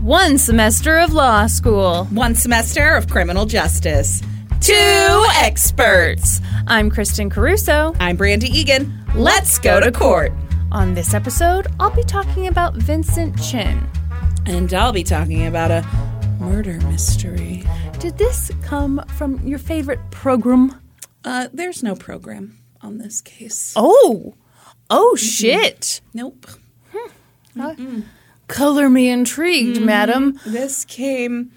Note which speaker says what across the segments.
Speaker 1: One semester of law school.
Speaker 2: One semester of criminal justice. Two experts.
Speaker 1: I'm Kristen Caruso.
Speaker 2: I'm Brandy Egan. Let's go to court.
Speaker 1: On this episode, I'll be talking about Vincent Chin.
Speaker 2: And I'll be talking about a murder mystery.
Speaker 1: Did this come from your favorite program?
Speaker 2: Uh, there's no program on this case.
Speaker 1: Oh, oh shit.
Speaker 2: Nope.
Speaker 1: Color me intrigued, mm-hmm. madam.
Speaker 2: This came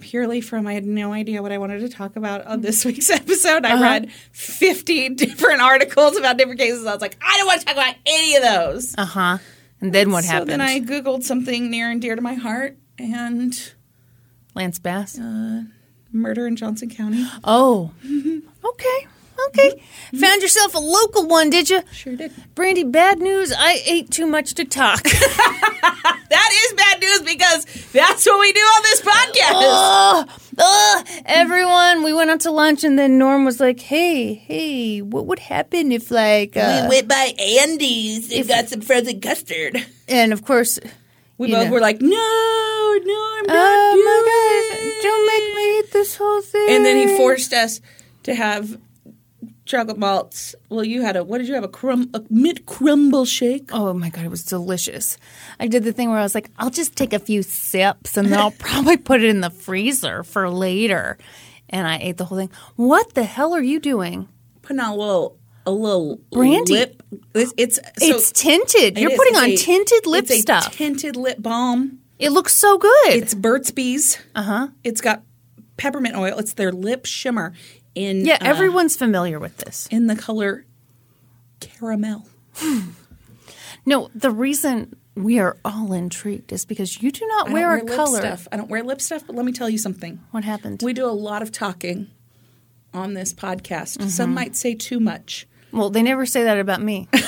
Speaker 2: purely from I had no idea what I wanted to talk about on this week's episode. I uh-huh. read 50 different articles about different cases. I was like, I don't want to talk about any of those.
Speaker 1: Uh huh. And then what
Speaker 2: so
Speaker 1: happened?
Speaker 2: then I Googled something near and dear to my heart and
Speaker 1: Lance Bass.
Speaker 2: Uh, murder in Johnson County.
Speaker 1: oh, okay. Okay. Found yourself a local one, did you?
Speaker 2: Sure did.
Speaker 1: Brandy, bad news. I ate too much to talk.
Speaker 2: That is bad news because that's what we do on this podcast.
Speaker 1: oh, oh, everyone, we went out to lunch and then Norm was like, hey, hey, what would happen if, like, uh,
Speaker 2: went by Andy's and got some frozen custard.
Speaker 1: and of course,
Speaker 2: We both
Speaker 1: know.
Speaker 2: were like, no, no, I'm not
Speaker 1: oh
Speaker 2: doing
Speaker 1: my
Speaker 2: it.
Speaker 1: don't make me eat this whole thing.
Speaker 2: And then he forced us to have chocolate malts. Well, you had a, what did you have? A, crum, a mint crumble shake?
Speaker 1: Oh my god, it was delicious. I did the thing where I was like, I'll just take a few sips and then I'll probably put it in the freezer for later. And I ate the whole thing. What the hell are you doing?
Speaker 2: Putting on a little, a little
Speaker 1: Brandy.
Speaker 2: lip. It's, it's, so
Speaker 1: it's tinted.
Speaker 2: it
Speaker 1: You're
Speaker 2: is.
Speaker 1: putting
Speaker 2: It's
Speaker 1: on
Speaker 2: a-
Speaker 1: tinted lip
Speaker 2: it's a
Speaker 1: stuff.
Speaker 2: tinted lip balm.
Speaker 1: it looks so good.
Speaker 2: It's Burt's Bees.
Speaker 1: uh huh.
Speaker 2: It's got peppermint oil. It's their lip shimmer in
Speaker 1: Yeah,
Speaker 2: uh,
Speaker 1: everyone's familiar with this.
Speaker 2: in the color caramel.
Speaker 1: No, the reason we are all intrigued is because you do not
Speaker 2: I
Speaker 1: wear
Speaker 2: don't
Speaker 1: a
Speaker 2: wear
Speaker 1: color.
Speaker 2: lip stuff. I don't wear lip stuff, but let me tell you something.
Speaker 1: What happened?
Speaker 2: We do a lot of talking on this podcast.
Speaker 1: Mm-hmm.
Speaker 2: Some might say too much.
Speaker 1: well, they never say that about me.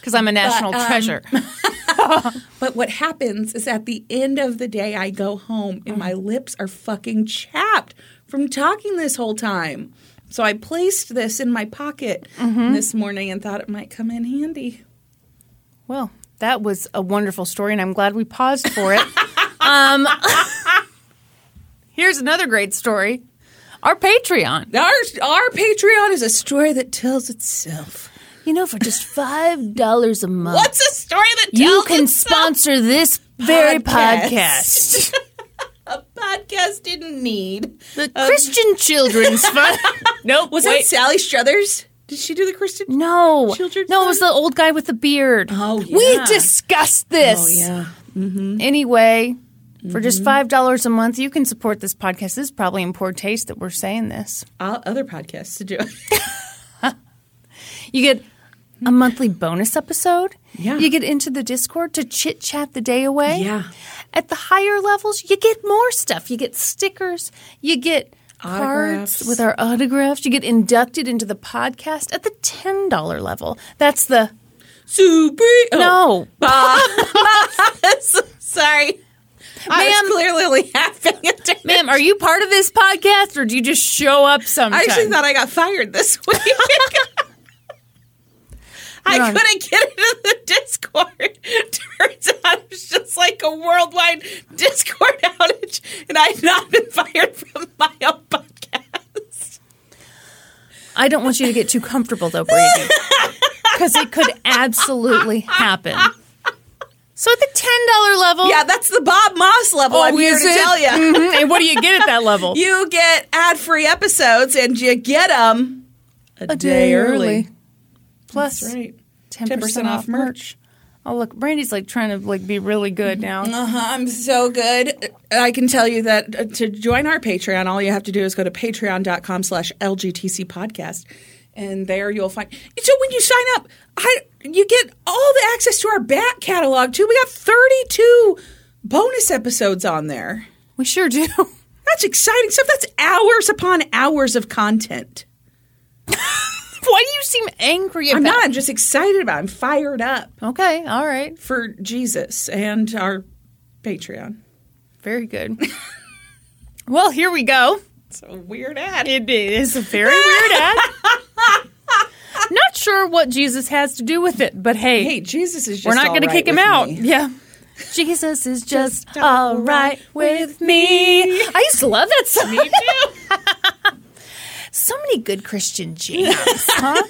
Speaker 1: Because I'm a national
Speaker 2: um,
Speaker 1: treasure.
Speaker 2: But what happens is at the end of the day, I go home and my
Speaker 1: Mm.
Speaker 2: lips are fucking chapped from talking this whole time. So I placed this in my pocket
Speaker 1: Mm-hmm.
Speaker 2: this morning and thought it might come in handy.
Speaker 1: Well, that was a wonderful story, and I'm glad we paused for it. um, here's another great story. Our Patreon.
Speaker 2: Our, our Patreon is a story that tells itself.
Speaker 1: You know, for just five dollars a month,
Speaker 2: What's a story that tells
Speaker 1: you can
Speaker 2: itself?
Speaker 1: sponsor this very
Speaker 2: Podcast.
Speaker 1: podcast.
Speaker 2: a podcast didn't need.
Speaker 1: The Christian Children's Fund. nope.
Speaker 2: Was
Speaker 1: wait.
Speaker 2: that Sally Struthers? Did she do the Christian?
Speaker 1: No,
Speaker 2: Children's
Speaker 1: no, it was the old guy with the beard.
Speaker 2: Oh,
Speaker 1: we discussed this.
Speaker 2: Oh yeah.
Speaker 1: Anyway, for
Speaker 2: Mm-hmm.
Speaker 1: just five dollars a month, you can support this podcast. This is probably in poor taste that we're saying this.
Speaker 2: All other podcasts to do it.
Speaker 1: You get a monthly bonus episode.
Speaker 2: Yeah.
Speaker 1: You get into the Discord to chit chat the day away.
Speaker 2: Yeah.
Speaker 1: At the higher levels, you get more stuff. You get stickers. You get cards with our autographs. You get inducted into the podcast at the ten dollar level. That's the
Speaker 2: Super. Oh,
Speaker 1: no,
Speaker 2: sorry. I
Speaker 1: Ma'am.
Speaker 2: clearly half paying
Speaker 1: ma'am. Are you part of this podcast, or do you just show up sometimes?
Speaker 2: I actually thought I got fired this week. I couldn't get into the Discord. Turns out it was just like a worldwide Discord outage, and I'd not been fired from my own podcast.
Speaker 1: I don't want you to get too comfortable, though, Brady, because it could absolutely happen. So at the ten dollar level,
Speaker 2: Yeah, that's the Bob Moss level, I'm here to
Speaker 1: it?
Speaker 2: tell you.
Speaker 1: Mhm. And what do you get at that level?
Speaker 2: You get ad free episodes and you get them a, day, early.
Speaker 1: Plus
Speaker 2: right.
Speaker 1: 10%,
Speaker 2: 10% off merch.
Speaker 1: Oh look, Brandy's like trying to like be really good now.
Speaker 2: Uh-huh, I'm so good. I can tell you that uh, to join our Patreon, all you have to do is go to patreon.com slash LGTC podcast. And there you'll find. So when you sign up, I you get all the access to our back catalog too. We got 32 bonus episodes on there.
Speaker 1: We sure do.
Speaker 2: That's exciting stuff. That's hours upon hours of content.
Speaker 1: Why do you seem angry about
Speaker 2: I'm not. I'm just excited about. It. I'm fired up
Speaker 1: Okay, all right.
Speaker 2: for Jesus and our Patreon.
Speaker 1: Very good. well, here we go.
Speaker 2: It's a weird ad.
Speaker 1: It is a very weird ad. Not sure what Jesus has to do with it, but hey,
Speaker 2: Hey, Jesus is just.
Speaker 1: we're not going to kick him out.
Speaker 2: me.
Speaker 1: Yeah. Jesus is just,
Speaker 2: Just
Speaker 1: all right
Speaker 2: right
Speaker 1: with me. I used to love that song. Me too. so many good Christian jams, huh?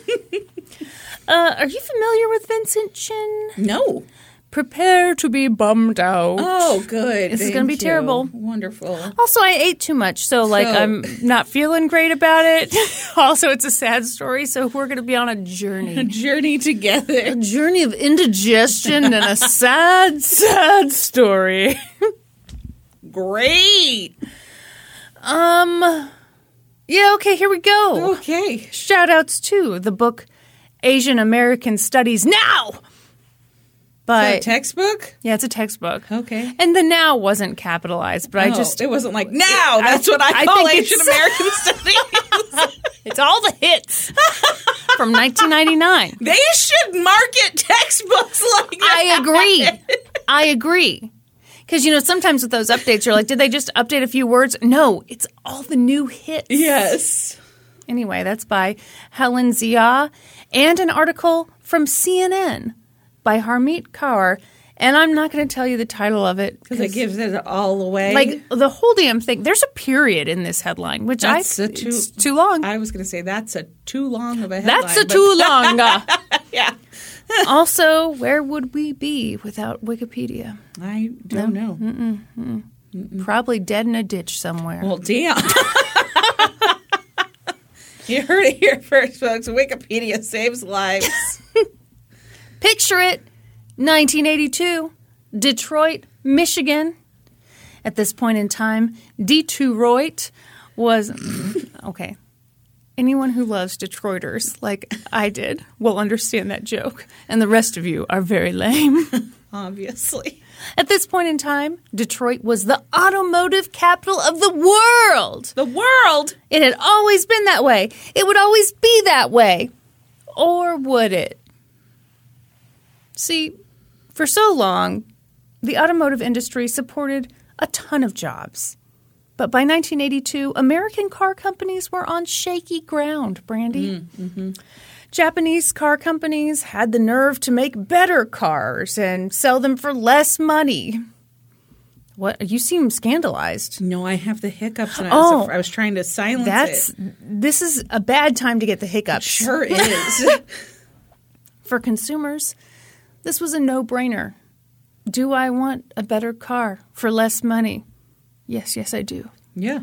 Speaker 1: uh, are you familiar with Vincent Chin?
Speaker 2: No.
Speaker 1: Prepare to be bummed out.
Speaker 2: Oh, good.
Speaker 1: This is
Speaker 2: Thank
Speaker 1: gonna be
Speaker 2: you.
Speaker 1: terrible.
Speaker 2: Wonderful.
Speaker 1: Also, I ate too much, so like
Speaker 2: So-
Speaker 1: I'm not feeling great about it. also, it's a sad story, so we're going to be on a journey.
Speaker 2: A journey together.
Speaker 1: A journey of indigestion and a sad, sad story.
Speaker 2: Great.
Speaker 1: Um, yeah, okay, here we go.
Speaker 2: Okay.
Speaker 1: Shout outs to the book Asian American Studies Now.
Speaker 2: A
Speaker 1: But
Speaker 2: textbook?
Speaker 1: yeah, it's a textbook.
Speaker 2: Okay.
Speaker 1: And the now wasn't capitalized, but I
Speaker 2: Oh,
Speaker 1: just
Speaker 2: it wasn't like now. That's what I,
Speaker 1: I
Speaker 2: call Asian American studies.
Speaker 1: it's all the hits from 1999.
Speaker 2: they should market textbooks like that.
Speaker 1: I agree. I agree. Because, you know, sometimes with those updates, you're like, did they just update a few words? No, it's all the new hits.
Speaker 2: Yes.
Speaker 1: Anyway, that's by Helen Zia and an article from CNN by Harmeet Kaur. And I'm not going to tell you the title of it
Speaker 2: Because it gives it all away.
Speaker 1: like the whole damn thing. There's a period in this headline, which
Speaker 2: That's
Speaker 1: I
Speaker 2: too-
Speaker 1: it's too long.
Speaker 2: I was going to say that's a too long of a headline.
Speaker 1: That's a too long. Uh.
Speaker 2: Yeah.
Speaker 1: Also, where would we be without Wikipedia?
Speaker 2: I don't know.
Speaker 1: Probably dead in a ditch somewhere.
Speaker 2: Well, damn. you heard it here first, folks. Wikipedia saves lives.
Speaker 1: Picture it 1982, Detroit, Michigan. At this point in time, Detroit was okay. Anyone who loves Detroiters like I did will understand that joke, and the rest of you are very lame.
Speaker 2: Obviously.
Speaker 1: At this point in time, Detroit was the automotive capital of the world.
Speaker 2: The world.
Speaker 1: It had always been that way. It would always be that way. Or would it? See, for so long, the automotive industry supported a ton of jobs. But by 1982, American car companies were on shaky ground, Brandy. Mm, mm-hmm. Japanese car companies had the nerve to make better cars and sell them for less money. What? You seem scandalized.
Speaker 2: No, I have the hiccups, and I,
Speaker 1: Oh.
Speaker 2: was, I was trying to silence
Speaker 1: That's
Speaker 2: it.
Speaker 1: this is a bad time to get the hiccups.
Speaker 2: Sure is.
Speaker 1: For consumers, this was a no-brainer. Do I want a better car for less money? Yes, yes I do.
Speaker 2: yeah.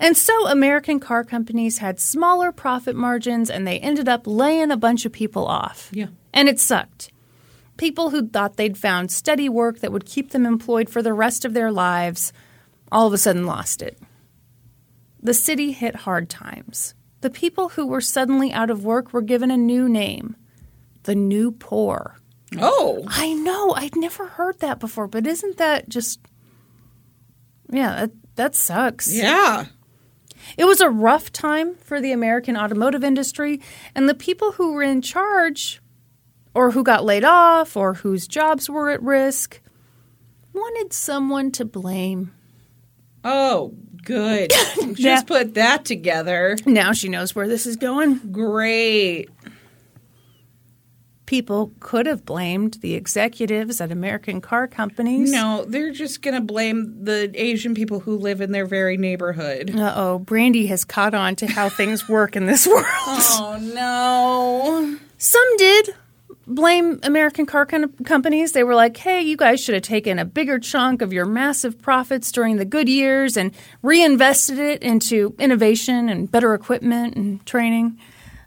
Speaker 1: And so American car companies had smaller profit margins and they ended up laying a bunch of people off.
Speaker 2: Yeah.
Speaker 1: And it sucked. People who thought they'd found steady work that would keep them employed for the rest of their lives all of a sudden lost it. The city hit hard times. The people who were suddenly out of work were given a new name the new poor.
Speaker 2: Oh.
Speaker 1: I know, I'd never heard that before, but isn't that just. Yeah, that, that sucks.
Speaker 2: Yeah.
Speaker 1: It was a rough time for the American automotive industry, and the people who were in charge, or who got laid off, or whose jobs were at risk, wanted someone to blame.
Speaker 2: Oh, good. Just
Speaker 1: Yeah.
Speaker 2: put that together.
Speaker 1: Now she knows where this is going.
Speaker 2: Great.
Speaker 1: People could have blamed the executives at American car companies.
Speaker 2: No, they're just going to blame the Asian people who live in their very neighborhood.
Speaker 1: Uh oh, Brandy has caught on to how things work in this world.
Speaker 2: Oh, no.
Speaker 1: Some did, blame American car com- companies. They were like, hey, you guys should have taken a bigger chunk of your massive profits during the good years and reinvested it into innovation and better equipment and training.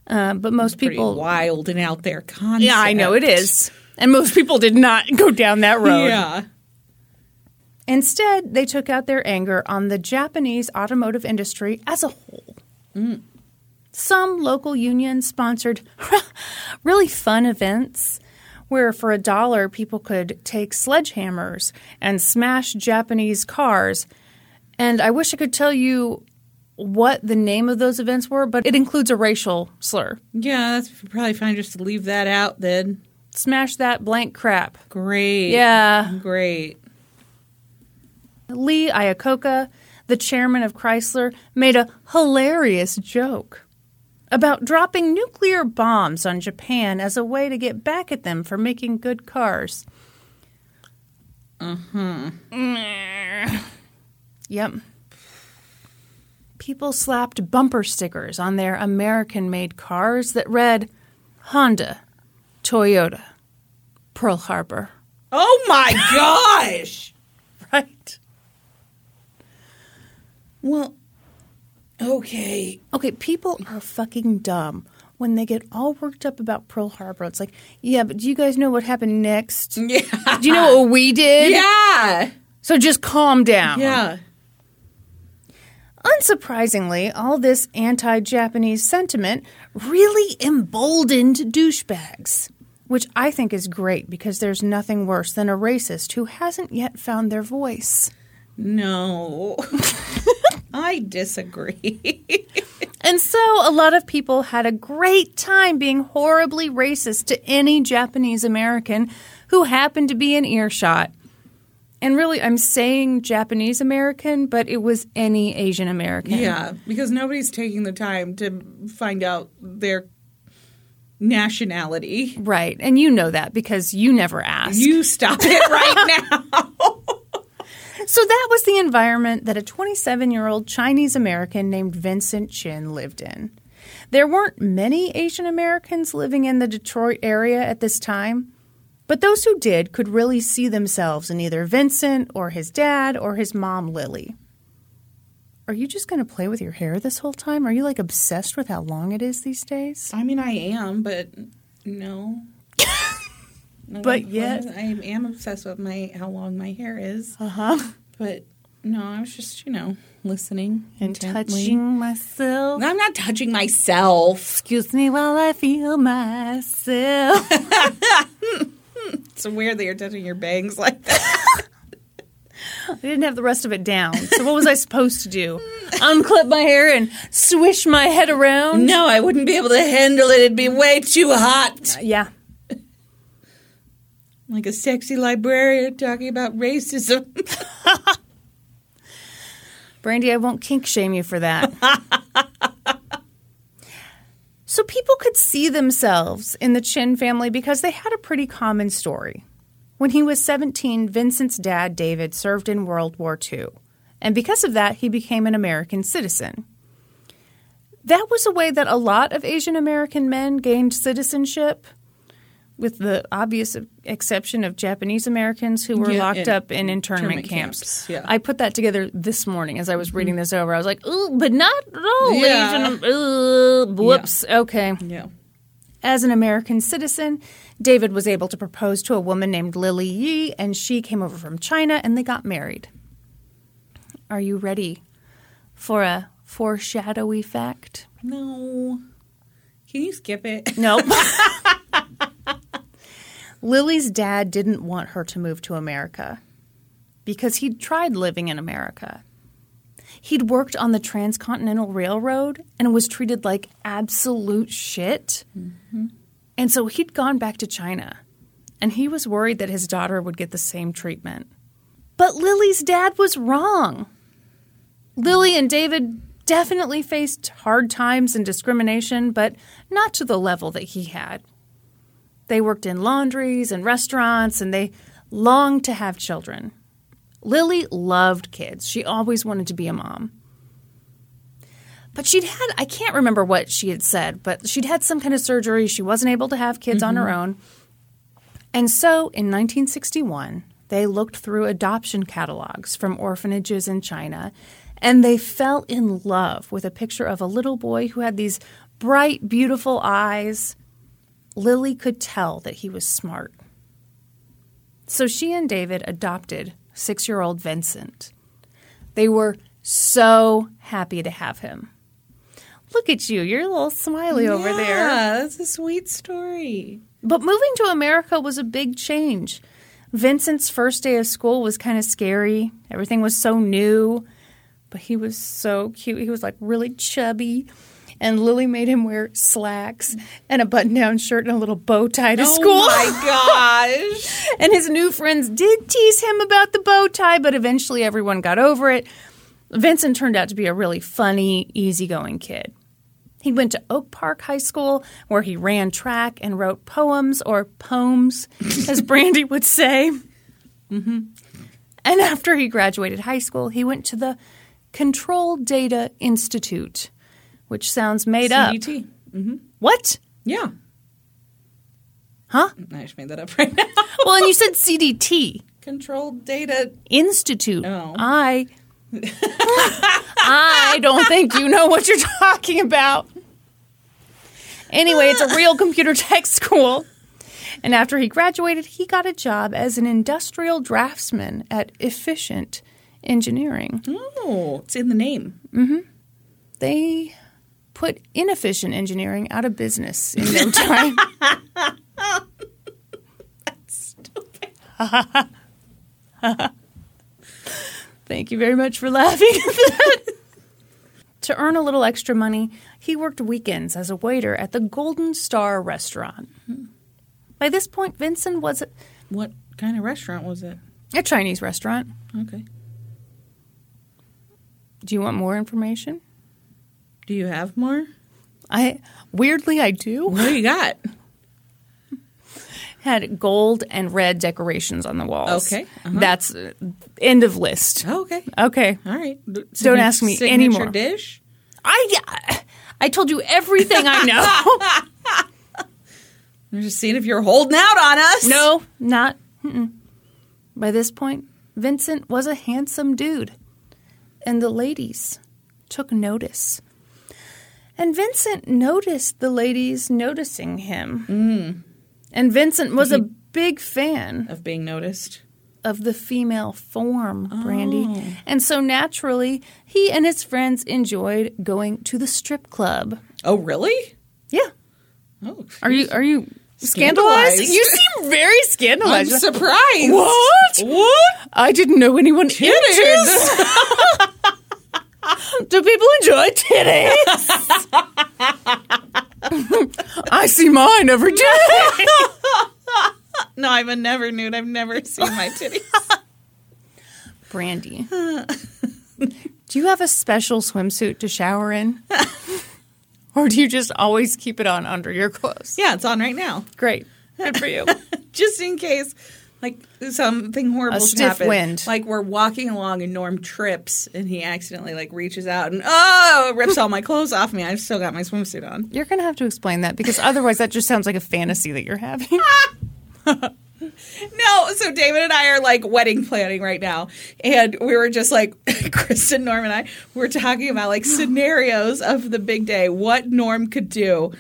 Speaker 1: Uh, but most people
Speaker 2: Pretty
Speaker 1: people.
Speaker 2: wild and out there concept.
Speaker 1: Yeah, I know it is. And most people did not go down that road.
Speaker 2: Yeah.
Speaker 1: Instead, they took out their anger on the Japanese automotive industry as a whole. Some local unions sponsored really fun events where, for a dollar, people could take sledgehammers and smash Japanese cars. And I wish I could tell you what the name of those events were, but it includes a racial slur.
Speaker 2: Yeah, that's probably fine just to leave that out then.
Speaker 1: Smash that blank crap.
Speaker 2: Great.
Speaker 1: Yeah.
Speaker 2: Great.
Speaker 1: Lee Iacocca, the chairman of Chrysler, made a hilarious joke about dropping nuclear bombs on Japan as a way to get back at them for making good cars. Uh-huh. Yep. People slapped bumper stickers on their American made cars that read Honda, Toyota, Pearl Harbor.
Speaker 2: Oh my gosh.
Speaker 1: Right.
Speaker 2: Well, okay.
Speaker 1: Okay, people are fucking dumb when they get all worked up about Pearl Harbor. It's like, yeah, but do you guys know what happened next?
Speaker 2: Yeah.
Speaker 1: Do you know what we did?
Speaker 2: Yeah.
Speaker 1: So just calm down.
Speaker 2: Yeah.
Speaker 1: Unsurprisingly, all this anti Japanese sentiment really emboldened douchebags, which I think is great because there's nothing worse than a racist who hasn't yet found their voice.
Speaker 2: No. I disagree.
Speaker 1: And so a lot of people had a great time being horribly racist to any Japanese American who happened to be in earshot. And really, I'm saying Japanese American, but it was any Asian American.
Speaker 2: yeah, because nobody's taking the time to find out their nationality.
Speaker 1: Right. And you know that because you never asked.
Speaker 2: You stop it right now.
Speaker 1: So that was the environment that a 27 year old Chinese American named Vincent Chin lived in. There weren't many Asian Americans living in the Detroit area at this time, but those who did could really see themselves in either Vincent or his dad or his mom, Lily. Are you just going to play with your hair this whole time? Are you like obsessed with how long it is these days?
Speaker 2: I mean, I am, but no. No,
Speaker 1: But
Speaker 2: I'm-
Speaker 1: yet-
Speaker 2: I am obsessed with my how long my hair is.
Speaker 1: Uh huh.
Speaker 2: But no, I was just you know listening
Speaker 1: And
Speaker 2: intently.
Speaker 1: touching myself.
Speaker 2: I'm not touching myself.
Speaker 1: Excuse me while I feel myself.
Speaker 2: It's weird that you're touching your bangs like that.
Speaker 1: I didn't have the rest of it down. So what was I supposed to do? Unclip my hair and swish my head around?
Speaker 2: no, I wouldn't be able to handle it. It'd be way too hot.
Speaker 1: Uh, yeah.
Speaker 2: Like a sexy librarian talking about racism.
Speaker 1: Brandy, I won't kink shame you for that. so people could see themselves in the Chin family because they had a pretty common story. When he was 17, Vincent's dad, David, served in World War II. And because of that, he became an American citizen. That was a way that a lot of Asian American men gained citizenship, with the obvious exception of Japanese Americans who were
Speaker 2: Yeah,
Speaker 1: locked up in internment
Speaker 2: internment
Speaker 1: camps.
Speaker 2: camps, yeah.
Speaker 1: I put that together this morning as I was reading this over. I was like, ooh, but not all
Speaker 2: Yeah.
Speaker 1: Uh, whoops. Okay.
Speaker 2: yeah.
Speaker 1: As an American citizen, David was able to propose to a woman named Lily Yi, and she came over from China and they got married. Are you ready for a foreshadowy fact?
Speaker 2: No. Can you skip it?
Speaker 1: Nope. Lily's dad didn't want her to move to America because he'd tried living in America. He'd worked on the Transcontinental Railroad and was treated like absolute shit. Mm-hmm. And so he'd gone back to China and he was worried that his daughter would get the same treatment. But Lily's dad was wrong. Lily and David definitely faced hard times and discrimination, but not to the level that he had. They worked in laundries and restaurants, and they longed to have children. Lily loved kids. She always wanted to be a mom. But she'd had, I can't remember what she had said, but she'd had some kind of surgery. She wasn't able to have kids on her mm-hmm. own. And so in 1961, they looked through adoption catalogs from orphanages in China and they fell in love with a picture of a little boy who had these bright, beautiful eyes. Lily could tell that he was smart. So she and David adopted six year old Vincent. They were so happy to have him. Look at you, you're a little smiley over there.
Speaker 2: Yeah, that's a sweet story.
Speaker 1: But moving to America was a big change. Vincent's first day of school was kind of scary. Everything was so new, but he was so cute. He was like really chubby. And Lily made him wear slacks and a button down shirt and a little bow tie to school.
Speaker 2: Oh my gosh.
Speaker 1: and his new friends did tease him about the bow tie, but eventually everyone got over it. Vincent turned out to be a really funny, easygoing kid. He went to Oak Park High School, where he ran track and wrote poems or poems, as Brandy would say. Mm-hmm. And after he graduated high school, he went to the Control Data Institute, which sounds made up.
Speaker 2: CDT.
Speaker 1: What?
Speaker 2: Yeah.
Speaker 1: Huh?
Speaker 2: I just made that up right now.
Speaker 1: Well, and you said CDT.
Speaker 2: Controlled data.
Speaker 1: Institute.
Speaker 2: Oh.
Speaker 1: I I don't think you know what you're talking about. Anyway, it's a real computer tech school. And after he graduated, he got a job as an industrial draftsman at Efficient Engineering.
Speaker 2: Oh, it's in the name. Mm-hmm.
Speaker 1: They put inefficient engineering out of business in no time. That's stupid. Thank you very much for laughing at that. to earn a little extra money, he worked weekends as a waiter at the Golden Star restaurant. By this point, Vincent was a,
Speaker 2: What kind of restaurant was it?
Speaker 1: a Chinese restaurant.
Speaker 2: Okay.
Speaker 1: Do you want more information?
Speaker 2: Do you have more?
Speaker 1: I weirdly I do.
Speaker 2: What do you got?
Speaker 1: Had gold and red decorations on the walls.
Speaker 2: Okay, uh-huh.
Speaker 1: That's uh, end of list.
Speaker 2: Oh, okay.
Speaker 1: Okay.
Speaker 2: All right.
Speaker 1: Don't ask me
Speaker 2: Signature
Speaker 1: anymore.
Speaker 2: dish?
Speaker 1: I I told you everything I know.
Speaker 2: I'm just seeing if you're holding out on us.
Speaker 1: no, not. Mm-mm. By this point, Vincent was a handsome dude, and the ladies took notice. And Vincent noticed the ladies noticing him. Mm. And Vincent was a big fan
Speaker 2: Of being noticed.
Speaker 1: of the female form, Brandy. Oh. And so naturally, he and his friends enjoyed going to the strip club.
Speaker 2: Oh, really?
Speaker 1: Yeah.
Speaker 2: Oh,
Speaker 1: Are you are you scandalized?
Speaker 2: Scandalized.
Speaker 1: You seem very scandalized.
Speaker 2: I'm surprised.
Speaker 1: What?
Speaker 2: What?
Speaker 1: I didn't know anyone
Speaker 2: Titties.
Speaker 1: Do people enjoy titties? I see mine every day.
Speaker 2: No, I'm a never nude. I've never seen my titties.
Speaker 1: Brandy, do you have a special swimsuit to shower in? Or do you just always keep it on under your clothes?
Speaker 2: yeah, it's on right now.
Speaker 1: Great. Good for you.
Speaker 2: Just in case, like, something horrible
Speaker 1: A stiff
Speaker 2: happen.
Speaker 1: wind.
Speaker 2: Like, we're walking along and Norm trips and he accidentally, like, reaches out and, oh, rips all my clothes off me. I've still got my swimsuit on.
Speaker 1: You're going to have to explain that because otherwise that just sounds like a fantasy that you're having.
Speaker 2: No, so David and I are like wedding planning right now. And we were just like, Kristen, Norm, and I were talking about like scenarios of the big day, what Norm could do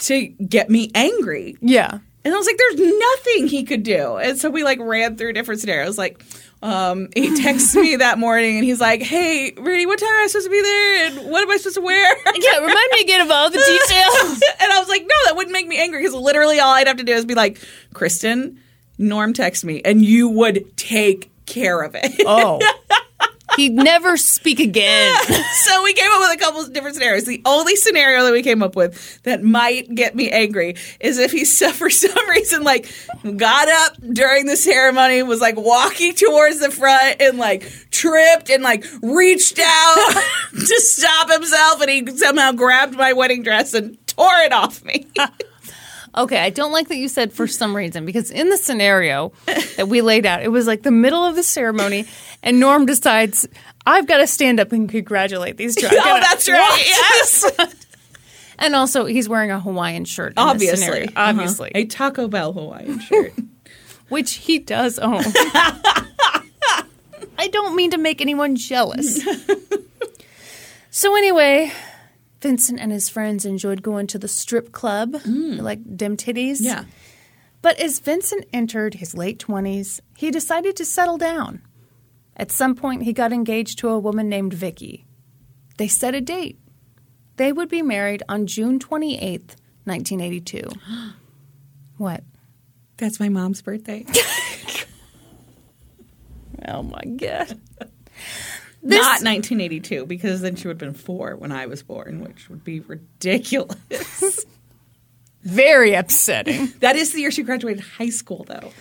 Speaker 2: to get me angry.
Speaker 1: yeah.
Speaker 2: And I was like, there's nothing he could do. And so we like ran through different scenarios. Like, um, he texts me that morning and he's like, hey, Rudy, what time am I supposed to be there? And what am I supposed to wear?
Speaker 1: Yeah, remind me again of all the details.
Speaker 2: and I was like, no, that wouldn't make me angry because literally all I'd have to do is be like, Kristen, Norm text me, and you would take care of it.
Speaker 1: Oh. He'd never speak again.
Speaker 2: so we came up with a couple of different scenarios. The only scenario that we came up with that might get me angry is if he for some reason like got up during the ceremony, was like walking towards the front and like tripped and like reached out to stop himself and he somehow grabbed my wedding dress and tore it off me.
Speaker 1: Okay, I don't like that you said for some reason because in the scenario that we laid out, it was like the middle of the ceremony, and Norm decides I've got to stand up and congratulate these. I've
Speaker 2: oh, that's right.
Speaker 1: the
Speaker 2: Yes.
Speaker 1: And also, he's wearing a Hawaiian shirt.
Speaker 2: Obviously. Uh-huh.
Speaker 1: obviously.
Speaker 2: A Taco Bell Hawaiian shirt.
Speaker 1: which he does own. I don't mean to make anyone jealous. so, anyway, Vincent and his friends enjoyed going to the strip club, mm. like dim titties.
Speaker 2: Yeah.
Speaker 1: But as Vincent entered his late 20s, he decided to settle down. At some point, he got engaged to a woman named Vicky. They set a date. They would be married on June 28th, 1982. what?
Speaker 2: That's my mom's birthday.
Speaker 1: Oh my God.
Speaker 2: Not 1982, because then she would have been four when I was born, which would be ridiculous.
Speaker 1: Very upsetting.
Speaker 2: that is the year she graduated high school, though.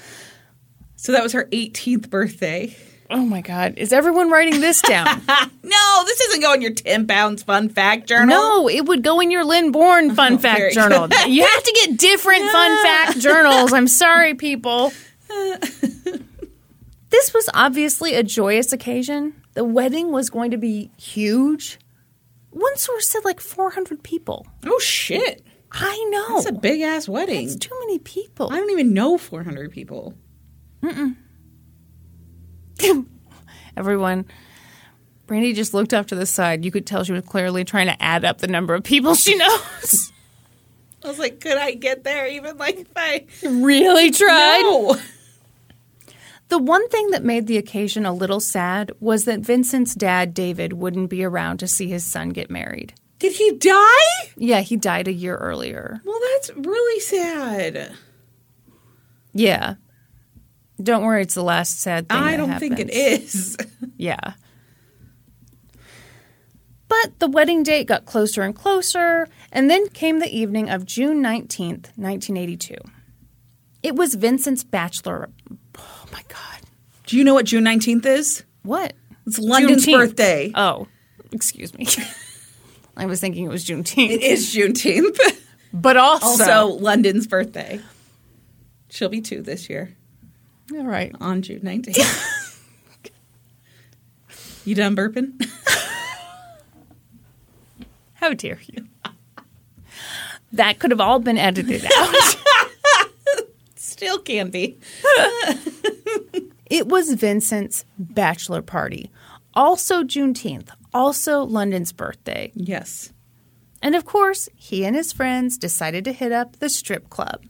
Speaker 2: So that was her 18th birthday.
Speaker 1: Oh my God. Is everyone writing this down?
Speaker 2: No, this isn't going your 10 pounds fun fact journal.
Speaker 1: no, it would go in your Lynn Bourne fun oh,
Speaker 2: fact
Speaker 1: journal. You have to get different fun fact journals. I'm sorry, people. this was obviously a joyous occasion. The wedding was going to be huge. One source said like 400 people.
Speaker 2: Oh, shit.
Speaker 1: I know.
Speaker 2: It's a big ass wedding.
Speaker 1: It's too many people.
Speaker 2: I don't even know 400 people.
Speaker 1: Everyone. Brandy just looked off to the side. You could tell she was clearly trying to add up the number of people she knows.
Speaker 2: I was like, could I get there even like if I.
Speaker 1: really tried.
Speaker 2: No.
Speaker 1: The one thing that made the occasion a little sad was that Vincent's dad, David, wouldn't be around to see his son get married.
Speaker 2: Did he die?
Speaker 1: Yeah, he died a year earlier.
Speaker 2: Well, that's really sad.
Speaker 1: Yeah. Don't worry, it's the last sad thing.
Speaker 2: I don't think it is.
Speaker 1: Yeah. But the wedding date got closer and closer, and then came the evening of June 19th, 1982. It was Vincent's bachelor. Oh my God.
Speaker 2: Do you know what June 19th is?
Speaker 1: What?
Speaker 2: It's London's
Speaker 1: Juneteenth.
Speaker 2: birthday.
Speaker 1: Oh, excuse me. I was thinking it was Juneteenth.
Speaker 2: It is Juneteenth.
Speaker 1: But also.
Speaker 2: also, London's birthday. She'll be two this year
Speaker 1: all right.
Speaker 2: on June 19th. you done burping?
Speaker 1: How dare you? That could have all been edited out.
Speaker 2: Still can be.
Speaker 1: it was Vincent's bachelor party. Also Juneteenth. Also London's birthday.
Speaker 2: Yes.
Speaker 1: And of course, he and his friends decided to hit up the strip club.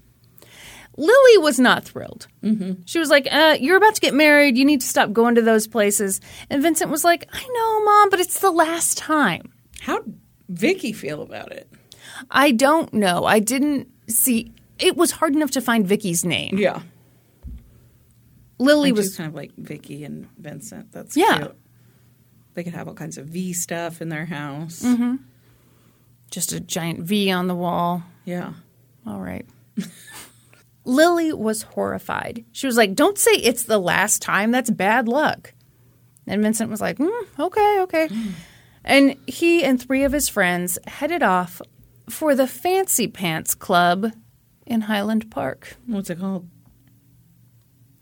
Speaker 1: Lily was not thrilled. Mm-hmm. She was like, uh, You're about to get married. You need to stop going to those places. And Vincent was like, I know, Mom, but it's the last time.
Speaker 2: How'd Vicky feel about it?
Speaker 1: I don't know. I didn't see. It was hard enough to find Vicky's name.
Speaker 2: Yeah.
Speaker 1: Lily was
Speaker 2: kind of like Vicky and Vincent. That's
Speaker 1: Yeah.
Speaker 2: cute. They could have all kinds of V stuff in their house.
Speaker 1: just a giant V on the wall.
Speaker 2: Yeah.
Speaker 1: All right. Lily was horrified. She was like, Don't say it's the last time. That's bad luck. And Vincent was like, mm, Okay, okay. And he and three of his friends headed off for the Fancy Pants Club in Highland Park.
Speaker 2: What's it called?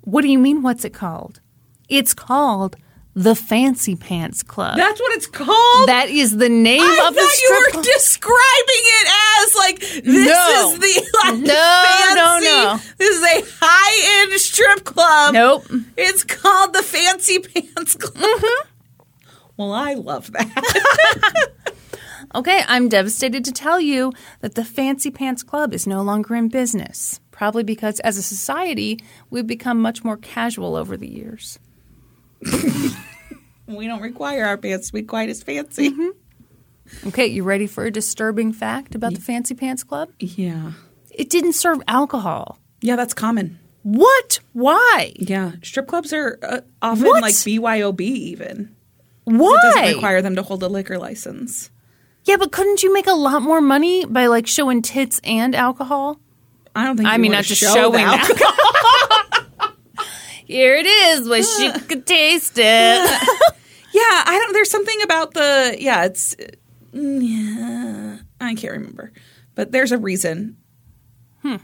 Speaker 1: What do you mean, what's it called? It's called the Fancy Pants Club.
Speaker 2: That's what it's called?
Speaker 1: that is the name
Speaker 2: I
Speaker 1: of the
Speaker 2: thought you
Speaker 1: strip
Speaker 2: were
Speaker 1: club.
Speaker 2: describing it as like this
Speaker 1: No.
Speaker 2: is the like,
Speaker 1: No, no, no.
Speaker 2: This is a high end strip club.
Speaker 1: Nope.
Speaker 2: It's called the Fancy Pants Club.
Speaker 1: Mm-hmm.
Speaker 2: Well, I love that.
Speaker 1: Okay, I'm devastated to tell you that the Fancy Pants Club is no longer in business. Probably because as a society, we've become much more casual over the years.
Speaker 2: we don't require our pants to be quite as fancy.
Speaker 1: Mm-hmm. Okay, you ready for a disturbing fact about the Fancy Pants Club?
Speaker 2: Yeah.
Speaker 1: It didn't serve alcohol.
Speaker 2: Yeah, that's common.
Speaker 1: What? Why?
Speaker 2: Yeah. Strip clubs are uh, often
Speaker 1: What?
Speaker 2: like BYOB even.
Speaker 1: Why?
Speaker 2: It doesn't require them to hold a liquor license.
Speaker 1: Yeah, but couldn't you make a lot more money by like showing tits and alcohol?
Speaker 2: I don't think
Speaker 1: I
Speaker 2: you
Speaker 1: mean, not just
Speaker 2: show
Speaker 1: showing
Speaker 2: the alcohol.
Speaker 1: Here it is, wish you could taste it.
Speaker 2: Yeah, I don't. There's something about the. Yeah, it's. mm, Yeah, I can't remember, but there's a reason. Hmm.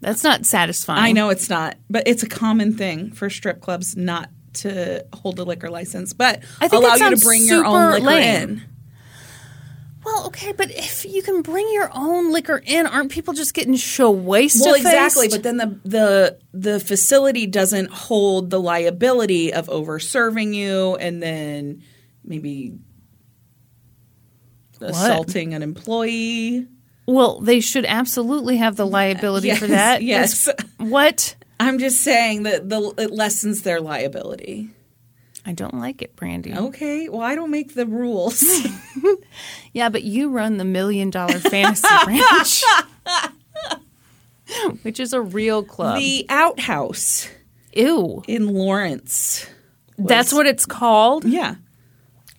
Speaker 1: That's not satisfying.
Speaker 2: I know it's not, but it's a common thing for strip clubs not to hold a liquor license, but
Speaker 1: I think
Speaker 2: allow you to bring your own liquor
Speaker 1: lame.
Speaker 2: in.
Speaker 1: Well, okay, but if you can bring your own liquor in, aren't people just getting show wasted?
Speaker 2: Well, exactly. But then the the the facility doesn't hold the liability of over serving you, and then maybe assaulting an employee.
Speaker 1: well, they should absolutely have the liability for that.
Speaker 2: yes.
Speaker 1: What?
Speaker 2: I'm just saying that the it lessens their liability.
Speaker 1: I don't like it, Brandy.
Speaker 2: Okay, well, I don't make the rules.
Speaker 1: Yeah, but you run the million dollar fantasy ranch, which is a real club.
Speaker 2: the outhouse
Speaker 1: Ew.
Speaker 2: in Lawrence.
Speaker 1: That's what it's called?
Speaker 2: Yeah.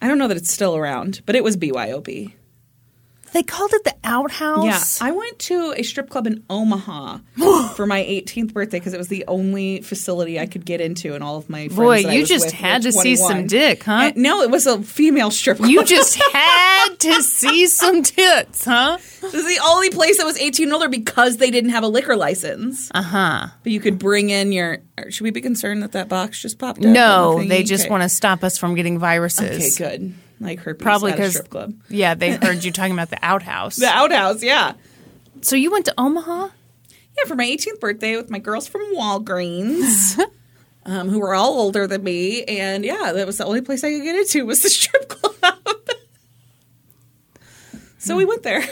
Speaker 2: I don't know that it's still around, but it was BYOB.
Speaker 1: They called it the outhouse?
Speaker 2: Yeah, I went to a strip club in Omaha for my 18th birthday because it was the only facility I could get into, and all of my friends.
Speaker 1: Boy,
Speaker 2: that I
Speaker 1: you
Speaker 2: was
Speaker 1: just
Speaker 2: with
Speaker 1: had
Speaker 2: were
Speaker 1: to see some dick, huh?
Speaker 2: And- no, it was a female strip club.
Speaker 1: You just had to see some tits, huh?
Speaker 2: This is the only place that was 18 and older because they didn't have a liquor license.
Speaker 1: Uh huh.
Speaker 2: But you could bring in your. Should we be concerned that that box just popped up?
Speaker 1: No, they just
Speaker 2: Okay.
Speaker 1: want to stop us from getting viruses.
Speaker 2: Okay, good. Like herpes
Speaker 1: Probably
Speaker 2: at a strip club.
Speaker 1: yeah, they heard you talking about the outhouse.
Speaker 2: The outhouse, yeah.
Speaker 1: so you went to Omaha?
Speaker 2: Yeah, for my 18th birthday with my girls from Walgreens, um, who were all older than me, and yeah, that was the only place I could get into was the strip club. so we went there.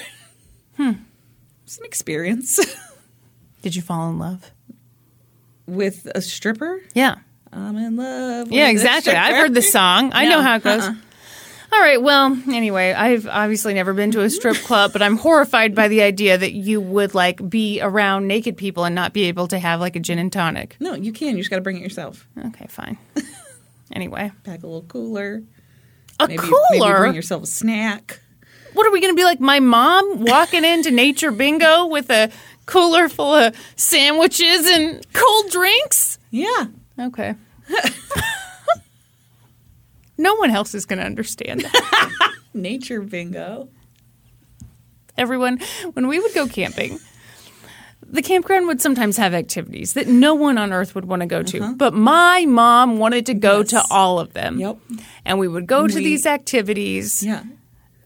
Speaker 2: Hmm. It's an experience
Speaker 1: Did you fall in love?
Speaker 2: with a stripper.
Speaker 1: Yeah.
Speaker 2: I'm in love.
Speaker 1: Yeah, exactly. I've heard the song. I know how it goes.
Speaker 2: uh-uh.
Speaker 1: All right. Well, anyway, I've obviously never been to a strip club, but I'm horrified by the idea that you would like be around naked people and not be able to have like a gin and tonic.
Speaker 2: No, you can. You just got to bring it yourself.
Speaker 1: Okay, fine. Anyway,
Speaker 2: Pack a little cooler.
Speaker 1: a
Speaker 2: Maybe,
Speaker 1: cooler.
Speaker 2: maybe bring yourself a snack.
Speaker 1: what are we going to be like? My mom walking into Nature Bingo with a cooler full of sandwiches and cold drinks?
Speaker 2: Yeah.
Speaker 1: Okay. no one else is going to understand that.
Speaker 2: Nature bingo.
Speaker 1: everyone when we would go camping the campground would sometimes have activities that no one on earth would want to go to uh-huh. but my mom wanted to go to all of them
Speaker 2: Yep.
Speaker 1: and we would go to these activities
Speaker 2: Yeah.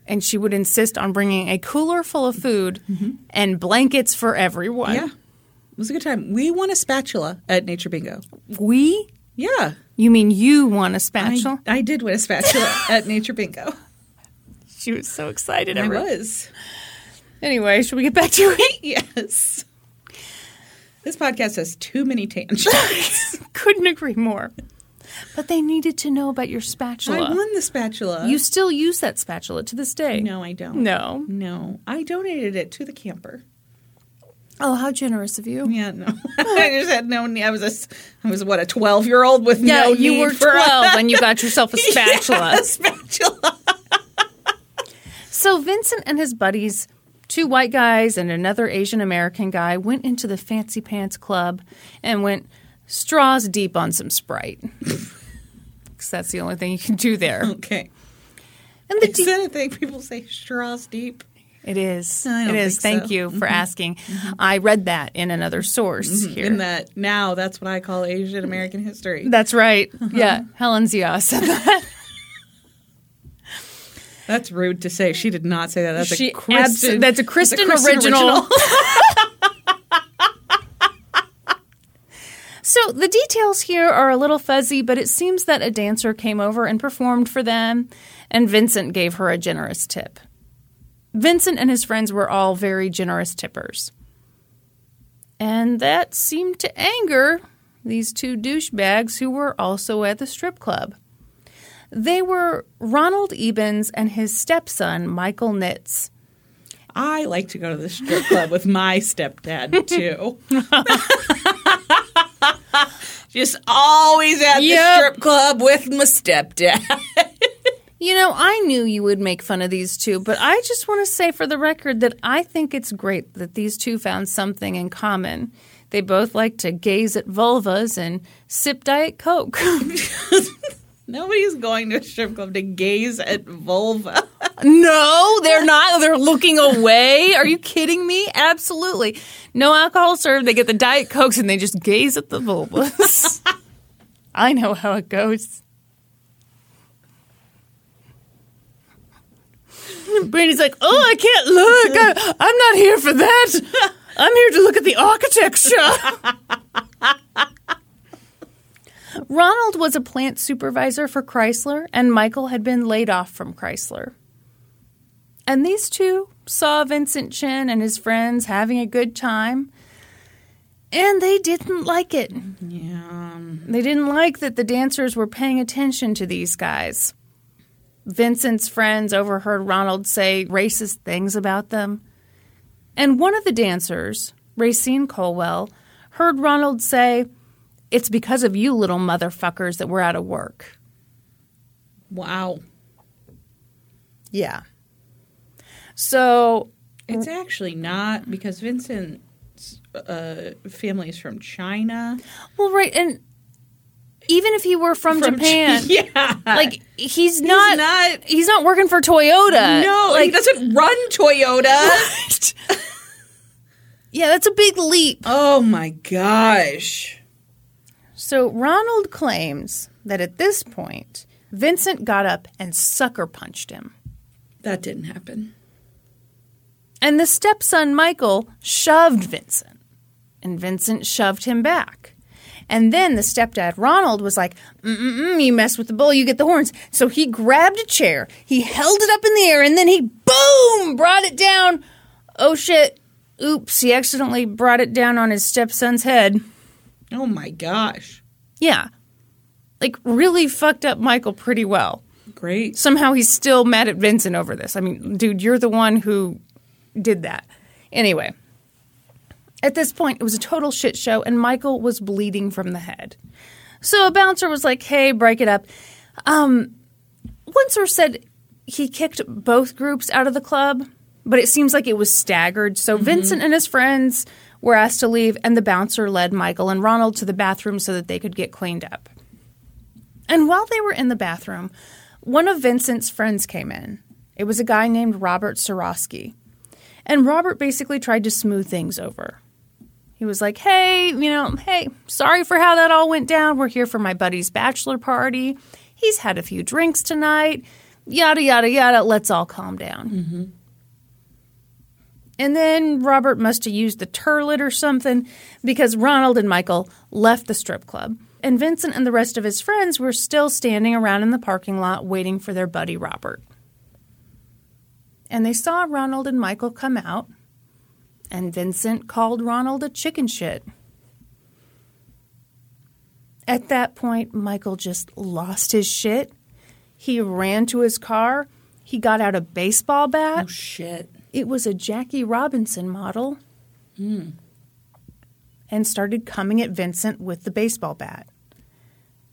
Speaker 1: and she would insist on bringing a cooler full of food mm-hmm. and blankets for everyone
Speaker 2: Yeah. It was a good time. We won a spatula at Nature Bingo.
Speaker 1: we
Speaker 2: Yeah.
Speaker 1: You mean you won a spatula
Speaker 2: I did win a spatula at Nature Bingo.
Speaker 1: she was so excited
Speaker 2: I was.
Speaker 1: anyway should we get back to it
Speaker 2: Yes. This podcast has too many tangents.
Speaker 1: couldn't agree more but they needed to know about your spatula
Speaker 2: I won the spatula.
Speaker 1: You still use that spatula to this day.
Speaker 2: No, I don't.
Speaker 1: No.
Speaker 2: No. I donated it to the camper.
Speaker 1: Oh, how generous of you.
Speaker 2: Yeah, no. I just had no. I was a, I was what, a 12 year old with
Speaker 1: Yeah,
Speaker 2: no
Speaker 1: you were 12 and you got yourself a spatula.
Speaker 2: Yeah, a spatula.
Speaker 1: So Vincent and his buddies, two white guys and another Asian American guy, went into the Fancy Pants Club and went straws deep on some Sprite. Because that's the only thing you can do there.
Speaker 2: Okay.
Speaker 1: And the
Speaker 2: Is
Speaker 1: de-
Speaker 2: that a thing people say straws deep?
Speaker 1: It is. It is. Thank
Speaker 2: so.
Speaker 1: you for mm-hmm. asking. Mm-hmm. I read that in another source mm-hmm. here.
Speaker 2: In that now, that's what I call Asian American history.
Speaker 1: That's right. Uh-huh. Yeah, Helen Zia said that.
Speaker 2: That's rude to say. She did not say that. That's
Speaker 1: She
Speaker 2: a Kristen.
Speaker 1: abso- that's a Kristen original. So the details here are a little fuzzy, but it seems that a dancer came over and performed for them, and Vincent gave her a generous tip. Vincent and his friends were all very generous tippers. And that seemed to anger these two douchebags who were also at the strip club. They were Ronald Ebens and his stepson, Michael Nitz.
Speaker 2: I like to go to the strip club with my stepdad too. Just always at the strip club with my stepdad.
Speaker 1: You know, I knew you would make fun of these two, but I just want to say for the record that I think it's great that these two found something in common. They both like to gaze at vulvas and sip Diet Coke.
Speaker 2: Nobody's going to a strip club to gaze at vulva.
Speaker 1: no, they're not. They're looking away. Are you kidding me? Absolutely. No alcohol served. They get the Diet Cokes and they just gaze at the vulvas. I know how it goes. Brandy's like, oh, I can't look. I, I'm not here for that. I'm here to look at the architecture. Ronald was a plant supervisor for Chrysler, and Michael had been laid off from Chrysler. And these two saw Vincent Chin and his friends having a good time, and they didn't like it.
Speaker 2: Yeah.
Speaker 1: They didn't like that the dancers were paying attention to these guys. Vincent's friends overheard Ronald say racist things about them. And one of the dancers, Racine Colwell, heard Ronald say, It's because of you little motherfuckers that we're out of work.
Speaker 2: Wow.
Speaker 1: Yeah. So,
Speaker 2: It's actually not because Vincent's uh, family is from China.
Speaker 1: well, right. And even if he were from,
Speaker 2: From
Speaker 1: Japan,
Speaker 2: yeah.
Speaker 1: like he's not,
Speaker 2: not-
Speaker 1: he's not working for Toyota.
Speaker 2: no,
Speaker 1: like
Speaker 2: he doesn't run Toyota.
Speaker 1: yeah, that's a big leap.
Speaker 2: oh my gosh.
Speaker 1: So Ronald claims that at this point, Vincent got up and sucker punched him.
Speaker 2: That didn't happen.
Speaker 1: And the stepson, Michael, shoved Vincent. And Vincent shoved him back. And then the stepdad, Ronald, was like, Mm-mm-mm, you mess with the bull, you get the horns. So he grabbed a chair, he held it up in the air, and then he, boom, brought it down. Oh shit. Oops, he accidentally brought it down on his stepson's head.
Speaker 2: Oh my gosh.
Speaker 1: Yeah. Like, really fucked up Michael pretty well.
Speaker 2: Great.
Speaker 1: somehow he's still mad at Vincent over this. I mean, dude, you're the one who did that. Anyway, at this point, it was a total shit show, and Michael was bleeding from the head. So a bouncer was like, "Hey, break it up." Um, one source said he kicked both groups out of the club, but it seems like it was staggered. So Vincent and his friends were asked to leave, and the bouncer led Michael and Ronald to the bathroom so that they could get cleaned up. And while they were in the bathroom, one of Vincent's friends came in. It was a guy named Robert Sorosky. And Robert basically tried to smooth things over. He was like, hey, you know, hey, sorry for how that all went down. We're here for my buddy's bachelor party. He's had a few drinks tonight. Yada, yada, yada. Let's all calm down. Mm-hmm. And then Robert must have used the turlet or something because Ronald and Michael left the strip club. And Vincent and the rest of his friends were still standing around in the parking lot waiting for their buddy Robert. And they saw Ronald and Michael come out, and Vincent called Ronald a chicken shit. At that point, Michael just lost his shit. He ran to his car. He got out a baseball bat.
Speaker 2: Oh shit.
Speaker 1: It was a Jackie Robinson model. Hmm. And started coming at Vincent with the baseball bat.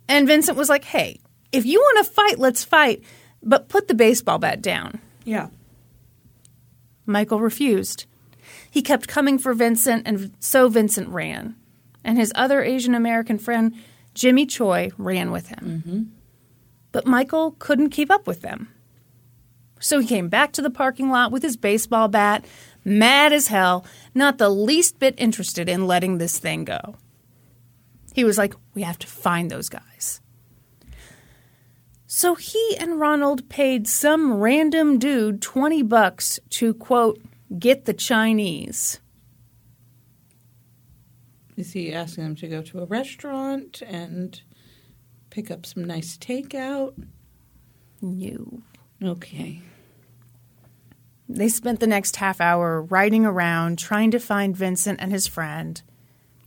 Speaker 1: And Vincent was like, hey, if you want to fight, let's fight, but put the baseball bat down.
Speaker 2: Yeah.
Speaker 1: Michael refused. He kept coming for Vincent, and so Vincent ran. And his other Asian American friend, Jimmy Choi, ran with him. Mm-hmm. But Michael couldn't keep up with them. So he came back to the parking lot with his baseball bat, mad as hell, not the least bit interested in letting this thing go. He was like, We have to find those guys. So he and Ronald paid some random dude 20 bucks to, quote, get the Chinese.
Speaker 2: Is he asking them to go to a restaurant and pick up some nice takeout?
Speaker 1: No.
Speaker 2: Okay.
Speaker 1: They spent the next half hour riding around trying to find Vincent and his friend.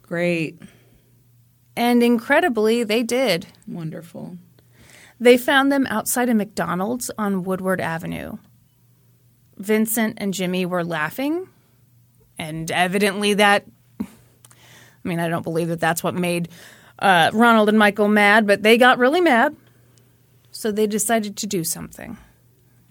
Speaker 2: Great.
Speaker 1: And incredibly, they did.
Speaker 2: Wonderful.
Speaker 1: They found them outside a McDonald's on Woodward Avenue. Vincent and Jimmy were laughing, and evidently that. I mean, I don't believe that that's what made uh, Ronald and Michael mad, but they got really mad. So they decided to do something.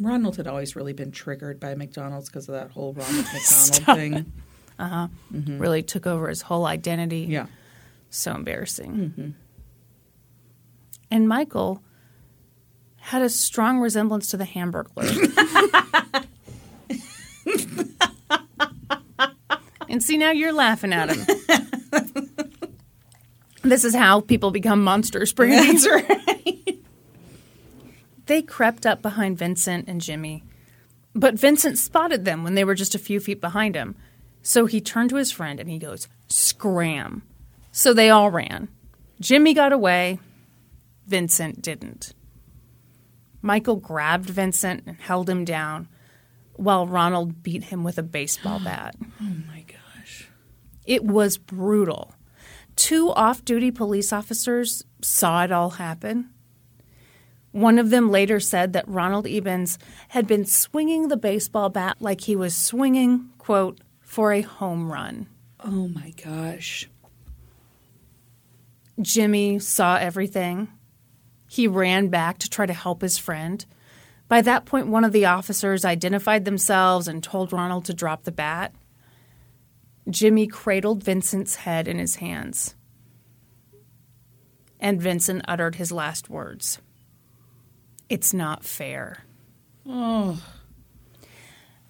Speaker 2: Ronald had always really been triggered by McDonald's because of that whole Ronald McDonald thing. Uh-huh. Mm-hmm.
Speaker 1: Really took over his whole identity.
Speaker 2: Yeah.
Speaker 1: So embarrassing. Mm-hmm. And Michael had a strong resemblance to the Hamburglar. and see, now you're laughing at him. this is how people become monsters, Brandy.
Speaker 2: That's right.
Speaker 1: They crept up behind Vincent and Jimmy. But Vincent spotted them when they were just a few feet behind him. So he turned to his friend and he goes, Scram. So they all ran. Jimmy got away. Vincent didn't. Michael grabbed Vincent and held him down while Ronald beat him with a baseball bat.
Speaker 2: Oh my gosh.
Speaker 1: It was brutal. Two off duty police officers saw it all happen. One of them later said that Ronald Ebens had been swinging the baseball bat like he was swinging, quote, for a home run.
Speaker 2: Oh my gosh.
Speaker 1: Jimmy saw everything. He ran back to try to help his friend. By that point, one of the officers identified themselves and told Ronald to drop the bat. Jimmy cradled Vincent's head in his hands. And Vincent uttered his last words It's not fair.
Speaker 2: Oh.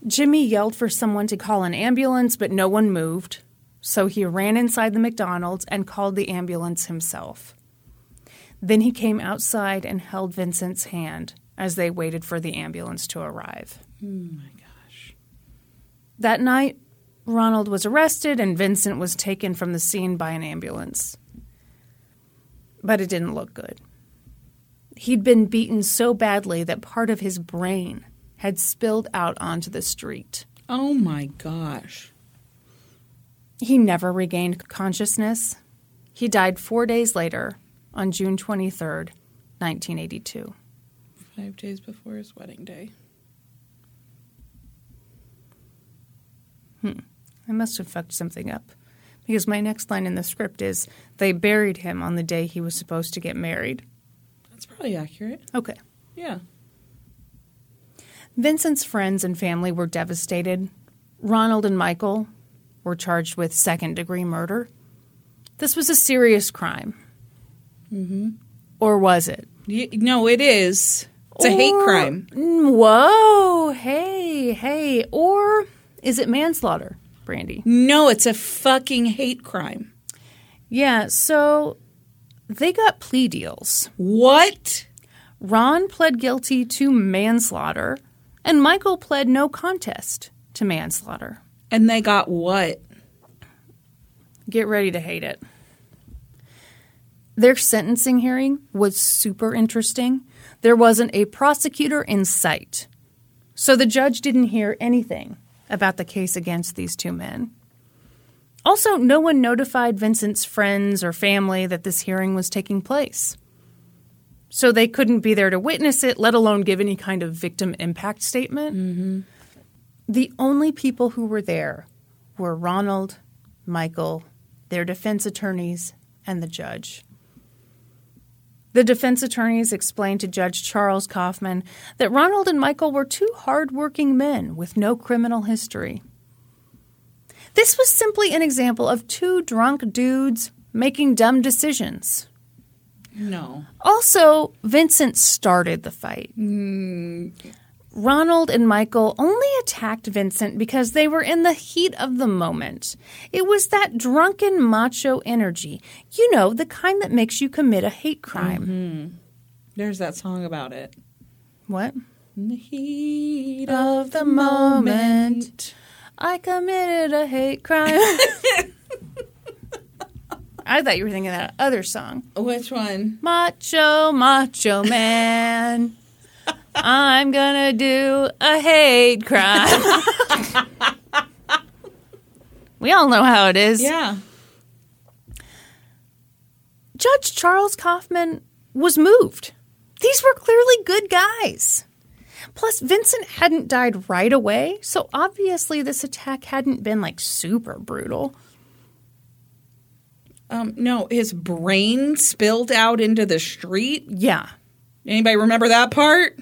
Speaker 1: Jimmy yelled for someone to call an ambulance, but no one moved. So he ran inside the McDonald's and called the ambulance himself. Then he came outside and held Vincent's hand as they waited for the ambulance to arrive.
Speaker 2: Oh my gosh.
Speaker 1: That night, Ronald was arrested and Vincent was taken from the scene by an ambulance. But it didn't look good. He'd been beaten so badly that part of his brain had spilled out onto the street.
Speaker 2: Oh my gosh.
Speaker 1: He never regained consciousness. He died four days later on June 23rd, 1982.
Speaker 2: Five days before his wedding day. Hmm.
Speaker 1: I must have fucked something up. Because my next line in the script is they buried him on the day he was supposed to get married.
Speaker 2: That's probably accurate.
Speaker 1: Okay.
Speaker 2: Yeah.
Speaker 1: Vincent's friends and family were devastated. Ronald and Michael were charged with second degree murder. This was a serious crime. Mm-hmm. Or was it?
Speaker 2: Y- no, it is. It's a hate crime.
Speaker 1: Whoa, hey, hey. Or is it manslaughter, Brandy?
Speaker 2: No, it's a fucking hate crime.
Speaker 1: Yeah, so they got plea deals.
Speaker 2: What?
Speaker 1: Ron pled guilty to manslaughter, and Michael pled no contest to manslaughter.
Speaker 2: And they got what?
Speaker 1: Get ready to hate it. Their sentencing hearing was super interesting. There wasn't a prosecutor in sight. So the judge didn't hear anything about the case against these two men. Also, no one notified Vincent's friends or family that this hearing was taking place. So they couldn't be there to witness it, let alone give any kind of victim impact statement. Mm-hmm. The only people who were there were Ronald, Michael, their defense attorneys, and the judge. The defense attorneys explained to Judge Charles Kaufman that Ronald and Michael were two hardworking men with no criminal history. This was simply an example of two drunk dudes making dumb decisions.
Speaker 2: No.
Speaker 1: Also, Vincent started the fight. Hmm. Ronald and Michael only attacked Vincent because they were in the heat of the moment. It was that drunken macho energy. You know, the kind that makes you commit a hate crime. Mm-hmm.
Speaker 2: There's that song about it.
Speaker 1: What?
Speaker 2: In the heat
Speaker 1: Of the moment, I committed a hate crime. I thought you were thinking of that other song.
Speaker 2: Which one?
Speaker 1: Macho, macho man. I'm gonna do a hate crime. we all know how it is.
Speaker 2: Yeah.
Speaker 1: Judge Charles Kaufman was moved. These were clearly good guys. Plus, Vincent hadn't died right away, so obviously this attack hadn't been like super brutal.
Speaker 2: Um, no, his brain spilled out into the street.
Speaker 1: Yeah.
Speaker 2: Anybody remember that part?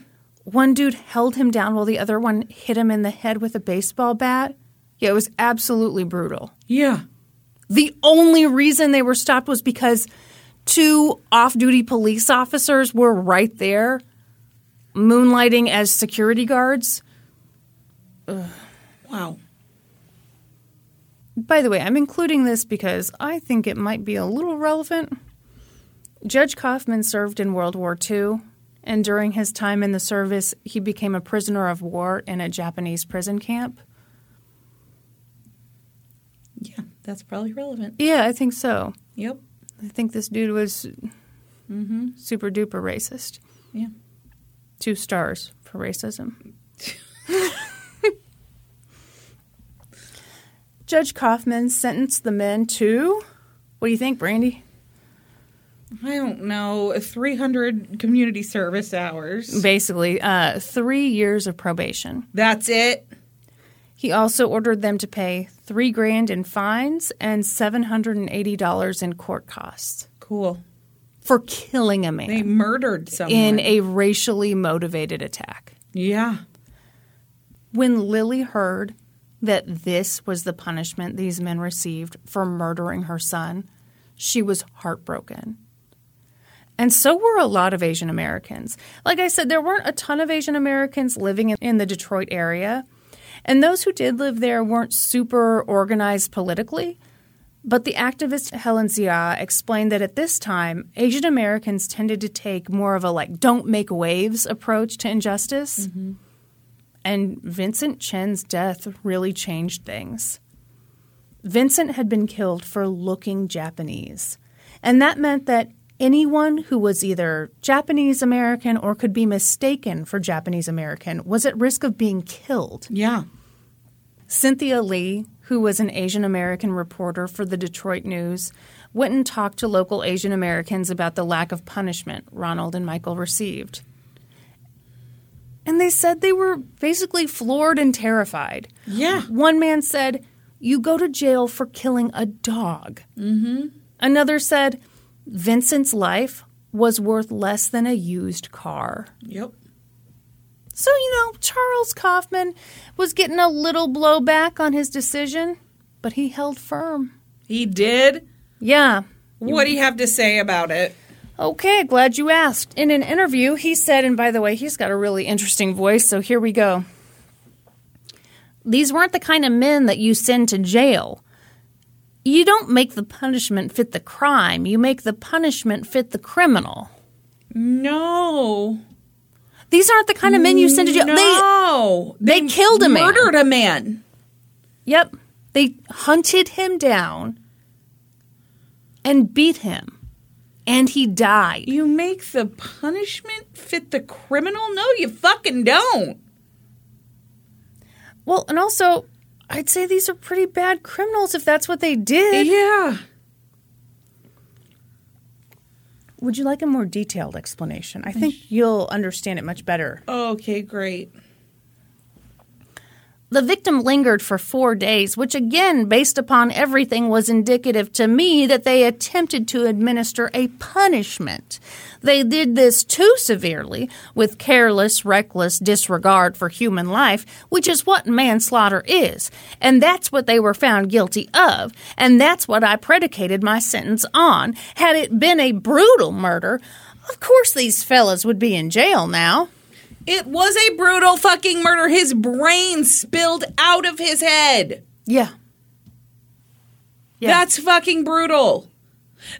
Speaker 1: One dude held him down while the other one hit him in the head with a baseball bat. Yeah, it was absolutely brutal.
Speaker 2: Yeah.
Speaker 1: The only reason they were stopped was because two off duty police officers were right there, moonlighting as security guards.
Speaker 2: Wow.
Speaker 1: By the way, I'm including this because I think it might be a little relevant. Judge Kaufman served in World War II. And during his time in the service, he became a prisoner of war in a Japanese prison camp.
Speaker 2: Yeah, that's probably relevant.
Speaker 1: Yeah, I think so.
Speaker 2: Yep.
Speaker 1: I think this dude was mm-hmm. super duper racist.
Speaker 2: Yeah.
Speaker 1: Two stars for racism. Judge Kaufman sentenced the men to. What do you think, Brandy?
Speaker 2: I don't know. 300 community service hours.
Speaker 1: Basically, uh, three years of probation.
Speaker 2: That's it.
Speaker 1: He also ordered them to pay three grand in fines and seven hundred and eighty dollars in court costs
Speaker 2: Cool.
Speaker 1: for killing a man.
Speaker 2: They murdered someone.
Speaker 1: in a racially motivated attack.
Speaker 2: yeah.
Speaker 1: When Lily heard that this was the punishment these men received for murdering her son, she was heartbroken. And so were a lot of Asian Americans. Like I said, there weren't a ton of Asian Americans living in, the Detroit area. And those who did live there weren't super organized politically. But the activist Helen Zia explained that at this time, Asian Americans tended to take more of a like, don't make waves approach to injustice. Mm-hmm. And Vincent Chin's death really changed things. Vincent had been killed for looking Japanese. And that meant that anyone who was either Japanese American or could be mistaken for Japanese American was at risk of being killed.
Speaker 2: Yeah.
Speaker 1: Cynthia Lee, who was an Asian American reporter for the Detroit News, went and talked to local Asian Americans about the lack of punishment Ronald and Michael received. And they said they were basically floored and terrified.
Speaker 2: Yeah.
Speaker 1: One man said, You go to jail for killing a dog. Mm-hmm. Another said, Vincent's life was worth less than a used car.
Speaker 2: Yep.
Speaker 1: So, you know, Charles Kaufman was getting a little blowback on his decision, but he held firm.
Speaker 2: He did.
Speaker 1: Yeah.
Speaker 2: What do you have to say about it?
Speaker 1: Okay, glad you asked. In an interview, he said, and by the way, he's got a really interesting voice, so here we go. These weren't the kind of men that you send to jail. You don't make the punishment fit the crime, you make the punishment fit the criminal.
Speaker 2: No.
Speaker 1: These aren't the kind of men you send to jail. They,
Speaker 2: No.
Speaker 1: they killed a man.
Speaker 2: Murdered a man.
Speaker 1: Yep. They hunted him down and beat him. And he died.
Speaker 2: You make the punishment fit the criminal? No, you fucking don't.
Speaker 1: Well, and also, I'd say these are pretty bad criminals if that's what they did.
Speaker 2: Yeah.
Speaker 1: Would you like a more detailed explanation? I think you'll understand it much better.
Speaker 2: Okay, great.
Speaker 1: The victim lingered for four days, which again, based upon everything, was indicative to me that they attempted to administer a punishment. They did this too severely, with careless, reckless disregard for human life, which is what manslaughter is. And that's what they were found guilty of. And that's what I predicated my sentence on. Had it been a brutal murder, of course these fellas would be in jail now.
Speaker 2: It was a brutal fucking murder. His brain spilled out of his head.
Speaker 1: Yeah. Yeah.
Speaker 2: That's fucking brutal.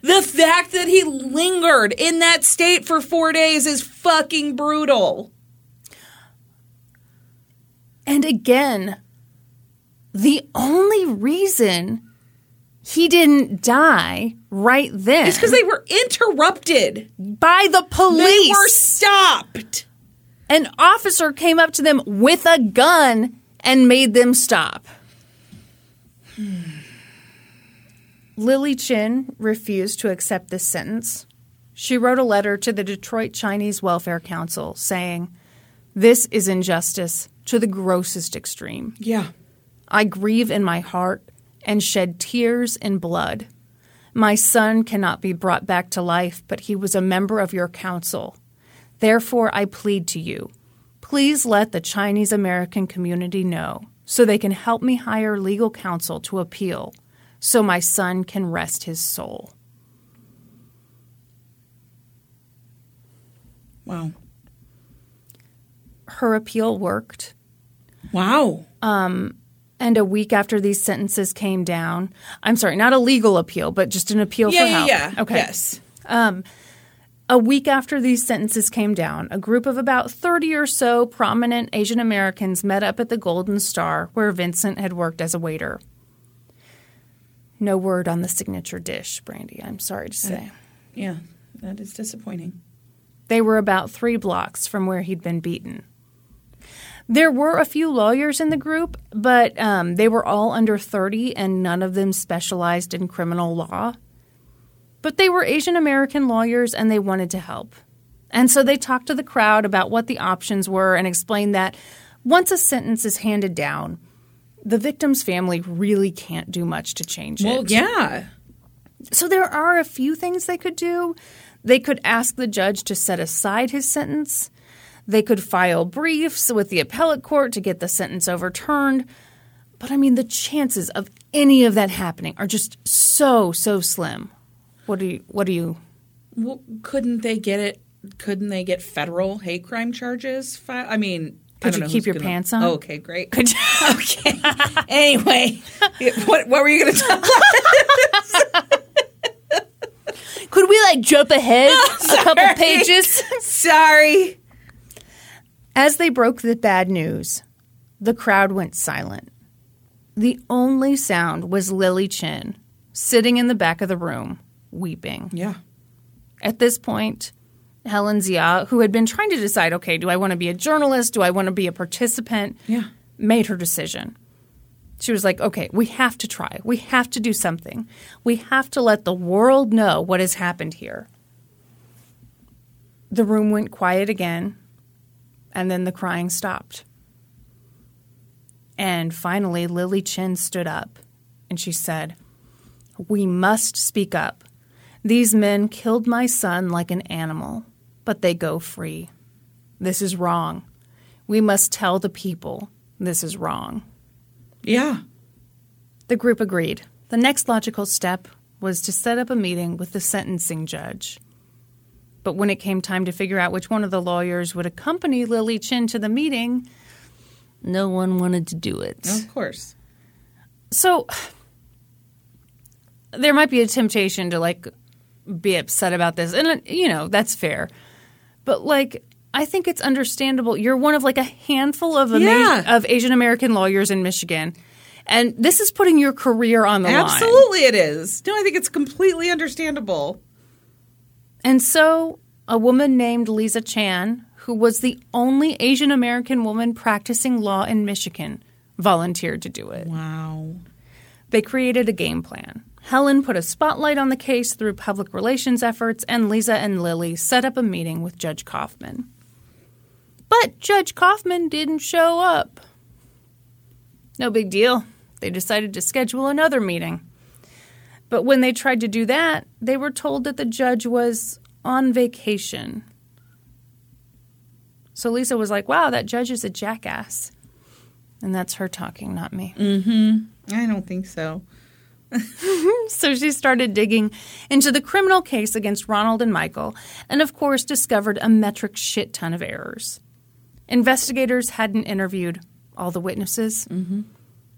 Speaker 2: The fact that he lingered in that state for four days is fucking brutal.
Speaker 1: And again, the only reason he didn't die right then
Speaker 2: It's because they were interrupted.
Speaker 1: by the police.
Speaker 2: They were stopped.
Speaker 1: An officer came up to them with a gun and made them stop. Hmm. Lily Chin refused to accept this sentence. She wrote a letter to the Detroit Chinese Welfare Council saying, This is injustice to the grossest extreme.
Speaker 2: Yeah.
Speaker 1: I grieve in my heart and shed tears and blood. My son cannot be brought back to life, but he was a member of your council. Therefore, I plead to you please let the Chinese American community know so they can help me hire legal counsel to appeal so my son can rest his soul.
Speaker 2: Wow.
Speaker 1: Her appeal worked.
Speaker 2: Wow.
Speaker 1: Um, And a week after these sentences came down, I'm sorry, not a legal appeal, but just an appeal
Speaker 2: yeah,
Speaker 1: for help.
Speaker 2: yeah. yeah.
Speaker 1: Okay.
Speaker 2: Yes.
Speaker 1: A week after these sentences came down, a group of about 30 or so prominent Asian Americans met up at the Golden Star where Vincent had worked as a waiter. No word on the signature dish, Brandy, I'm sorry to say.
Speaker 2: Yeah, that is disappointing.
Speaker 1: They were about three blocks from where he'd been beaten. There were a few lawyers in the group, but um, they were all under 30 and none of them specialized in criminal law. But they were Asian American lawyers and they wanted to help. And so they talked to the crowd about what the options were and explained that once a sentence is handed down, the victim's family really can't do much to change
Speaker 2: Well,
Speaker 1: it.
Speaker 2: Well, yeah.
Speaker 1: So there are a few things they could do. They could ask the judge to set aside his sentence. They could file briefs with the appellate court to get the sentence overturned. But I mean, the chances of any of that happening are just so, so slim. What do you, what do you,
Speaker 2: Well, couldn't they get it? Couldn't they get federal hate crime charges? Fi- I mean, I
Speaker 1: Could
Speaker 2: don't
Speaker 1: you keep your
Speaker 2: gonna-
Speaker 1: pants on?
Speaker 2: Oh, okay, great.
Speaker 1: could you,
Speaker 2: okay. anyway, what what were you going to talk about?
Speaker 1: could we like jump ahead a couple pages?
Speaker 2: Sorry.
Speaker 1: As they broke the bad news, the crowd went silent. The only sound was Lily Chin sitting in the back of the room, weeping.
Speaker 2: Yeah.
Speaker 1: At this point, Helen Zia, who had been trying to decide, okay, do I want to be a journalist? Do I want to be a participant?
Speaker 2: Yeah.
Speaker 1: Made her decision. She was like, okay, we have to try. We have to do something. We have to let the world know what has happened here. The room went quiet again, and then the crying stopped. And finally, Lily Chin stood up and she said, We must speak up. These men killed my son like an animal, but they go free. This is wrong. We must tell the people this is wrong.
Speaker 2: Yeah.
Speaker 1: The group agreed. The next logical step was to set up a meeting with the sentencing judge. But when it came time to figure out which one of the lawyers would accompany Lily Chin to the meeting, no one wanted to do it.
Speaker 2: Of course.
Speaker 1: So there might be a temptation to like be upset about this, and you know that's fair. But like, I think it's understandable. You're one of like a handful of ama-
Speaker 2: Yeah.
Speaker 1: of Asian American lawyers in Michigan, and this is putting your career on the line.
Speaker 2: Absolutely, it is. No, I think it's completely understandable.
Speaker 1: And so, a woman named Lisa Chan, who was the only Asian American woman practicing law in Michigan, volunteered to do it.
Speaker 2: Wow.
Speaker 1: They created a game plan. Helen put a spotlight on the case through public relations efforts, and Lisa and Lily set up a meeting with Judge Kaufman. But Judge Kaufman didn't show up. No big deal. They decided to schedule another meeting. But when they tried to do that, they were told that the judge was on vacation. So Lisa was like, wow, that judge is a jackass. And that's her talking, not me. Mm-hmm.
Speaker 2: I don't think so.
Speaker 1: So she started digging into the criminal case against Ronald and Michael, and of course, discovered a metric shit ton of errors. Investigators hadn't interviewed all the witnesses. Mm-hmm.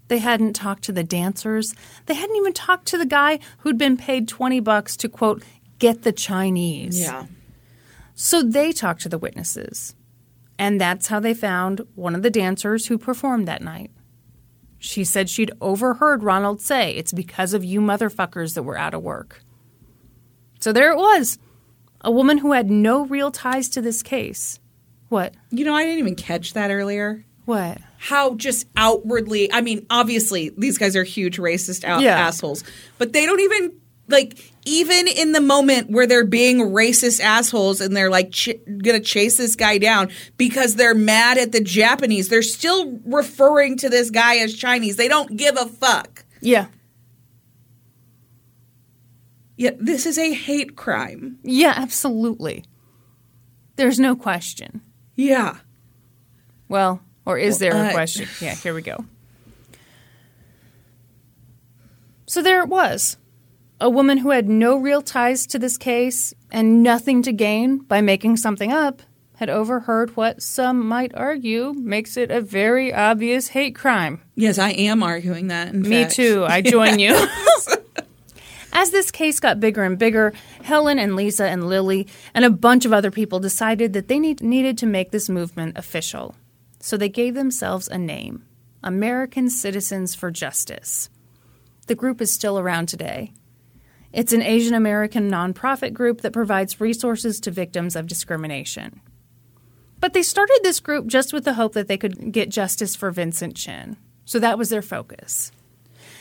Speaker 1: They hadn't talked to the dancers. They hadn't even talked to the guy who'd been paid 20 bucks to, quote, get the Chinese.
Speaker 2: Yeah.
Speaker 1: So they talked to the witnesses. And that's how they found one of the dancers who performed that night. She said she'd overheard Ronald say, It's because of you motherfuckers that we're out of work. So there it was a woman who had no real ties to this case. What?
Speaker 2: You know, I didn't even catch that earlier.
Speaker 1: What?
Speaker 2: How just outwardly, I mean, obviously, these guys are huge racist out-
Speaker 1: Yeah.
Speaker 2: assholes, but they don't even, like, even in the moment where they're being racist assholes and they're like ch- gonna chase this guy down because they're mad at the Japanese, they're still referring to this guy as Chinese. They don't give a fuck.
Speaker 1: Yeah.
Speaker 2: Yet this is a hate crime.
Speaker 1: Yeah, absolutely. There's no question.
Speaker 2: Yeah.
Speaker 1: Well, or is there a
Speaker 2: uh,
Speaker 1: question? Yeah, here we go. So there it was. A woman who had no real ties to this case and nothing to gain by making something up had overheard what some might argue makes it a very obvious hate crime.
Speaker 2: Yes, I am arguing that.
Speaker 1: Me
Speaker 2: fact.
Speaker 1: too. I join you. As this case got bigger and bigger, Helen and Lisa and Lily and a bunch of other people decided that they need, needed to make this movement official. So they gave themselves a name American Citizens for Justice. The group is still around today. It's an Asian American nonprofit group that provides resources to victims of discrimination. But they started this group just with the hope that they could get justice for Vincent Chin. So that was their focus.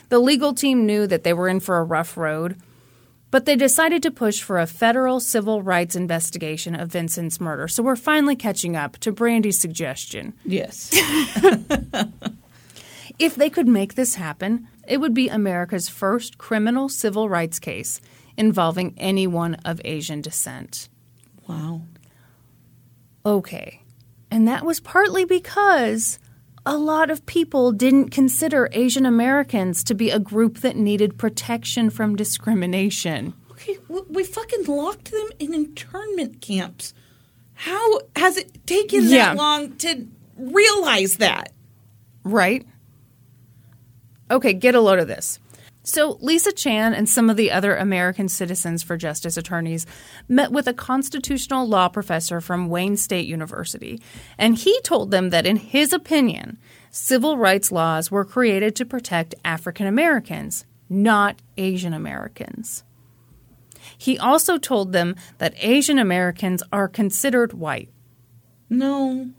Speaker 1: The legal team knew that they were in for a rough road, but they decided to push for a federal civil rights investigation of Vincent's murder. So we're finally catching up to Brandy's suggestion.
Speaker 2: Yes.
Speaker 1: If they could make this happen, it would be America's first criminal civil rights case involving anyone of Asian descent.
Speaker 2: wow.
Speaker 1: Okay. And that was partly because a lot of people didn't consider Asian Americans to be a group that needed protection from discrimination.
Speaker 2: Okay, we, we fucking locked them in internment camps. How has it taken
Speaker 1: Yeah.
Speaker 2: that long to realize that?
Speaker 1: Right? Okay, get a load of this. So, Lisa Chan and some of the other American Citizens for Justice attorneys met with a constitutional law professor from Wayne State University, and he told them that, in his opinion, civil rights laws were created to protect African Americans, not Asian Americans. He also told them that Asian Americans are considered white.
Speaker 2: No.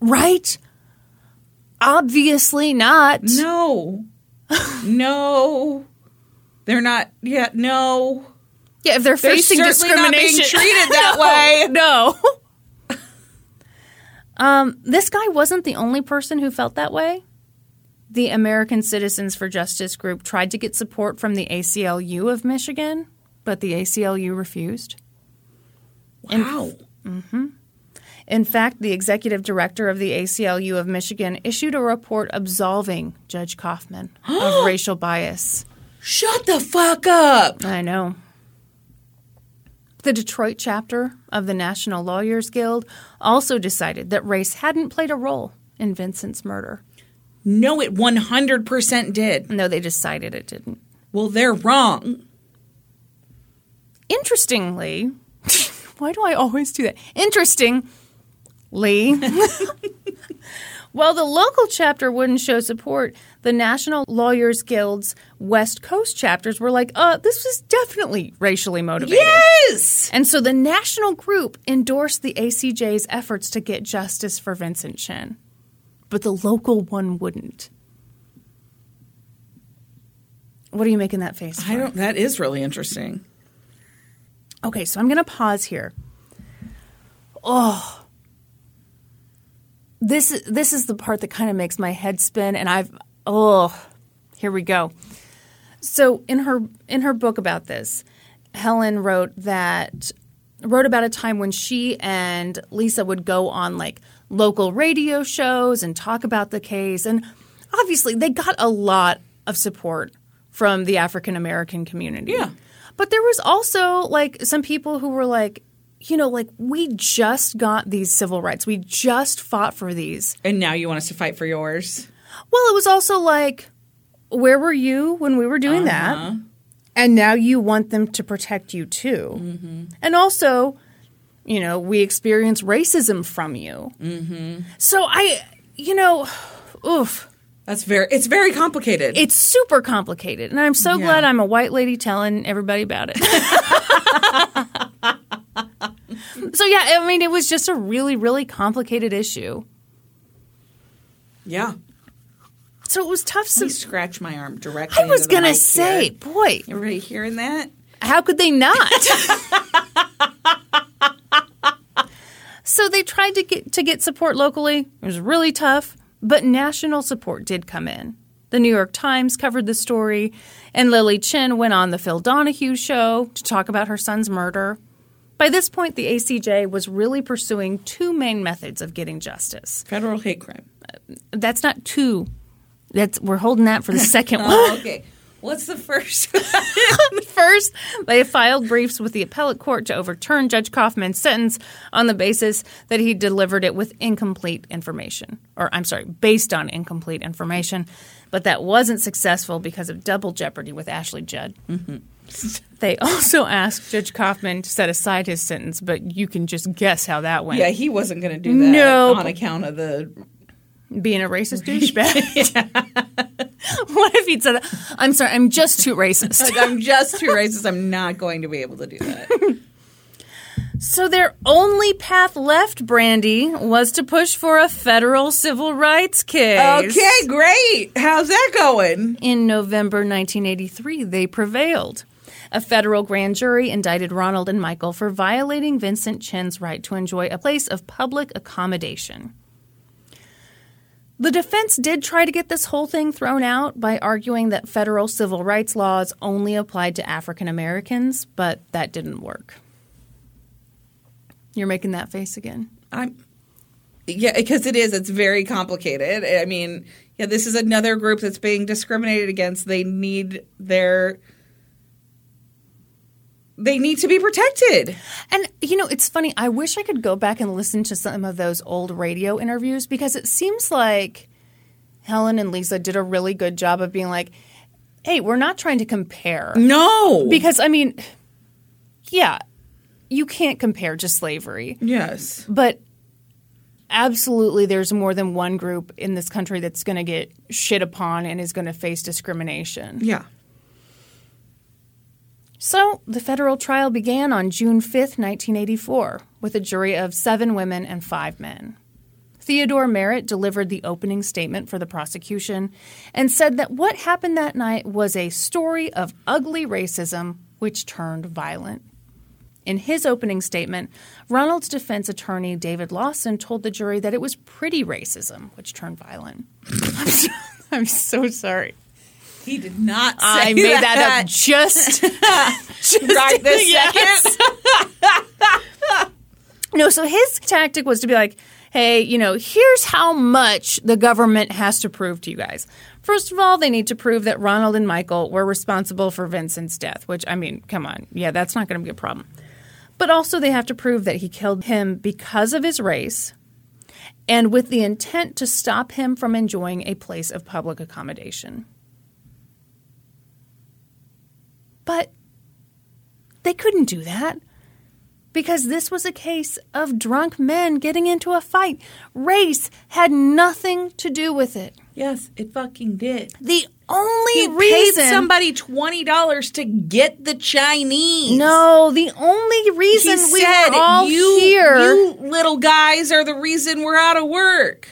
Speaker 1: Right? Obviously not.
Speaker 2: No. no. They're not yet. No.
Speaker 1: Yeah, if they're,
Speaker 2: They're
Speaker 1: facing
Speaker 2: certainly not being
Speaker 1: discrimination,
Speaker 2: treated that way.
Speaker 1: No. um, this guy wasn't the only person who felt that way. The American Citizens for Justice group tried to get support from the ACLU of Michigan, but the ACLU refused.
Speaker 2: Wow.
Speaker 1: In fact, the executive director of the ACLU of Michigan issued a report absolving Judge Kaufman of racial bias.
Speaker 2: Shut the fuck up.
Speaker 1: I know. The Detroit chapter of the National Lawyers Guild also decided that race hadn't played a role in Vincent's murder.
Speaker 2: No, it 100% did.
Speaker 1: No, they decided it didn't.
Speaker 2: Well, they're wrong.
Speaker 1: Interestingly, why do I always do that? Interestingly, while the local chapter wouldn't show support, the National Lawyers Guild's West Coast chapters were like, uh, this was definitely racially motivated.
Speaker 2: Yes.
Speaker 1: And so the national group endorsed the ACJ's efforts to get justice for Vincent Chin, but the local one wouldn't. What are you making that face for?
Speaker 2: I don't. That is really interesting.
Speaker 1: Okay, so I'm going to pause here. Oh. This this is the part that kind of makes my head spin and I've oh, here we go. So in her in her book about this, Helen wrote that wrote about a time when she and Lisa would go on like local radio shows and talk about the case and obviously they got a lot of support from the African American community.
Speaker 2: Yeah.
Speaker 1: But there was also like some people who were like, you know, like we just got these civil rights. We just fought for these.
Speaker 2: And now you want us to fight for yours?
Speaker 1: Well, it was also like, where were you when we were doing that? And now you want them to protect you too. And also, you know, we experience racism from you. Mm-hmm. So I, you know, oof.
Speaker 2: That's very. It's very complicated.
Speaker 1: It's super complicated. And I'm so
Speaker 2: Yeah.
Speaker 1: glad I'm a white lady telling everybody about it. so, yeah, I mean, it was just a really, really complicated issue.
Speaker 2: yeah.
Speaker 1: So it was tough.
Speaker 2: Let me
Speaker 1: So
Speaker 2: scratch my arm directly.
Speaker 1: I was
Speaker 2: the
Speaker 1: going to
Speaker 2: mic
Speaker 1: say,
Speaker 2: here.
Speaker 1: boy,
Speaker 2: Everybody hearing that?
Speaker 1: how could they not? so they tried to get to get support locally. It was really tough, but national support did come in. The New York Times covered the story, and Lily Chin went on the Phil Donahue show to talk about her son's murder. By this point, the ACJ was really pursuing two main methods of getting justice.
Speaker 2: Federal hate crime.
Speaker 1: Uh, that's not two. That's we're holding that for the second oh, one.
Speaker 2: Oh, okay. What's the first?
Speaker 1: First, they filed briefs with the appellate court to overturn Judge Kaufman's sentence on the basis that he delivered it with incomplete information. Or, I'm sorry, based on incomplete information. But that wasn't successful because of double jeopardy with Ashley Judd. Mm-hmm. They also asked Judge Kaufman to set aside his sentence, but you can just guess how that went.
Speaker 2: yeah, he wasn't going to do that
Speaker 1: Nope.
Speaker 2: on account of the.
Speaker 1: Being a racist douchebag. what if he'd said, I'm sorry, I'm just too racist?
Speaker 2: I'm just too racist. I'm not going to be able to do that.
Speaker 1: So their only path left, Brandy, was to push for a federal civil rights case.
Speaker 2: Okay, great. How's that going?
Speaker 1: In November 1983, they prevailed. A federal grand jury indicted Ronald and Michael for violating Vincent Chin's right to enjoy a place of public accommodation. The defense did try to get this whole thing thrown out by arguing that federal civil rights laws only applied to African Americans, but that didn't work. You're making that face again.
Speaker 2: I'm. Yeah, because it is. It's very complicated. I mean, yeah, this is another group that's being discriminated against. They need their. They need to be protected.
Speaker 1: And you know, it's funny. I wish I could go back and listen to some of those old radio interviews because it seems like Helen and Lisa did a really good job of being like, "Hey, we're not trying to compare."
Speaker 2: No.
Speaker 1: Because I mean, yeah, you can't compare to slavery.
Speaker 2: yes.
Speaker 1: But absolutely there's more than one group in this country that's going to get shit upon and is going to face discrimination.
Speaker 2: Yeah.
Speaker 1: So, the federal trial began on June 5, 1984, with a jury of seven women and five men. Theodore Merritt delivered the opening statement for the prosecution and said that what happened that night was a story of ugly racism which turned violent. In his opening statement, Ronald's defense attorney, David Lawson, told the jury that it was pretty racism which turned violent. I'm so, I'm so sorry.
Speaker 2: He did not say
Speaker 1: I made that, up just, just
Speaker 2: right this second.
Speaker 1: No, so his tactic was to be like, hey, you know, here's how much the government has to prove to you guys. First of all, they need to prove that Ronald and Michael were responsible for Vincent's death, which, I mean, come on. Yeah, that's not going to be a problem. But also, they have to prove that he killed him because of his race and with the intent to stop him from enjoying a place of public accommodation. But they couldn't do that because this was a case of drunk men getting into a fight. Race had nothing to do with it.
Speaker 2: Yes, it fucking did.
Speaker 1: The only reason.
Speaker 2: He
Speaker 1: reason
Speaker 2: paid somebody twenty dollars to get the Chinese.
Speaker 1: No, the only reason
Speaker 2: he
Speaker 1: we
Speaker 2: said,
Speaker 1: were all
Speaker 2: you,
Speaker 1: here
Speaker 2: You little guys are the reason we're out of work,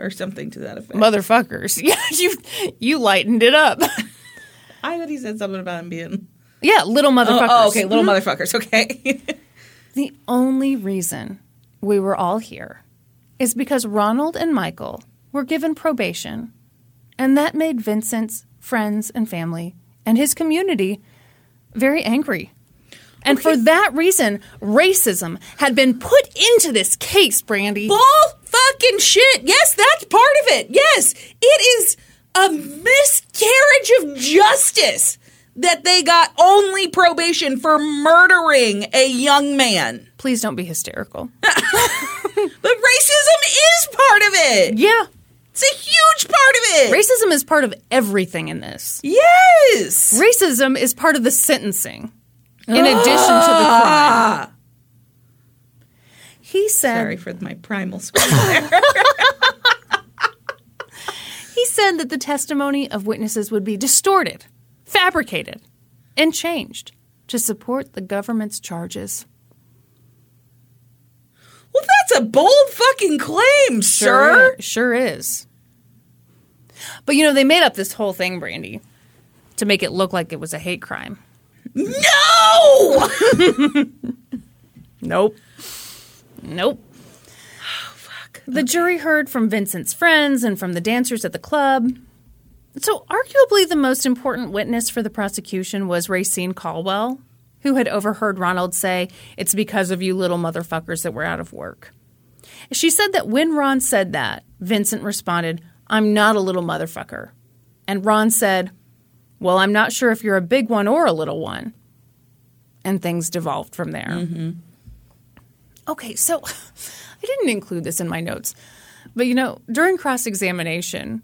Speaker 2: or something to that effect.
Speaker 1: motherfuckers. Yeah, you you lightened it up.
Speaker 2: I thought he said something about him being.
Speaker 1: yeah, little motherfuckers.
Speaker 2: Oh, oh, okay, little mm-hmm. motherfuckers. Okay.
Speaker 1: The only reason we were all here is because Ronald and Michael were given probation, and that made Vincent's friends and family and his community very angry. And for that reason, racism had been put into this case, Brandy.
Speaker 2: Bull fucking shit. Yes, that's part of it. Yes, it is a miscarriage of justice that they got only probation for murdering a young man.
Speaker 1: Please don't be hysterical.
Speaker 2: But racism is part of it.
Speaker 1: yeah.
Speaker 2: It's a huge part of it.
Speaker 1: Racism is part of everything in this.
Speaker 2: yes.
Speaker 1: Racism is part of the sentencing, in addition to the crime.
Speaker 2: Ah.
Speaker 1: He said
Speaker 2: Sorry for my primal squeal there.
Speaker 1: He said that the testimony of witnesses would be distorted, fabricated, and changed to support the government's charges.
Speaker 2: well, that's a bold fucking claim, sir.
Speaker 1: Sure is. But you know, they made up this whole thing, Brandy, to make it look like it was a hate crime.
Speaker 2: No.
Speaker 1: Nope. Nope. The jury heard from Vincent's friends and from the dancers at the club. So, arguably, the most important witness for the prosecution was Racine Caldwell, who had overheard Ronald say, It's because of you little motherfuckers that we're out of work. She said that when Ron said that, Vincent responded, I'm not a little motherfucker. And Ron said, Well, I'm not sure if you're a big one or a little one. And things devolved from there. Mm-hmm. Okay, so I didn't include this in my notes. But you know, during cross examination,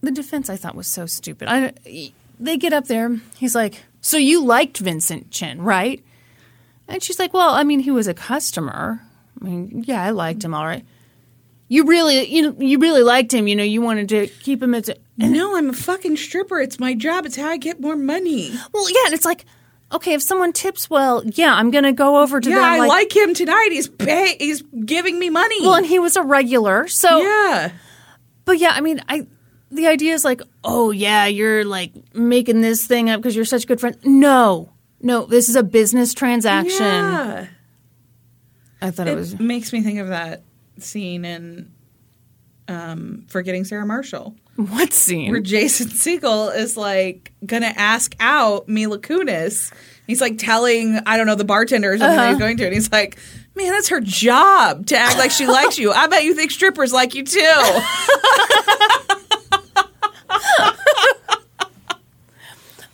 Speaker 1: the defense I thought was so stupid. I, they get up there. He's like, "So you liked Vincent Chin, right?" And she's like, "Well, I mean, he was a customer. I mean, yeah, I liked him, all right. You really, you know, you really liked him. You know, you wanted to keep him as a
Speaker 2: No, I'm a fucking stripper. It's my job. It's how I get more money.
Speaker 1: well, yeah." And it's like, okay, if someone tips well, yeah, I'm gonna go over to
Speaker 2: Yeah,
Speaker 1: them.
Speaker 2: I like, him tonight. He's pay. He's giving me money.
Speaker 1: Well, and he was a regular, so
Speaker 2: yeah.
Speaker 1: But yeah, I mean, I the idea is like, oh yeah, you're like making this thing up because you're such good friends. No, no, this is a business transaction.
Speaker 2: Yeah.
Speaker 1: I thought it,
Speaker 2: It
Speaker 1: was
Speaker 2: makes me think of that scene in um, Forgetting Sarah Marshall,
Speaker 1: what scene?
Speaker 2: where Jason Segel is like gonna ask out Mila Kunis. He's like telling I don't know the bartender or something that he's uh-huh. going to, and he's like, "Man, that's her job to act like she likes you. I bet you think strippers like you too."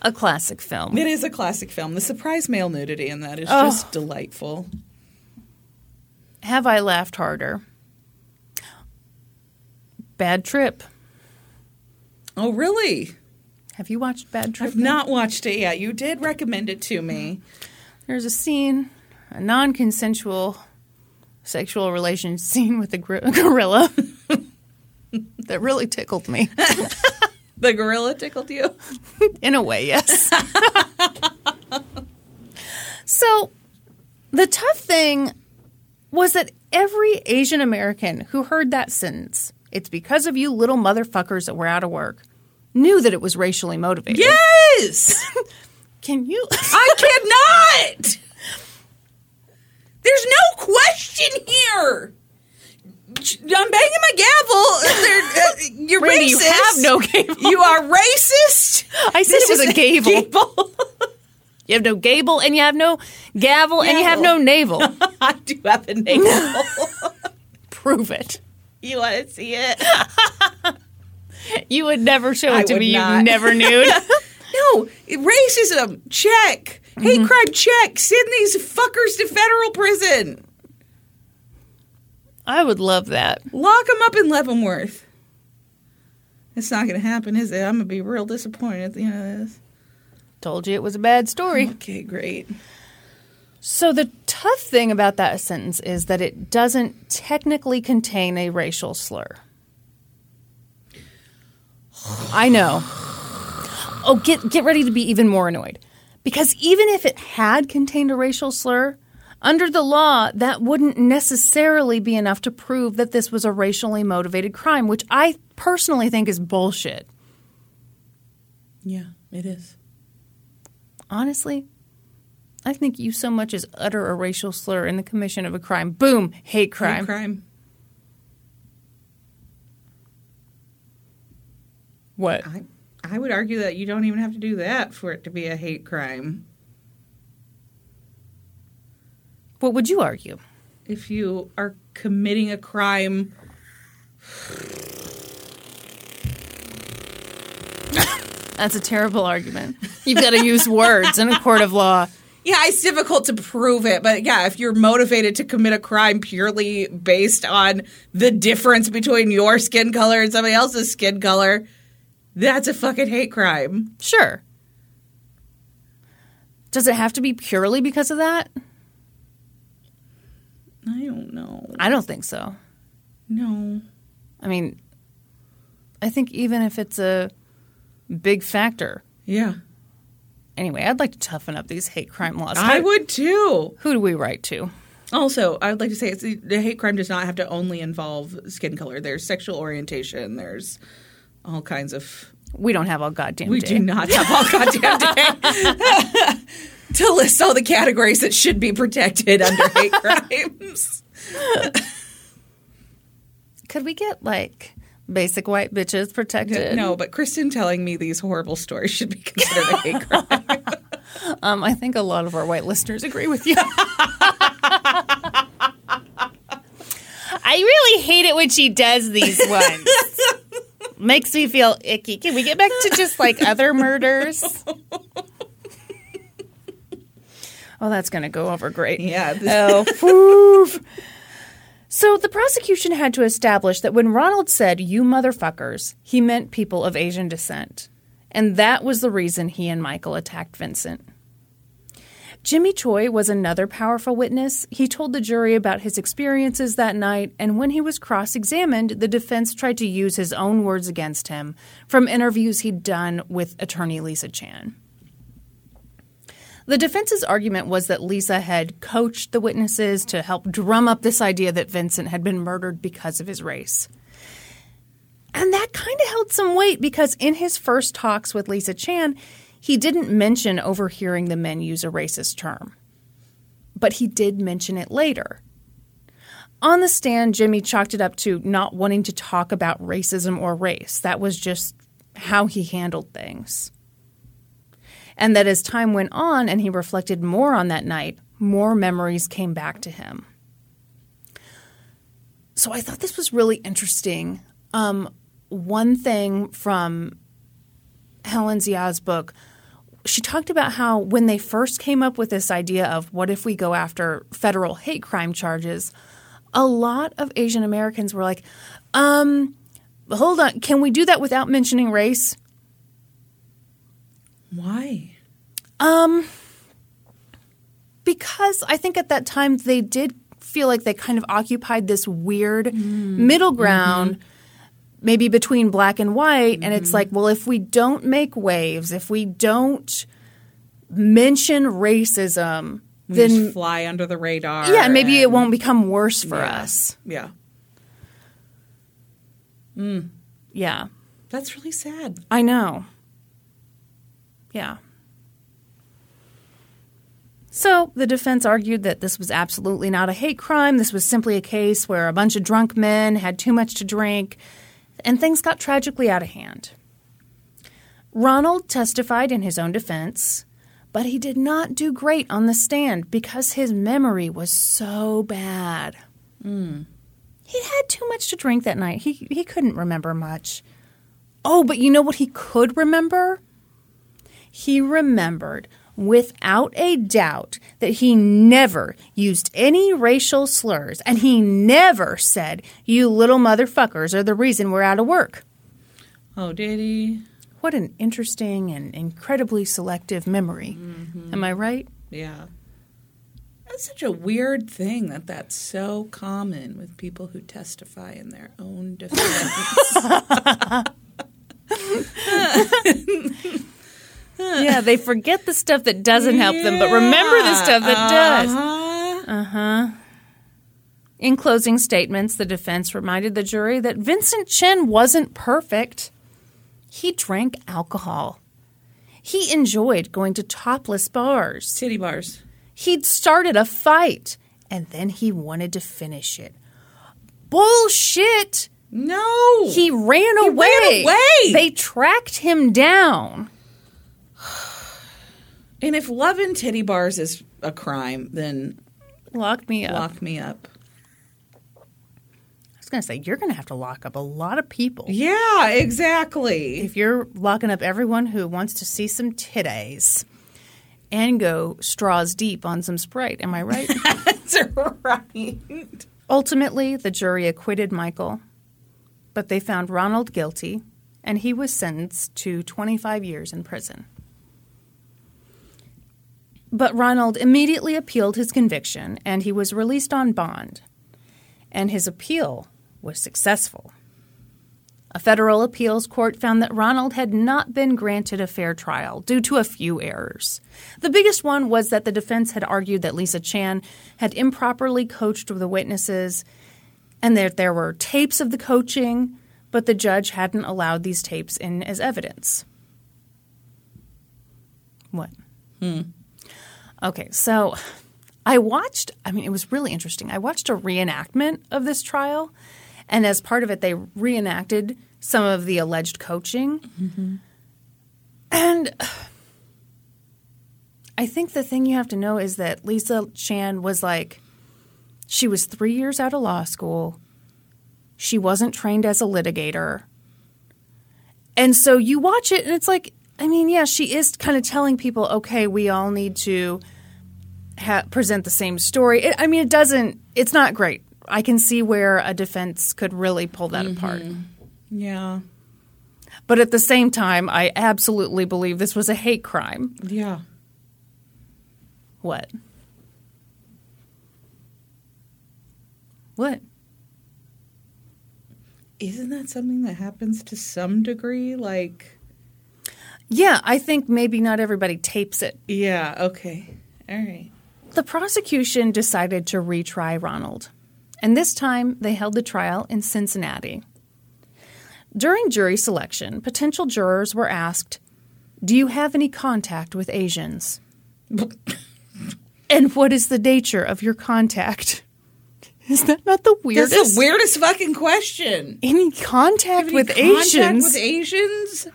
Speaker 1: a classic film.
Speaker 2: it is a classic film. The surprise male nudity in that is just delightful.
Speaker 1: Have I laughed harder? Bad Trip.
Speaker 2: Oh, really?
Speaker 1: Have you watched Bad Trip?
Speaker 2: I've not watched it yet. You did recommend it to me.
Speaker 1: There's a scene, a non-consensual sexual relation scene with a gor- gorilla that really tickled me.
Speaker 2: The gorilla tickled you?
Speaker 1: In a way, yes. so, the tough thing was that every Asian American who heard that sentence, it's because of you little motherfuckers that were out of work, knew that it was racially motivated.
Speaker 2: Yes!
Speaker 1: Can you?
Speaker 2: I cannot! There's no question here! I'm banging my gavel. Uh, you're
Speaker 1: Randy,
Speaker 2: racist.
Speaker 1: you have no gable.
Speaker 2: You are racist.
Speaker 1: I said
Speaker 2: This
Speaker 1: it was
Speaker 2: is
Speaker 1: a gable.
Speaker 2: gable.
Speaker 1: You have no gable, and you have no gavel, and you have no navel.
Speaker 2: I do have a navel.
Speaker 1: Prove it.
Speaker 2: You want to see it?
Speaker 1: You would never show it
Speaker 2: I
Speaker 1: to me.
Speaker 2: not.
Speaker 1: You never nude.
Speaker 2: No, racism. Check. Hate
Speaker 1: Mm-hmm.
Speaker 2: crime. Check. Send these fuckers to federal prison.
Speaker 1: I would love that.
Speaker 2: Lock them up in Leavenworth. It's not going to happen, is it? I'm going to be real disappointed at the end of this.
Speaker 1: Told you it was a bad story.
Speaker 2: Okay, great.
Speaker 1: So the tough thing about that sentence is that it doesn't technically contain a racial slur. I know. Oh, get get ready to be even more annoyed. Because even if it had contained a racial slur, under the law, that wouldn't necessarily be enough to prove that this was a racially motivated crime, which I personally think is bullshit.
Speaker 2: Yeah, it is.
Speaker 1: Honestly, I think you so much as utter a racial slur in the commission of a crime. Boom, hate crime.
Speaker 2: Hate crime.
Speaker 1: What?
Speaker 2: I, I would argue that you don't even have to do that for it to be a hate crime.
Speaker 1: What would you argue?
Speaker 2: If you are committing a crime,
Speaker 1: That's a terrible argument. You've got to use words in a court of law.
Speaker 2: Yeah, it's difficult to prove it, but yeah, if you're motivated to commit a crime purely based on the difference between your skin color and somebody else's skin color, that's a fucking hate crime.
Speaker 1: Sure. Does it have to be purely because of that?
Speaker 2: I don't know.
Speaker 1: I don't think so.
Speaker 2: No.
Speaker 1: I mean, I think even if it's a big factor.
Speaker 2: Yeah.
Speaker 1: Anyway, I'd like to toughen up these hate crime laws.
Speaker 2: I would too.
Speaker 1: Who do we write to?
Speaker 2: Also, I would like to say it's, the hate crime does not have to only involve skin color. There's sexual orientation. There's all kinds of.
Speaker 1: We don't have all goddamn
Speaker 2: We
Speaker 1: day.
Speaker 2: do not have all goddamn day to list all the categories that should be protected under hate crimes.
Speaker 1: Could we get like basic white bitches protected?
Speaker 2: No, but Kristen telling me these horrible stories should be considered a hate crime.
Speaker 1: Um, I think a lot of our white listeners agree with you. I really hate it when she does these ones. makes me feel icky. Can we get back to just like other murders? oh, that's going to go over great.
Speaker 2: Yeah.
Speaker 1: Oh, woof. So the prosecution had to establish that when Ronald said, you motherfuckers, he meant people of Asian descent. And that was the reason he and Michael attacked Vincent. Jimmy Choi was another powerful witness. He told the jury about his experiences that night, and when he was cross examined, the defense tried to use his own words against him from interviews he'd done with attorney Lisa Chan. The defense's argument was that Lisa had coached the witnesses to help drum up this idea that Vincent had been murdered because of his race. And that kind of held some weight because in his first talks with Lisa Chan, he didn't mention overhearing the men use a racist term, but he did mention it later. On the stand, Jimmy chalked it up to not wanting to talk about racism or race. That was just how he handled things. And that as time went on and he reflected more on that night, more memories came back to him. So I thought this was really interesting. Um, one thing from Helen Zia's book she talked about how when they first came up with this idea of what if we go after federal hate crime charges, a lot of Asian Americans were like, um, hold on, can we do that without mentioning race?
Speaker 2: Why?
Speaker 1: Um, because I think at that time they did feel like they kind of occupied this weird mm. middle ground. Mm-hmm maybe between black and white. Mm-hmm. And it's like, well, if we don't make waves, if we don't mention racism,
Speaker 2: we
Speaker 1: then
Speaker 2: fly under the radar.
Speaker 1: Yeah, and maybe and, it won't become worse for
Speaker 2: yeah,
Speaker 1: us.
Speaker 2: Yeah.
Speaker 1: Mm. Yeah.
Speaker 2: That's really sad.
Speaker 1: I know. Yeah. So the defense argued that this was absolutely not a hate crime. This was simply a case where a bunch of drunk men had too much to drink and things got tragically out of hand. Ronald testified in his own defense, but he did not do great on the stand because his memory was so bad.
Speaker 2: Mm.
Speaker 1: He had too much to drink that night. He, he couldn't remember much. Oh, but you know what he could remember? He remembered without a doubt that he never used any racial slurs and he never said, You little motherfuckers are the reason we're out of work.
Speaker 2: Oh, did he?
Speaker 1: What an interesting and incredibly selective memory.
Speaker 2: Mm-hmm.
Speaker 1: Am I right?
Speaker 2: Yeah. That's such a weird thing that that's so common with people who testify in their own defense.
Speaker 1: yeah, they forget the stuff that doesn't help them, but remember the stuff that does.
Speaker 2: Uh-huh.
Speaker 1: Uh huh. In closing statements, the defense reminded the jury that Vincent Chin wasn't perfect. He drank alcohol. He enjoyed going to topless bars.
Speaker 2: Titty bars.
Speaker 1: He'd started a fight, and then he wanted to finish it. Bullshit!
Speaker 2: No!
Speaker 1: He ran
Speaker 2: He
Speaker 1: away.
Speaker 2: ran away!
Speaker 1: They tracked him down.
Speaker 2: And if loving titty bars is a crime, then
Speaker 1: Lock me up.
Speaker 2: lock me up.
Speaker 1: I was going to say, you're going to have to lock up a lot of people.
Speaker 2: Yeah, exactly.
Speaker 1: If you're locking up everyone who wants to see some titties and go straws deep on some Sprite. Am I right?
Speaker 2: That's right.
Speaker 1: Ultimately, the jury acquitted Michael, but they found Ronald guilty, and he was sentenced to 25 years in prison. But Ronald immediately appealed his conviction, and he was released on bond. And his appeal was successful. A federal appeals court found that Ronald had not been granted a fair trial due to a few errors. The biggest one was that the defense had argued that Lisa Chan had improperly coached the witnesses and that there were tapes of the coaching, but the judge hadn't allowed these tapes in as evidence. What?
Speaker 2: Hmm.
Speaker 1: Okay, so I watched, I mean, it was really interesting. I watched a reenactment of this trial, and as part of it, they reenacted some of the alleged coaching.
Speaker 2: Mm-hmm.
Speaker 1: And I think the thing you have to know is that Lisa Chan was like, she was three years out of law school. She wasn't trained as a litigator. And so you watch it and it's like, I mean, yeah, she is kind of telling people, okay, we all need to ha- present the same story. It, I mean, it doesn't, it's not great. I can see where a defense could really pull that mm-hmm. apart.
Speaker 2: Yeah.
Speaker 1: But at the same time, I absolutely believe this was a hate crime.
Speaker 2: Yeah.
Speaker 1: What? What?
Speaker 2: Isn't that something that happens to some degree? Like,
Speaker 1: Yeah, I think maybe not everybody tapes it.
Speaker 2: yeah, okay. All right.
Speaker 1: The prosecution decided to retry Ronald, and this time they held the trial in Cincinnati. During jury selection, potential jurors were asked, Do you have any contact with Asians? and what is the nature of your contact? Is that not the weirdest?
Speaker 2: That's the weirdest fucking question.
Speaker 1: Any contact
Speaker 2: Any
Speaker 1: with
Speaker 2: contact
Speaker 1: Asians?
Speaker 2: With Asians?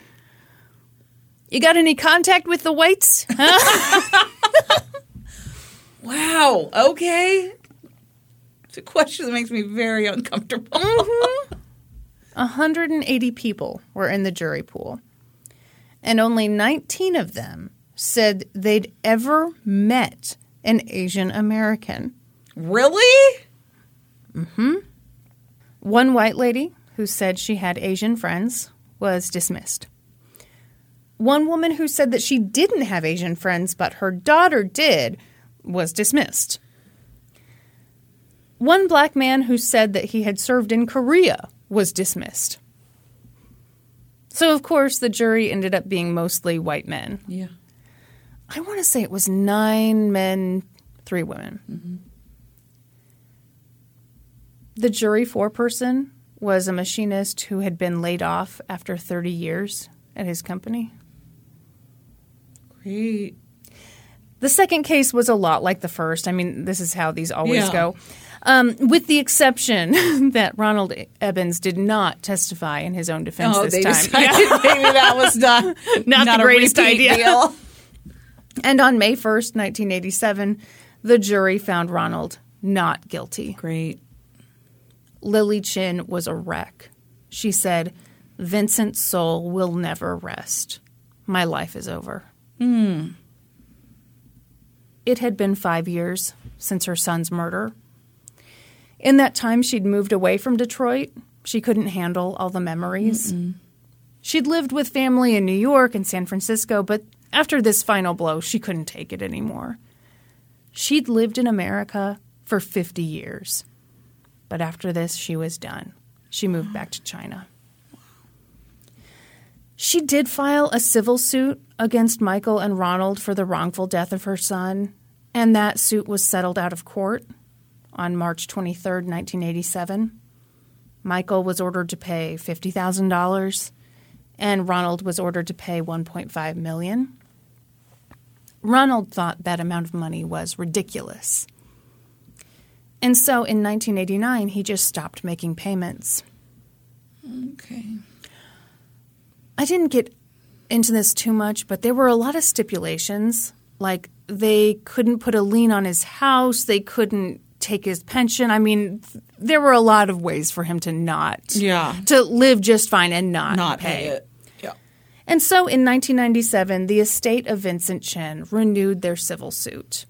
Speaker 1: you got any contact with the whites? Huh?
Speaker 2: Wow. Okay. It's a question that makes me very uncomfortable.
Speaker 1: 180 people were in the jury pool, and only 19 of them said they'd ever met an Asian American.
Speaker 2: really? Mm hmm.
Speaker 1: One white lady who said she had Asian friends was dismissed. One woman who said that she didn't have Asian friends but her daughter did was dismissed. One black man who said that he had served in Korea was dismissed. So, of course, the jury ended up being mostly white men.
Speaker 2: Yeah.
Speaker 1: I want to say it was nine men, three women. Mm-hmm. The jury foreperson was a machinist who had been laid off after 30 years at his company.
Speaker 2: Great.
Speaker 1: The second case was a lot like the first. I mean, this is how these always
Speaker 2: Yeah.
Speaker 1: go. Um, with the exception that Ronald Ebens did not testify in his own defense
Speaker 2: Oh,
Speaker 1: this
Speaker 2: they
Speaker 1: time.
Speaker 2: decided maybe that was not
Speaker 1: Not the
Speaker 2: a
Speaker 1: greatest
Speaker 2: repeat
Speaker 1: idea.
Speaker 2: deal.
Speaker 1: And on May 1st, 1987, the jury found Ronald not guilty.
Speaker 2: Great.
Speaker 1: Lily Chin was a wreck. She said, Vincent's soul will never rest. My life is over. It had been five years since her son's murder. In that time, she'd moved away from Detroit. She couldn't handle all the memories. She'd lived with family in New York and San Francisco, but after this final blow, she couldn't take it anymore. She'd lived in America for 50 years. But after this, she was done. She moved back to China. She did file a civil suit against Michael and Ronald for the wrongful death of her son, and that suit was settled out of court on March 23rd, 1987. Michael was ordered to pay $50,000 and Ronald was ordered to pay 1.5 million. Ronald thought that amount of money was ridiculous. And so in 1989, he just stopped making payments.
Speaker 2: Okay.
Speaker 1: I didn't get into this too much, but there were a lot of stipulations. Like they couldn't put a lien on his house, they couldn't take his pension. I mean, there were a lot of ways for him to not
Speaker 2: Yeah.
Speaker 1: to live just fine and not,
Speaker 2: Not pay it. Yeah.
Speaker 1: And so in 1997, the estate of Vincent Chin renewed their civil suit.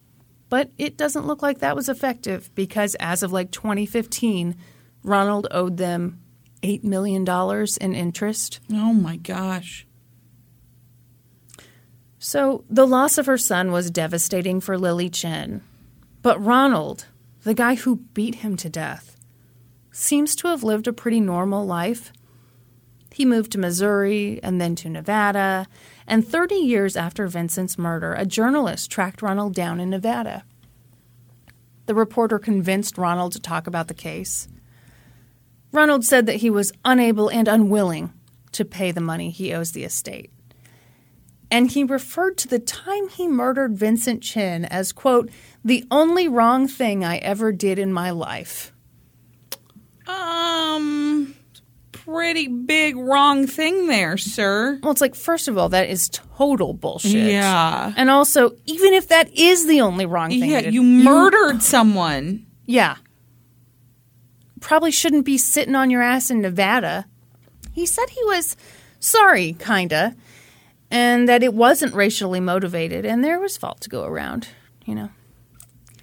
Speaker 1: But it doesn't look like that was effective because as of like 2015, Ronald owed them $8 million in interest.
Speaker 2: Oh my gosh.
Speaker 1: So the loss of her son was devastating for Lily Chin. But Ronald, the guy who beat him to death, seems to have lived a pretty normal life. He moved to Missouri and then to Nevada. And 30 years after Vincent's murder, a journalist tracked Ronald down in Nevada. The reporter convinced Ronald to talk about the case. Ronald said that he was unable and unwilling to pay the money he owes the estate and he referred to the time he murdered Vincent Chin as, quote, the only wrong thing I ever did in my life.
Speaker 2: Um, pretty big wrong thing there, sir.
Speaker 1: Well, it's like, first of all, that is total bullshit.
Speaker 2: Yeah.
Speaker 1: And also, even if that is the only wrong thing,
Speaker 2: Yeah,
Speaker 1: did,
Speaker 2: you murdered someone.
Speaker 1: Yeah. Probably shouldn't be sitting on your ass in Nevada. He said he was sorry, kinda, and that it wasn't racially motivated and there was fault to go around, you know.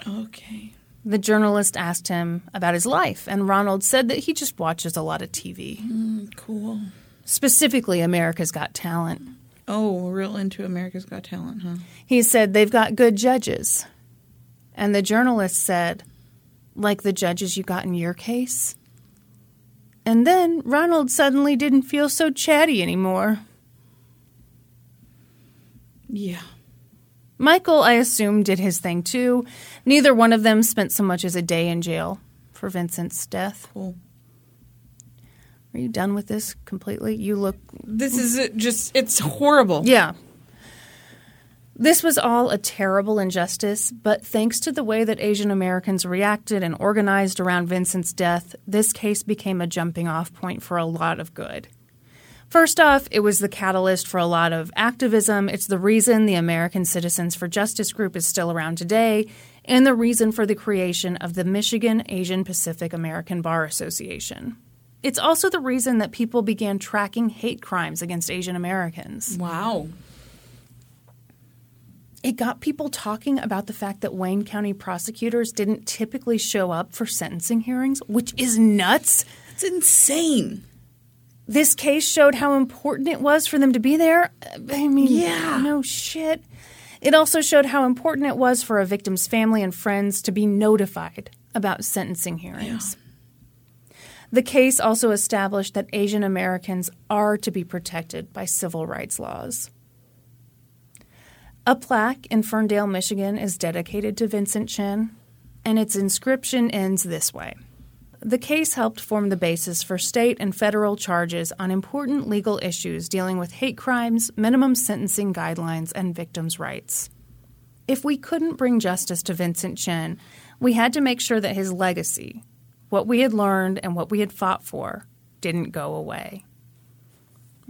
Speaker 2: Okay.
Speaker 1: The journalist asked him about his life, and Ronald said that he just watches a lot of TV,
Speaker 2: Mm, cool.
Speaker 1: specifically America's Got Talent.
Speaker 2: Oh, we're real into America's Got Talent, huh?
Speaker 1: He said they've got good judges. And the journalist said, like the judges you got in your case? And then Ronald suddenly didn't feel so chatty anymore.
Speaker 2: Yeah.
Speaker 1: Michael, I assume, did his thing too. Neither one of them spent so much as a day in jail for Vincent's death.
Speaker 2: Cool.
Speaker 1: Are you done with this completely? You look.
Speaker 2: This is just, it's horrible.
Speaker 1: Yeah. This was all a terrible injustice, but thanks to the way that Asian Americans reacted and organized around Vincent's death, this case became a jumping off point for a lot of good. First off, it was the catalyst for a lot of activism. It's the reason the American Citizens for Justice group is still around today, and the reason for the creation of the Michigan Asian Pacific American Bar Association. It's also the reason that people began tracking hate crimes against Asian Americans.
Speaker 2: Wow.
Speaker 1: It got people talking about the fact that Wayne County prosecutors didn't typically show up for sentencing hearings, which is nuts.
Speaker 2: It's insane.
Speaker 1: This case showed how important it was for them to be there. I mean,
Speaker 2: Yeah.
Speaker 1: no shit. It also showed how important it was for a victim's family and friends to be notified about sentencing hearings. The case also established that Asian Americans are to be protected by civil rights laws. A plaque in Ferndale, Michigan is dedicated to Vincent Chin, and its inscription ends this way. The case helped form the basis for state and federal charges on important legal issues dealing with hate crimes, minimum sentencing guidelines, and victims' rights. If we couldn't bring justice to Vincent Chin, we had to make sure that his legacy, what we had learned and what we had fought for, didn't go away.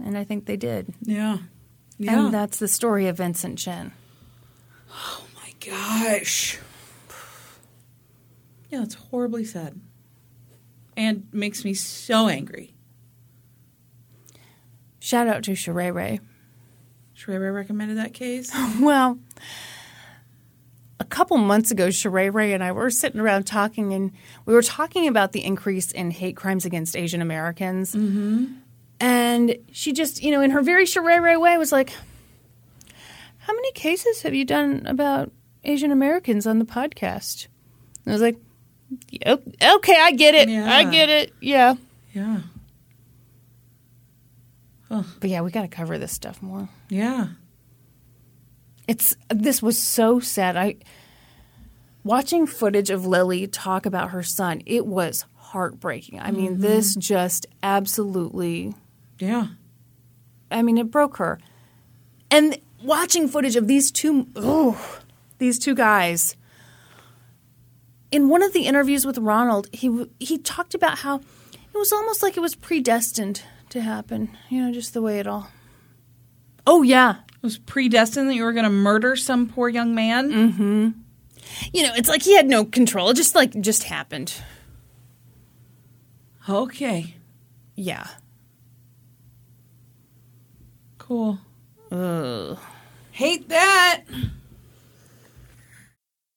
Speaker 1: And I think they did.
Speaker 2: Yeah. Yeah.
Speaker 1: And that's the story of Vincent Chin.
Speaker 2: oh my gosh. Yeah, it's horribly sad. And makes me so angry.
Speaker 1: Shout out to Sheree Ray.
Speaker 2: Sheree Ray recommended that case.
Speaker 1: Well, a couple months ago, Sheree Ray and I were sitting around talking, and we were talking about the increase in hate crimes against Asian Americans. Mm-hmm. And she just, you know, in her very Sheree Ray way, was like, How many cases have you done about Asian Americans on the podcast? And I was like, "Yeah, Okay, I get it. I get it. Yeah.
Speaker 2: Yeah.
Speaker 1: But yeah, we got to cover this stuff more.
Speaker 2: Yeah.
Speaker 1: It's this was so sad. I watching footage of Lily talk about her son. It was heartbreaking. I mean, mm-hmm. this just absolutely.
Speaker 2: Yeah.
Speaker 1: I mean, it broke her. And watching footage of these two, oh, these two guys. In one of the interviews with Ronald, he he talked about how it was almost like it was predestined to happen. You know, just the way it all. Oh yeah,
Speaker 2: It was predestined that you were going to murder some poor young man. Mm-hmm.
Speaker 1: you know, it's like he had no control. It just like just happened.
Speaker 2: Okay.
Speaker 1: Yeah.
Speaker 2: Cool.
Speaker 1: Ugh.
Speaker 2: Hate that.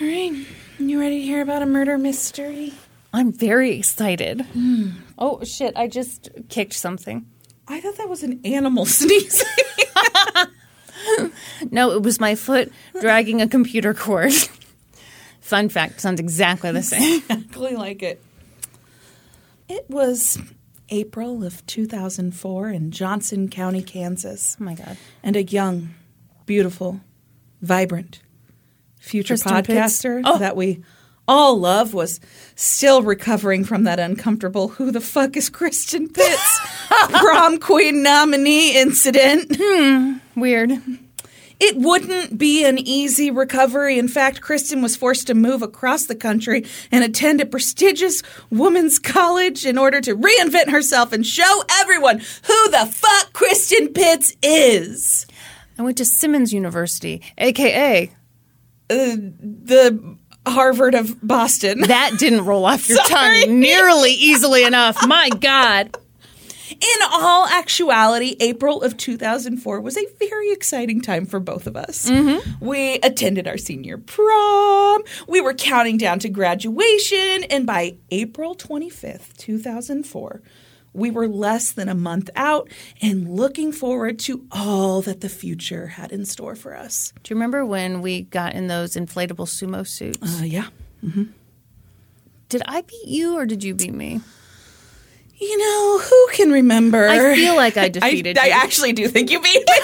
Speaker 2: All right. You ready to hear about a murder mystery?
Speaker 1: I'm very excited. Hmm. Oh shit, I just kicked something.
Speaker 2: I thought that was an animal sneezing.
Speaker 1: No, it was my foot dragging a computer cord. Fun fact sounds exactly the same.
Speaker 2: exactly like it. It was April of 2004 in Johnson County, Kansas.
Speaker 1: Oh my God.
Speaker 2: And a young, beautiful, vibrant future
Speaker 1: Kristen
Speaker 2: podcaster
Speaker 1: Oh.
Speaker 2: that we all love was still recovering from that uncomfortable who the fuck is Kristen Pitts prom queen nominee incident. Hmm.
Speaker 1: Weird.
Speaker 2: It wouldn't be an easy recovery. In fact, Kristen was forced to move across the country and attend a prestigious women's college in order to reinvent herself and show everyone who the fuck Kristen Pitts is.
Speaker 1: I went to Simmons University, aka Uh,
Speaker 2: the Harvard of Boston.
Speaker 1: that didn't roll off your tongue nearly easily enough. My God.
Speaker 2: In all actuality, April of 2004 was a very exciting time for both of us. Mm-hmm. We attended our senior prom, we were counting down to graduation, and by April 25th, 2004, we were less than a month out and looking forward to all that the future had in store for us.
Speaker 1: Do you remember when we got in those inflatable sumo suits?
Speaker 2: Uh, yeah.
Speaker 1: did I beat you or did you beat me?
Speaker 2: You know, who can remember?
Speaker 1: I feel like I defeated
Speaker 2: I
Speaker 1: you.
Speaker 2: I actually do think you beat me.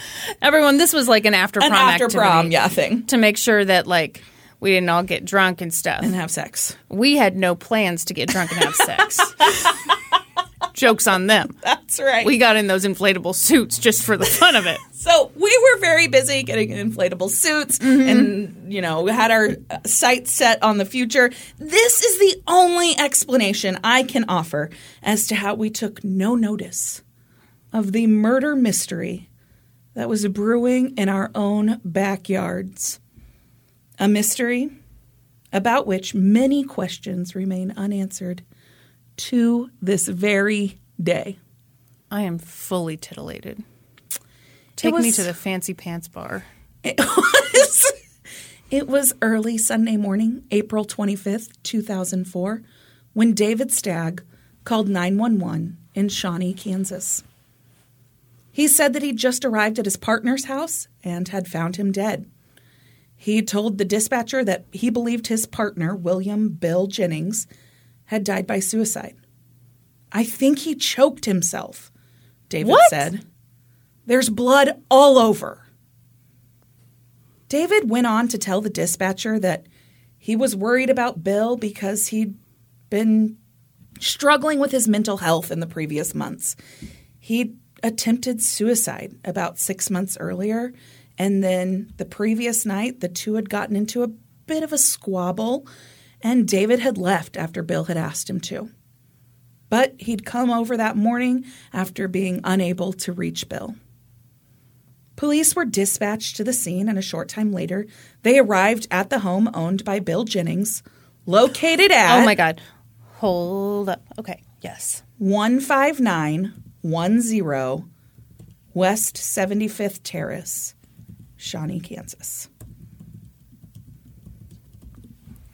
Speaker 1: Everyone, this was like an after
Speaker 2: An
Speaker 1: prom
Speaker 2: after
Speaker 1: activity
Speaker 2: prom, yeah, thing.
Speaker 1: to make sure that like we didn't all get drunk and stuff.
Speaker 2: And have sex.
Speaker 1: we had no plans to get drunk and have sex. Jokes on them.
Speaker 2: That's right.
Speaker 1: We got in those inflatable suits just for the fun of it.
Speaker 2: So we were very busy getting inflatable suits and, you know, we had our uh, sights set on the future. This is the only explanation I can offer as to how we took no notice of the murder mystery that was brewing in our own backyards. A mystery about which many questions remain unanswered to this very day.
Speaker 1: I am fully titillated. Take me to the fancy pants bar.
Speaker 2: It was, it was early Sunday morning, April 25th, 2004, when David Stagg called 911 in Shawnee, Kansas. He said that he'd just arrived at his partner's house and had found him dead. He told the dispatcher that he believed his partner, William Bill Jennings, had died by suicide. I think he choked himself, David
Speaker 1: What?
Speaker 2: said. There's blood all over. David went on to tell the dispatcher that he was worried about Bill because he'd been struggling with his mental health in the previous months. He'd attempted suicide about six months earlier, and then the previous night, the two had gotten into a bit of a squabble, and David had left after Bill had asked him to. But he'd come over that morning after being unable to reach Bill. Police were dispatched to the scene, and a short time later, they arrived at the home owned by Bill Jennings, located oh at
Speaker 1: Oh my God. Hold up. Okay. Yes.
Speaker 2: 15910 West 75th Terrace, Shawnee, Kansas.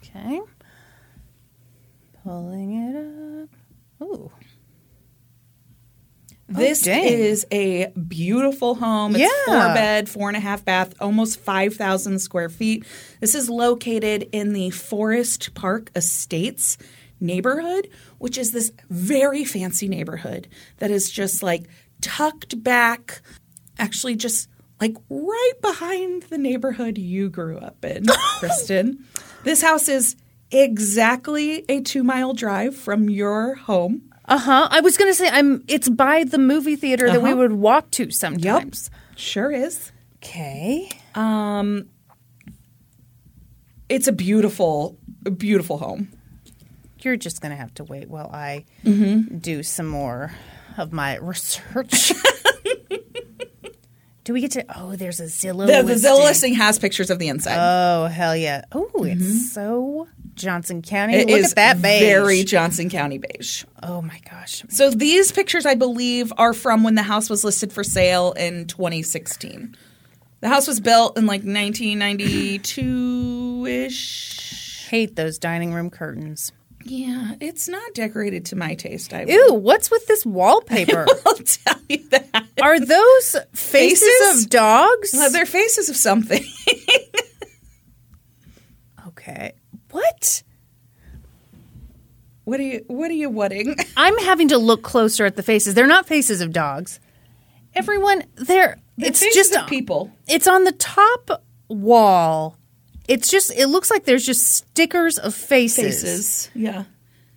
Speaker 1: Okay. Pulling it up. Ooh.
Speaker 2: Oh, this
Speaker 1: dang.
Speaker 2: is a beautiful home. It's
Speaker 1: Yeah.
Speaker 2: four bed, four and a half bath, almost 5,000 square feet. This is located in the Forest Park Estates neighborhood, which is this very fancy neighborhood that is just like tucked back, actually, just like right behind the neighborhood you grew up in, Kristen. This house is exactly a two mile drive from your home.
Speaker 1: Uh huh. I was gonna say I'm. It's by the movie theater that we would walk to sometimes.
Speaker 2: Yep, sure is.
Speaker 1: Okay.
Speaker 2: Um, It's a beautiful, beautiful home.
Speaker 1: You're just gonna have to wait while I
Speaker 2: Mm-hmm.
Speaker 1: do some more of my research. do we get to? Oh, there's a Zillow.
Speaker 2: The, the. Zillow listing has pictures of the inside.
Speaker 1: Oh hell yeah! Oh, it's so Johnson County.
Speaker 2: Mm-hmm. It
Speaker 1: Look
Speaker 2: is
Speaker 1: at that beige.
Speaker 2: very Johnson County beige.
Speaker 1: Oh my gosh.
Speaker 2: So these pictures, I believe, are from when the house was listed for sale in 2016. The house was built in like 1992 ish.
Speaker 1: Hate those dining room curtains.
Speaker 2: Yeah, it's not decorated to my taste. I
Speaker 1: Ew, what's with this wallpaper?
Speaker 2: I'll tell you that.
Speaker 1: Are those faces,
Speaker 2: Faces?
Speaker 1: of dogs?
Speaker 2: Well, they're faces of something.
Speaker 1: okay. What?
Speaker 2: what are you? What are you whatting?
Speaker 1: I'm having to look closer at the faces. They're not faces of dogs. Everyone, they're, it's
Speaker 2: faces
Speaker 1: just
Speaker 2: people.
Speaker 1: It's on the top wall. It's just it looks like there's just stickers of faces.
Speaker 2: Faces. Yeah.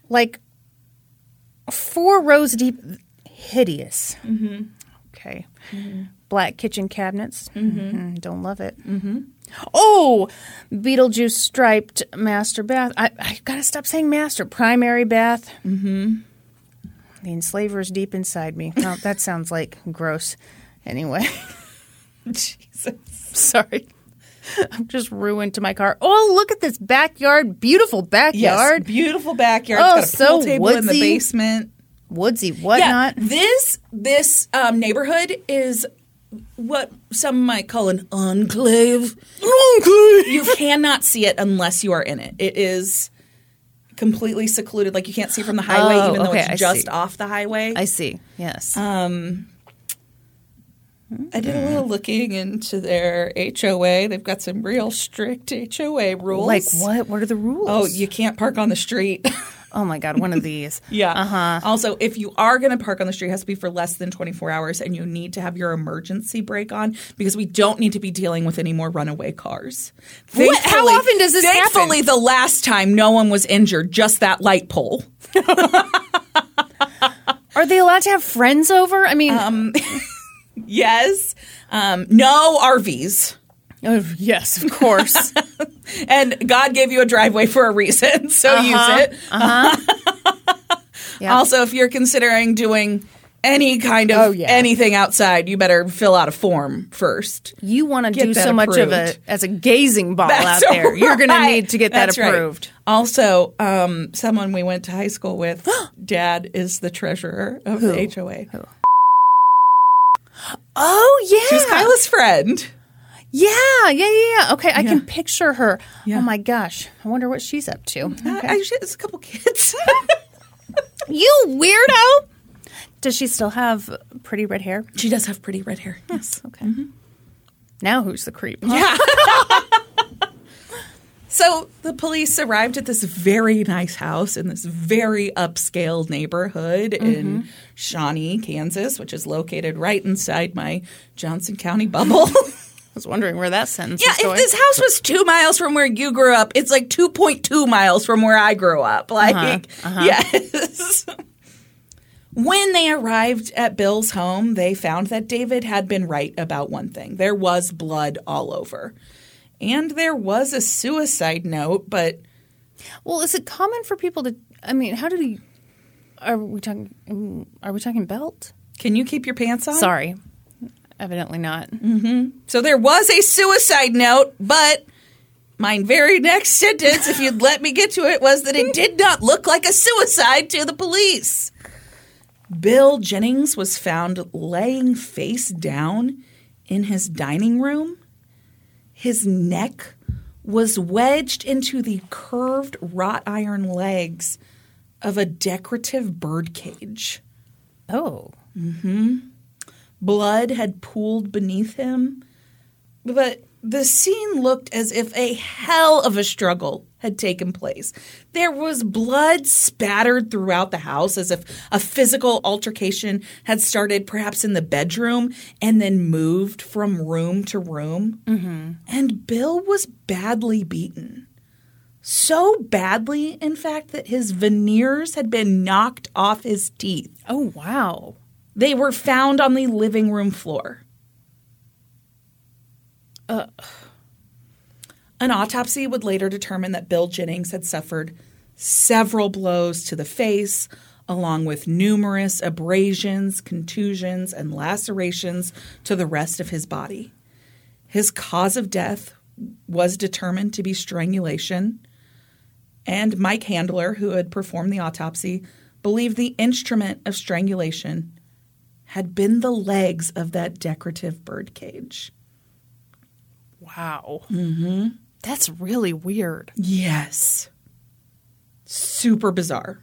Speaker 1: Like four rows deep. Hideous. Mm-hmm. Okay. Black kitchen cabinets. Mm-hmm. Don't love it. Mm-hmm. Oh, Beetlejuice striped master bath. I, I gotta stop saying master. Primary bath. Mm-hmm. The enslaver's deep inside me. Oh, that sounds like gross. Anyway,
Speaker 2: Jesus.
Speaker 1: sorry. I'm just ruined to my car. Oh, look at this backyard. Beautiful
Speaker 2: Yes.
Speaker 1: backyard.
Speaker 2: Beautiful backyard.
Speaker 1: Oh,
Speaker 2: it's got a pool
Speaker 1: so
Speaker 2: table in the
Speaker 1: woodsy.
Speaker 2: basement.
Speaker 1: Woodsy whatnot.
Speaker 2: Yeah. This this um, neighborhood is what some might call an enclave. Enclave. You cannot see it unless you are in it. It is completely secluded. Like you can't see from the highway,
Speaker 1: Oh,
Speaker 2: even though
Speaker 1: okay,
Speaker 2: it's
Speaker 1: I
Speaker 2: just
Speaker 1: see.
Speaker 2: off the highway.
Speaker 1: I see. Yes.
Speaker 2: I did a little looking into their HOA. They've got some real strict HOA rules.
Speaker 1: like what? What are the rules?
Speaker 2: Oh, you can't park on the street.
Speaker 1: Oh my god, one of these.
Speaker 2: yeah.
Speaker 1: Uh-huh.
Speaker 2: Also, if you are going to park on the street, it has to be for less than 24 hours and you need to have your emergency brake on because we don't need to be dealing with any more runaway cars.
Speaker 1: What? How often does this happen?
Speaker 2: Thankfully, the last time no one was injured, just that light pole.
Speaker 1: Are they allowed to have friends over? I mean,
Speaker 2: Um, Yes. Um, no RVs.
Speaker 1: oh, yes, of course.
Speaker 2: And God gave you a driveway for a reason, so
Speaker 1: Uh-huh.
Speaker 2: use it.
Speaker 1: Yeah.
Speaker 2: Also, if you're considering doing any kind of
Speaker 1: Oh, yeah.
Speaker 2: anything outside, you better fill out a form first.
Speaker 1: you want to do
Speaker 2: that
Speaker 1: so much of
Speaker 2: it
Speaker 1: as a gazing ball
Speaker 2: That's
Speaker 1: out there. You're going to need to get that
Speaker 2: That's right.
Speaker 1: approved.
Speaker 2: Also, um, someone we went to high school with, Dad is the treasurer of the HOA.
Speaker 1: Oh yeah,
Speaker 2: She's Kyla's friend.
Speaker 1: yeah, yeah, yeah, yeah. Okay, I
Speaker 2: Yeah.
Speaker 1: can picture her.
Speaker 2: Yeah.
Speaker 1: Oh my gosh, I wonder what she's up to.
Speaker 2: Uh, Actually, it's a couple kids.
Speaker 1: You weirdo. Does she still have pretty red hair?
Speaker 2: she does have pretty red hair. Yes.
Speaker 1: Okay. Now who's the creep?
Speaker 2: So the police arrived at this very nice house in this very upscale neighborhood in mm-hmm. Shawnee, Kansas, which is located right inside my Johnson County bubble.
Speaker 1: I was wondering where that sentence
Speaker 2: yeah,
Speaker 1: was
Speaker 2: if
Speaker 1: going.
Speaker 2: this house was two miles from where you grew up, it's like 2.2 miles from where I grew up. Like, uh-huh, uh-huh. yes. When they arrived at Bill's home, they found that David had been right about one thing. There was blood all over. And there was a suicide note, but
Speaker 1: well, is it common for people to? I mean, how did he? Are we talking? Are we talking belt?
Speaker 2: can you keep your pants on?
Speaker 1: Sorry, evidently not. Mm-hmm.
Speaker 2: So there was a suicide note, but my very next sentence, if you'd let me get to it, was that it did not look like a suicide to the police. Bill Jennings was found laying face down in his dining room. His neck was wedged into the curved wrought iron legs of a decorative bird cage.
Speaker 1: Oh, mm-hmm.
Speaker 2: Blood had pooled beneath him, but the scene looked as if a hell of a struggle had taken place. There was blood spattered throughout the house as if a physical altercation had started perhaps in the bedroom and then moved from room to room. Mm-hmm. And Bill was badly beaten. So badly, in fact, that his veneers had been knocked off his teeth.
Speaker 1: oh wow.
Speaker 2: They were found on the living room floor. An autopsy would later determine that Bill Jennings had suffered several blows to the face, along with numerous abrasions, contusions, and lacerations to the rest of his body. His cause of death was determined to be strangulation, and Mike Handler, who had performed the autopsy, believed the instrument of strangulation had been the legs of that decorative birdcage.
Speaker 1: Wow. Mm-hmm. That's really weird.
Speaker 2: Yes. Super bizarre.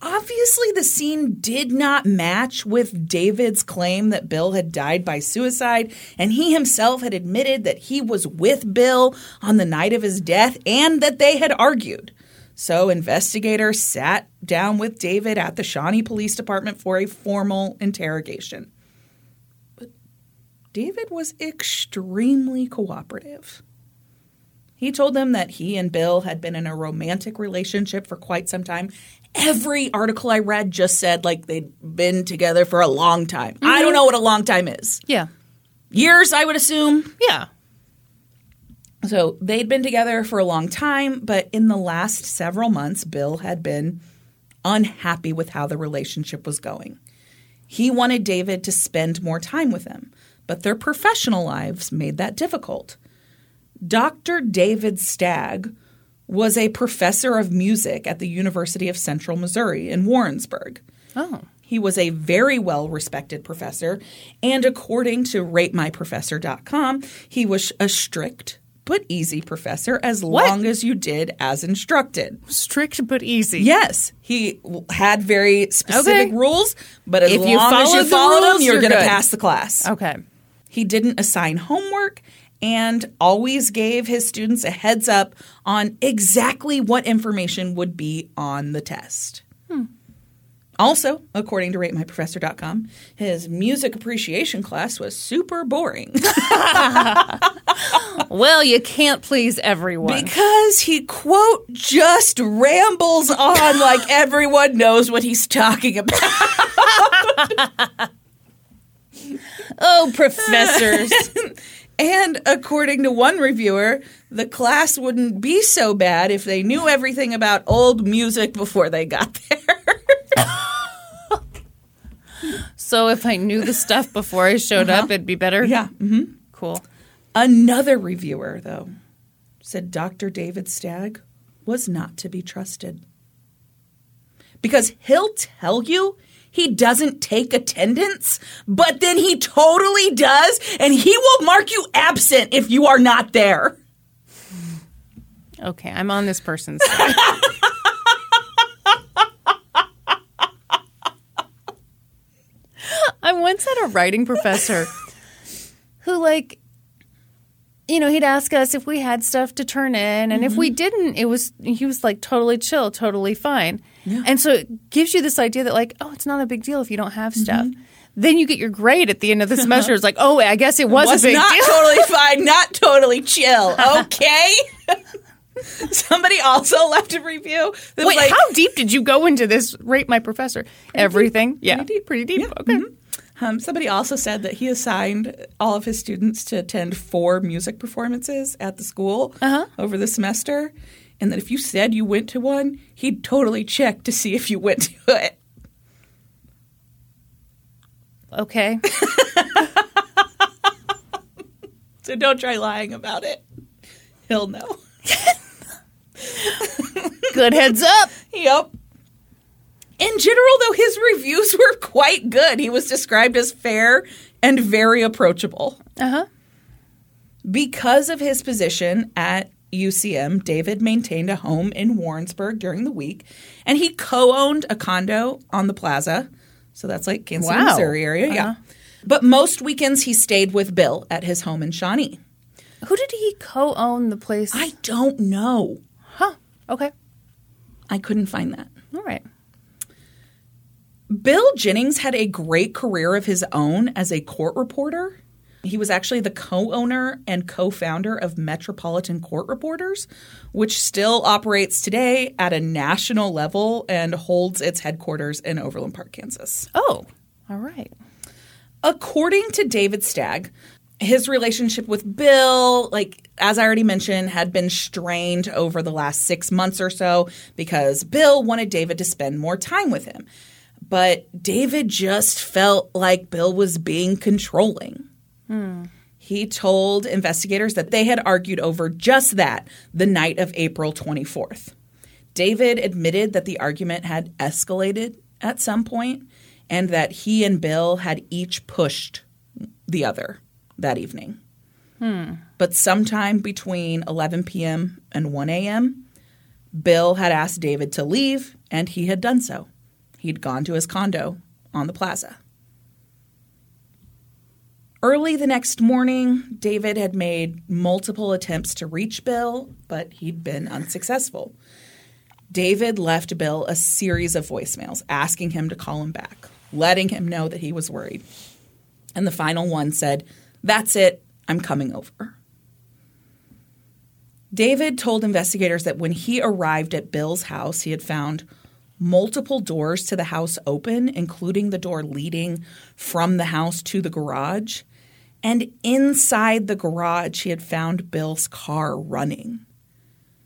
Speaker 2: Obviously, the scene did not match with David's claim that Bill had died by suicide, and he himself had admitted that he was with Bill on the night of his death and that they had argued. So, investigators sat down with David at the Shawnee Police Department for a formal interrogation. David was extremely cooperative. He told them that he and Bill had been in a romantic relationship for quite some time. Every article I read just said like they'd been together for a long time. I don't mm-hmm. know what a long time is.
Speaker 1: Yeah.
Speaker 2: Years, I would assume.
Speaker 1: Yeah.
Speaker 2: So they'd been together for a long time, but in the last several months, Bill had been unhappy with how the relationship was going. He wanted David to spend more time with him, but their professional lives made that difficult. Dr. David Stagg was a professor of music at the University of Central Missouri in Warrensburg.
Speaker 1: Oh.
Speaker 2: He was a very well respected professor, and according to ratemyprofessor.com, he was a strict but easy professor as long as you did as instructed.
Speaker 1: Strict but easy.
Speaker 2: Yes, he had very specific
Speaker 1: Okay.
Speaker 2: rules, but as
Speaker 1: If
Speaker 2: long
Speaker 1: you
Speaker 2: as
Speaker 1: followed
Speaker 2: you
Speaker 1: the
Speaker 2: followed them,
Speaker 1: rules,
Speaker 2: you're
Speaker 1: you're
Speaker 2: going to pass the class.
Speaker 1: Okay.
Speaker 2: He didn't assign homework and always gave his students a heads up on exactly what information would be on the test. Hmm. Also, according to ratemyprofessor.com, his music appreciation class was super boring
Speaker 1: Well, you can't please everyone.
Speaker 2: because he, quote, just rambles on like everyone knows what he's talking about.
Speaker 1: oh, professors.
Speaker 2: And according to one reviewer, the class wouldn't be so bad if they knew everything about old music before they got there.
Speaker 1: so if I knew the stuff before I showed up, it'd be better?
Speaker 2: yeah. hmm
Speaker 1: Cool.
Speaker 2: Another reviewer, though, said Dr. David Stagg was not to be trusted. Because he'll tell you he doesn't take attendance, but then he totally does, and he will mark you absent if you are not there.
Speaker 1: Okay, I'm on this person's side. I once had a writing professor who, like, you know, he'd ask us if we had stuff to turn in, and if we mm-hmm. didn't, it was he was like totally chill, totally fine. And so it gives you this idea that like, oh, it's not a big deal if you don't have stuff. Mm-hmm. Then you get your grade at the end of the semester. It's like, oh, I guess it was,
Speaker 2: was
Speaker 1: a big
Speaker 2: not
Speaker 1: deal.
Speaker 2: totally fine, not totally chill. Okay. Somebody also left a review.
Speaker 1: Wait,
Speaker 2: like,
Speaker 1: how deep did you go into this? Rate my professor. Everything. yeah,
Speaker 2: Pretty deep.
Speaker 1: Pretty deep.
Speaker 2: Yeah.
Speaker 1: Okay. Mm-hmm.
Speaker 2: Um, somebody also said that he assigned all of his students to attend four music performances at the school
Speaker 1: Uh-huh.
Speaker 2: over the semester, and that if you said you went to one, he'd totally check to see if you went to it.
Speaker 1: Okay.
Speaker 2: So don't try lying about it. He'll know.
Speaker 1: Good heads up.
Speaker 2: Yep. In general, though, his reviews were quite good. He was described as fair and very approachable.
Speaker 1: Uh huh.
Speaker 2: Because of his position at UCM, David maintained a home in Warrensburg during the week, and he co-owned a condo on the plaza. So that's like Kansas City,
Speaker 1: Wow.
Speaker 2: Missouri area. Yeah. But most weekends he stayed with Bill at his home in Shawnee.
Speaker 1: Who did he co-own the place?
Speaker 2: I don't know.
Speaker 1: huh. Okay.
Speaker 2: I couldn't find that.
Speaker 1: All right.
Speaker 2: Bill Jennings had a great career of his own as a court reporter. He was actually the co owner and co founder of Metropolitan Court Reporters, which still operates today at a national level and holds its headquarters in Overland Park, Kansas.
Speaker 1: Oh. All right.
Speaker 2: According to David Stagg, his relationship with Bill, like as I already mentioned, had been strained over the last six months or so because Bill wanted David to spend more time with him. But David just felt like Bill was being controlling. He told investigators that they had argued over just that the night of April 24th. David admitted that the argument had escalated at some point and that he and Bill had each pushed the other that evening. But sometime between 11 p.m. and 1 a.m., Bill had asked David to leave, and he had done so. He'd gone to his condo on the plaza. Early the next morning, David had made multiple attempts to reach Bill, but he'd been unsuccessful. David left Bill a series of voicemails asking him to call him back, letting him know that he was worried. And the final one said, That's it, I'm coming over. David told investigators that when he arrived at Bill's house, he had found multiple doors to the house open, including the door leading from the house to the garage. And inside the garage, he had found Bill's car running.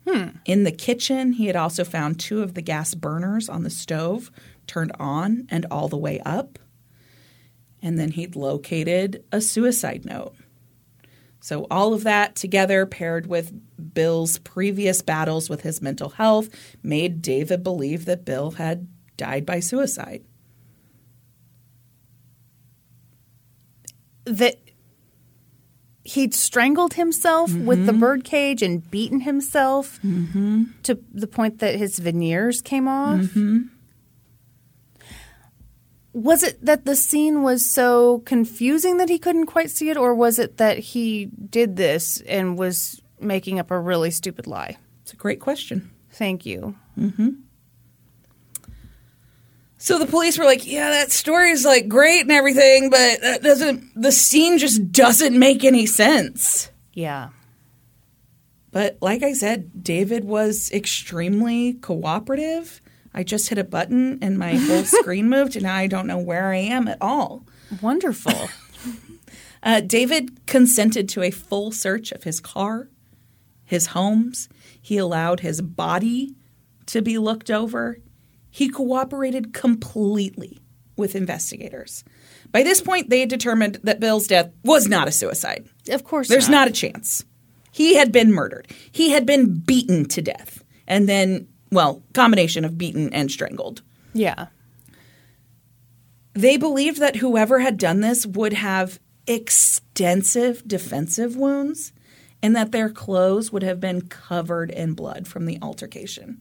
Speaker 2: Hmm. In the kitchen, he had also found two of the gas burners on the stove turned on and all the way up. And then he'd located a suicide note. So, all of that together, paired with Bill's previous battles with his mental health, made David believe that Bill had died by suicide.
Speaker 1: That he'd strangled himself mm-hmm. with the birdcage and beaten himself mm-hmm. to the point that his veneers came off. Mm-hmm. Was it that the scene was so confusing that he couldn't quite see it, or was it that he did this and was making up a really stupid lie?
Speaker 2: It's a great question.
Speaker 1: Thank you.
Speaker 2: Mm-hmm. So the police were like, "Yeah, that story is like great and everything, but that doesn't. The scene just doesn't make any sense."
Speaker 1: Yeah.
Speaker 2: But like I said, David was extremely cooperative. I just hit a button and my whole screen moved, and now I don't know where I am at all.
Speaker 1: Wonderful.
Speaker 2: uh, David consented to a full search of his car, his homes. He allowed his body to be looked over. He cooperated completely with investigators. By this point, they had determined that Bill's death was not a suicide.
Speaker 1: Of course,
Speaker 2: there's
Speaker 1: not,
Speaker 2: not a chance. He had been murdered. He had been beaten to death, and then well, combination of beaten and strangled.
Speaker 1: Yeah.
Speaker 2: They believed that whoever had done this would have extensive defensive wounds and that their clothes would have been covered in blood from the altercation.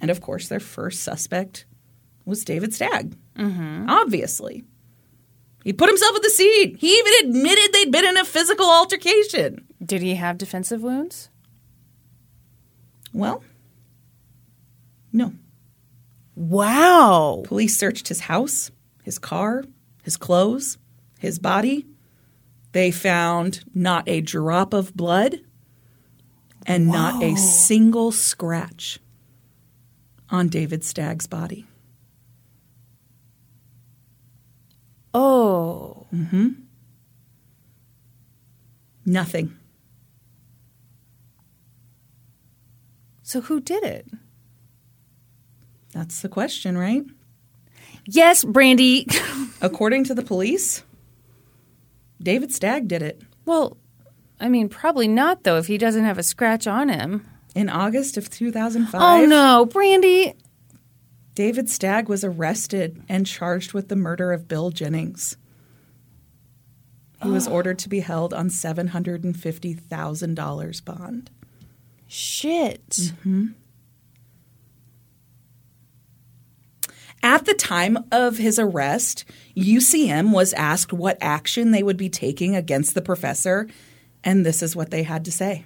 Speaker 2: And of course, their first suspect was David Stagg. Mm-hmm. Obviously. He put himself at the scene. He even admitted they'd been in a physical altercation.
Speaker 1: Did he have defensive wounds?
Speaker 2: Well, no.
Speaker 1: Wow.
Speaker 2: Police searched his house, his car, his clothes, his body. They found not a drop of blood and Whoa. not a single scratch on David Stagg's body.
Speaker 1: Oh.
Speaker 2: Mm-hmm. Nothing.
Speaker 1: So who did it?
Speaker 2: That's the question, right?
Speaker 1: Yes, Brandy.
Speaker 2: According to the police, David Stagg did it.
Speaker 1: Well, I mean, probably not, though, if he doesn't have a scratch on him.
Speaker 2: In August of 2005.
Speaker 1: Oh, no, Brandy.
Speaker 2: David Stagg was arrested and charged with the murder of Bill Jennings. He was ordered to be held on $750,000 bond.
Speaker 1: Shit.
Speaker 2: Mm-hmm. At the time of his arrest, UCM was asked what action they would be taking against the professor, and this is what they had to say.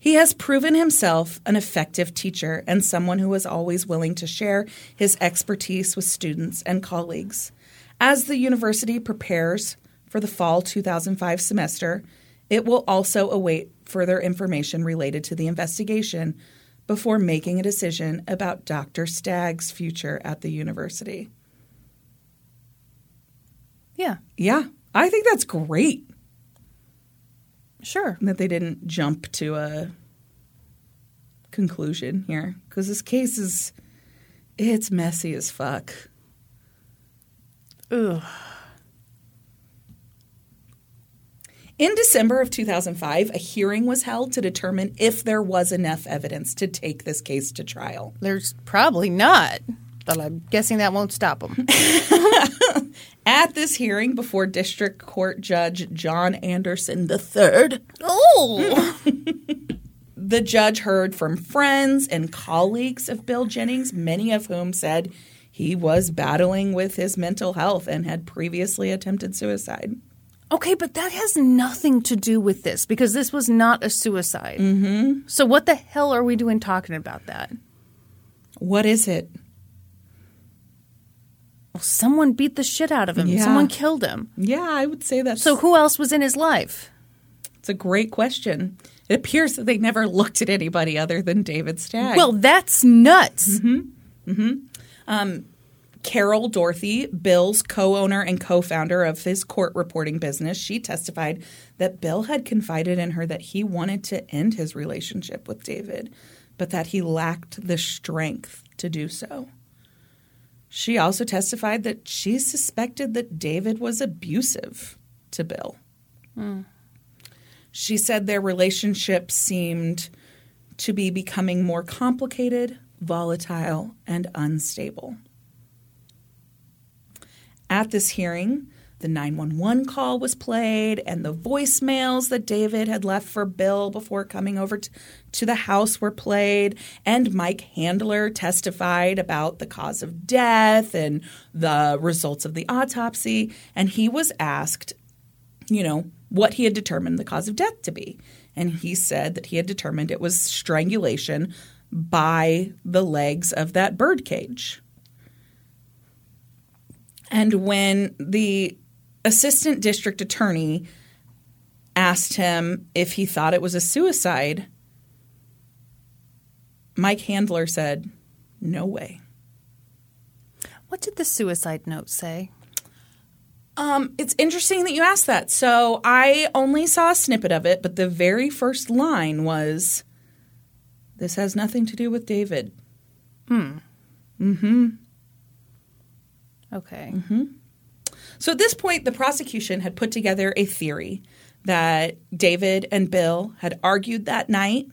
Speaker 2: He has proven himself an effective teacher and someone who is always willing to share his expertise with students and colleagues. As the university prepares for the fall 2005 semester, it will also await further information related to the investigation before making a decision about Dr. Stagg's future at the university.
Speaker 1: Yeah.
Speaker 2: Yeah. I think that's great.
Speaker 1: Sure.
Speaker 2: That they didn't jump to a conclusion here because this case is it's messy as fuck.
Speaker 1: Ugh.
Speaker 2: In December of 2005, a hearing was held to determine if there was enough evidence to take this case to trial.
Speaker 1: There's probably not, but I'm guessing that won't stop them.
Speaker 2: At this hearing before District Court Judge John Anderson III,
Speaker 1: oh,
Speaker 2: The judge heard from friends and colleagues of Bill Jennings, many of whom said he was battling with his mental health and had previously attempted suicide.
Speaker 1: Okay, but that has nothing to do with this because this was not a suicide. Mm-hmm. So what the hell are we doing talking about that?
Speaker 2: What is it?
Speaker 1: Well, someone beat the shit out of him.
Speaker 2: Yeah.
Speaker 1: Someone killed him.
Speaker 2: Yeah, I would say that.
Speaker 1: So who else was in his life?
Speaker 2: it's a great question. It appears that they never looked at anybody other than David Stagg.
Speaker 1: Well, that's nuts. Mm-hmm. Mm-hmm.
Speaker 2: Um, Carol Dorothy, Bill's co owner and co founder of his court reporting business, she testified that Bill had confided in her that he wanted to end his relationship with David, but that he lacked the strength to do so. She also testified that she suspected that David was abusive to Bill. Hmm. She said their relationship seemed to be becoming more complicated, volatile, and unstable. At this hearing, the 911 call was played, and the voicemails that David had left for Bill before coming over t- to the house were played. And Mike Handler testified about the cause of death and the results of the autopsy. And he was asked, you know, what he had determined the cause of death to be. And he said that he had determined it was strangulation by the legs of that bird cage. And when the assistant district attorney asked him if he thought it was a suicide, Mike Handler said, No way.
Speaker 1: What did the suicide note say?
Speaker 2: Um, it's interesting that you asked that. So I only saw a snippet of it, but the very first line was This has nothing to do with David.
Speaker 1: Okay. Mm-hmm.
Speaker 2: So at this point, the prosecution had put together a theory that David and Bill had argued that night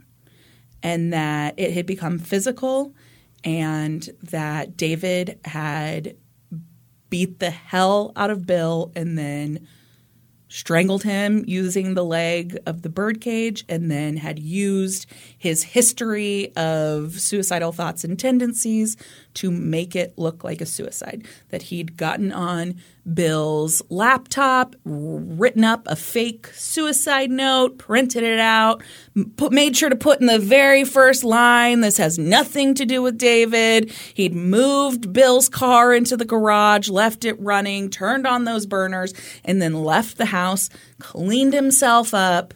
Speaker 2: and that it had become physical and that David had beat the hell out of Bill and then strangled him using the leg of the birdcage and then had used his history of suicidal thoughts and tendencies to make it look like a suicide. That he'd gotten on Bill's laptop, written up a fake suicide note, printed it out, put, made sure to put in the very first line, this has nothing to do with David. He'd moved Bill's car into the garage, left it running, turned on those burners, and then left the house, cleaned himself up,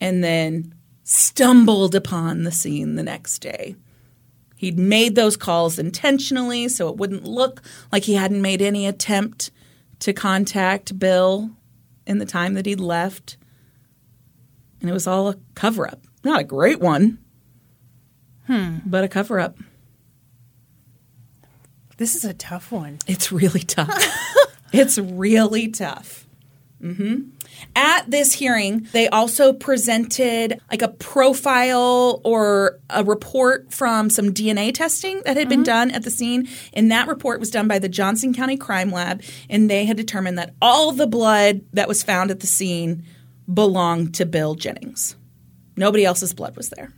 Speaker 2: and then stumbled upon the scene the next day. He'd made those calls intentionally so it wouldn't look like he hadn't made any attempt to contact Bill in the time that he'd left. And it was all a cover up. Not a great one, but a cover up.
Speaker 1: This is a tough one.
Speaker 2: It's really tough. it's really tough. hmm At this hearing, they also presented like a profile or a report from some DNA testing that had been mm-hmm. done at the scene. And that report was done by the Johnson County Crime Lab, and they had determined that all the blood that was found at the scene belonged to Bill Jennings. Nobody else's blood was there.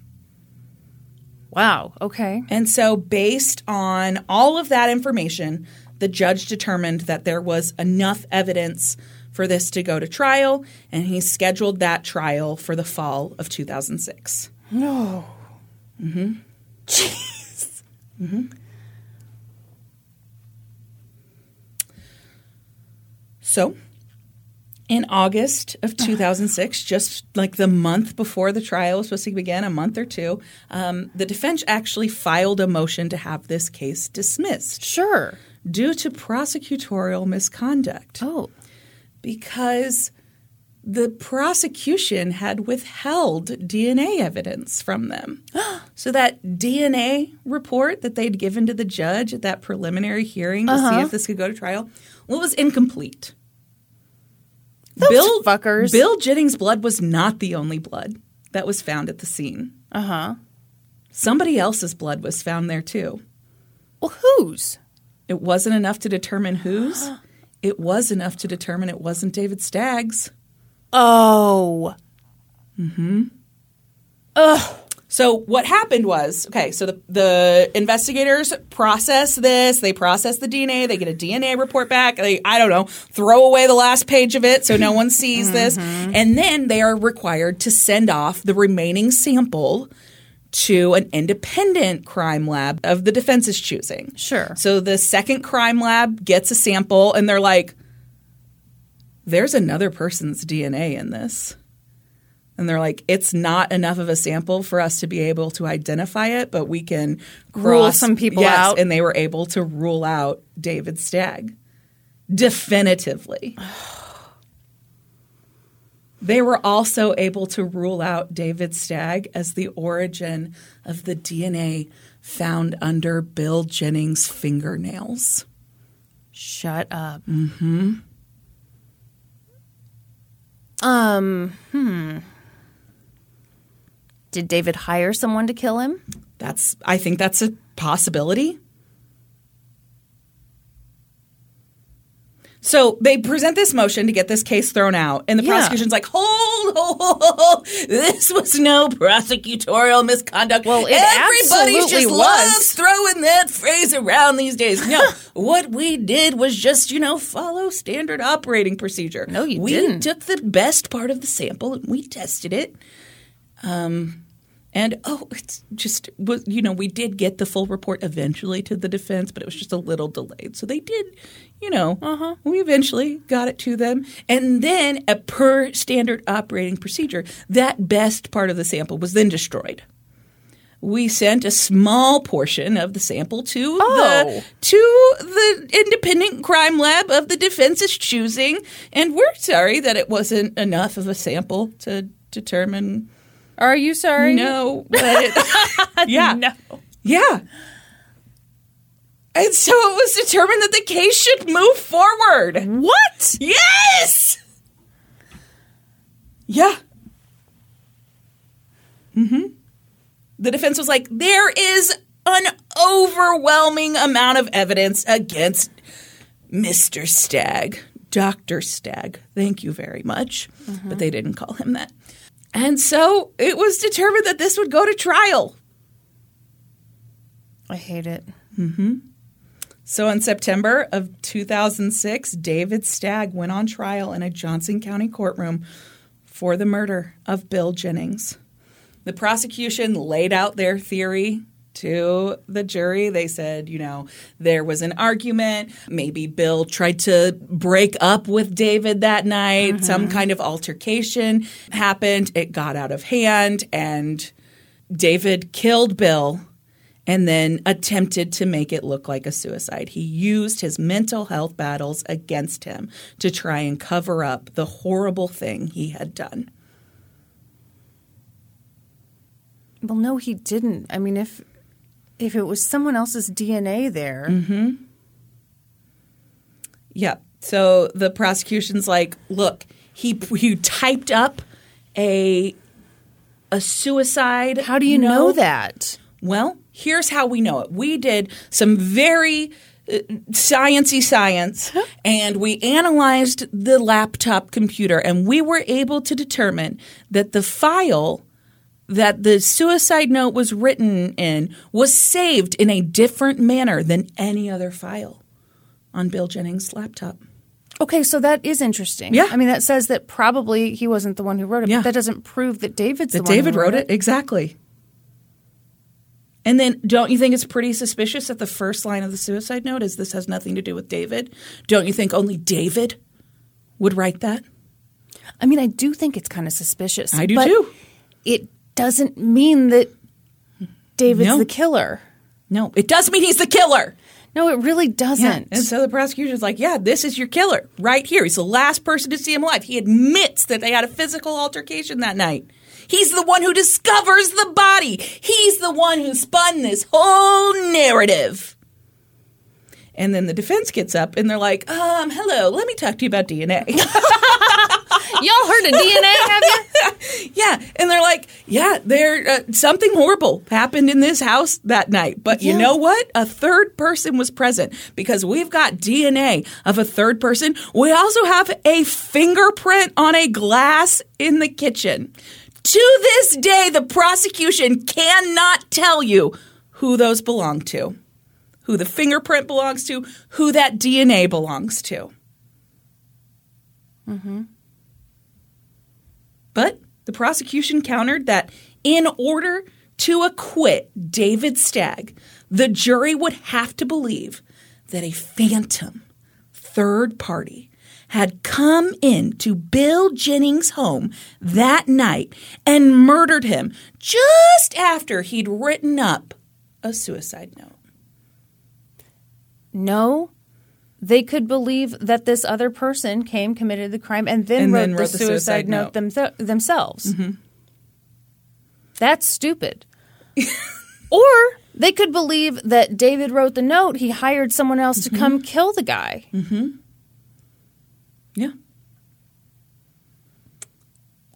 Speaker 1: Wow. Okay.
Speaker 2: And so, based on all of that information, the judge determined that there was enough evidence for this to go to trial, and he scheduled that trial for the fall of 2006.
Speaker 1: No. Mm-hmm. Jeez. Mm-hmm.
Speaker 2: So, in August of 2006, just like the month before the trial was supposed to begin, a month or two, um, the defense actually filed a motion to have this case dismissed
Speaker 1: Sure.
Speaker 2: due to prosecutorial misconduct.
Speaker 1: Oh.
Speaker 2: Because the prosecution had withheld DNA evidence from them. so that DNA report that they'd given to the judge at that preliminary hearing to see if this could go to trial, well, was incomplete.
Speaker 1: Those
Speaker 2: Bill
Speaker 1: fuckers.
Speaker 2: Bill Jennings' blood was not the only blood that was found at the scene.
Speaker 1: Uh huh.
Speaker 2: Somebody else's blood was found there too.
Speaker 1: Well, whose?
Speaker 2: It wasn't enough to determine whose. It was enough to determine it wasn't David Stagg's.
Speaker 1: Oh. Mm-hmm. Ugh.
Speaker 2: So what happened was, okay, so the, the investigators process this, they process the DNA, they get a DNA report back, they I don't know, throw away the last page of it so no one sees this, and then they are required to send off the remaining sample to an independent crime lab of the defense's choosing.
Speaker 1: Sure.
Speaker 2: So the second crime lab gets a sample and they're like there's another person's DNA in this. And they're like, it's not enough of a sample for us to be able to identify it, but we can
Speaker 1: Rule some people
Speaker 2: Yes,
Speaker 1: out.
Speaker 2: And they were able to rule out David Stagg definitively. They were also able to rule out David Stagg as the origin of the DNA found under Bill Jennings' fingernails.
Speaker 1: Shut up. Mm-hmm. Um, hmm. Did David hire someone to kill him?
Speaker 2: That's I think that's a possibility. So they present this motion to get this case thrown out, and the
Speaker 1: Yeah.
Speaker 2: prosecution's like, "Hold, hold, hold, this was no prosecutorial misconduct.
Speaker 1: Well, it
Speaker 2: everybody just
Speaker 1: was.
Speaker 2: loves throwing that phrase around these days. No, what we did was just you know follow standard operating procedure.
Speaker 1: No, you
Speaker 2: we
Speaker 1: didn't.
Speaker 2: We took the best part of the sample and we tested it. Um, And oh, it's just was you know we did get the full report eventually to the defense, but it was just a little delayed. So they did, you know,
Speaker 1: Uh-huh.
Speaker 2: we eventually got it to them, and then a per standard operating procedure, that best part of the sample was then destroyed. We sent a small portion of the sample to
Speaker 1: Oh.
Speaker 2: the to the independent crime lab of the defense's choosing, and we're sorry that it wasn't enough of a sample to determine
Speaker 1: Are you sorry?
Speaker 2: no, but yeah,
Speaker 1: No.
Speaker 2: yeah. And so it was determined that the case should move forward.
Speaker 1: What?
Speaker 2: Yes. Yeah. Mm-hmm. The defense was like, there is an overwhelming amount of evidence against Mr. Stagg, Dr. Stagg. Thank you very much. But they didn't call him that. And so it was determined that this would go to trial.
Speaker 1: I hate it. Mm-hmm.
Speaker 2: So in September of 2006, David Stagg went on trial in a Johnson County courtroom for the murder of Bill Jennings. The prosecution laid out their theory to the jury. They said, you know, there was an argument. Maybe Bill tried to break up with David that night. Mm-hmm. Some kind of altercation happened. It got out of hand, and David killed Bill and then attempted to make it look like a suicide. He used his mental health battles against him to try and cover up the horrible thing he had done.
Speaker 1: Well, no, he didn't. I mean, if if it was someone else's DNA there,
Speaker 2: Yeah. So the prosecution's like, look, he he typed up a a suicide.
Speaker 1: how do you
Speaker 2: note.
Speaker 1: know that?
Speaker 2: Well, here's how we know it. We did some very uh, sciency science and we analyzed the laptop computer and we were able to determine that the file that the suicide note was written in was saved in a different manner than any other file on Bill Jennings' laptop.
Speaker 1: Okay, so that is interesting.
Speaker 2: Yeah.
Speaker 1: I mean, that says that probably he wasn't the one who wrote it,
Speaker 2: Yeah.
Speaker 1: but that doesn't prove that David's the
Speaker 2: That
Speaker 1: one
Speaker 2: David
Speaker 1: who
Speaker 2: wrote it exactly. And then, don't you think it's pretty suspicious that the first line of the suicide note is this has nothing to do with David? Don't you think only David would write that?
Speaker 1: I mean, I do think it's kind of suspicious.
Speaker 2: I do too.
Speaker 1: It doesn't mean that David's
Speaker 2: No.
Speaker 1: the killer.
Speaker 2: No, it does mean he's the killer.
Speaker 1: No, it really doesn't.
Speaker 2: And so the prosecution's like, yeah, this is your killer right here. He's the last person to see him alive. He admits that they had a physical altercation that night. He's the one who discovers the body. He's the one who spun this whole narrative. And then the defense gets up and they're like, um, hello, let me talk to you about DNA.
Speaker 1: Y'all heard of DNA, have you?
Speaker 2: yeah. And they're like, yeah, there uh, something horrible happened in this house that night. But you know what? A third person was present because we've got DNA of a third person. We also have a fingerprint on a glass in the kitchen. To this day, the prosecution cannot tell you who those belong to, who the fingerprint belongs to, who that DNA belongs to. Mm-hmm. But the prosecution countered that in order to acquit David Stagg, the jury would have to believe that a phantom third party had come into Bill Jennings' home that night and murdered him just after he'd written up a suicide note.
Speaker 1: No, they could believe that this other person came, committed the crime, and then
Speaker 2: And
Speaker 1: wrote
Speaker 2: then
Speaker 1: the,
Speaker 2: wrote the
Speaker 1: suicide,
Speaker 2: suicide
Speaker 1: note,
Speaker 2: note.
Speaker 1: themse- themselves. Mm-hmm. That's stupid. or they could believe that David wrote the note. He hired someone else to mm-hmm. come kill the guy. Mm-hmm.
Speaker 2: Yeah.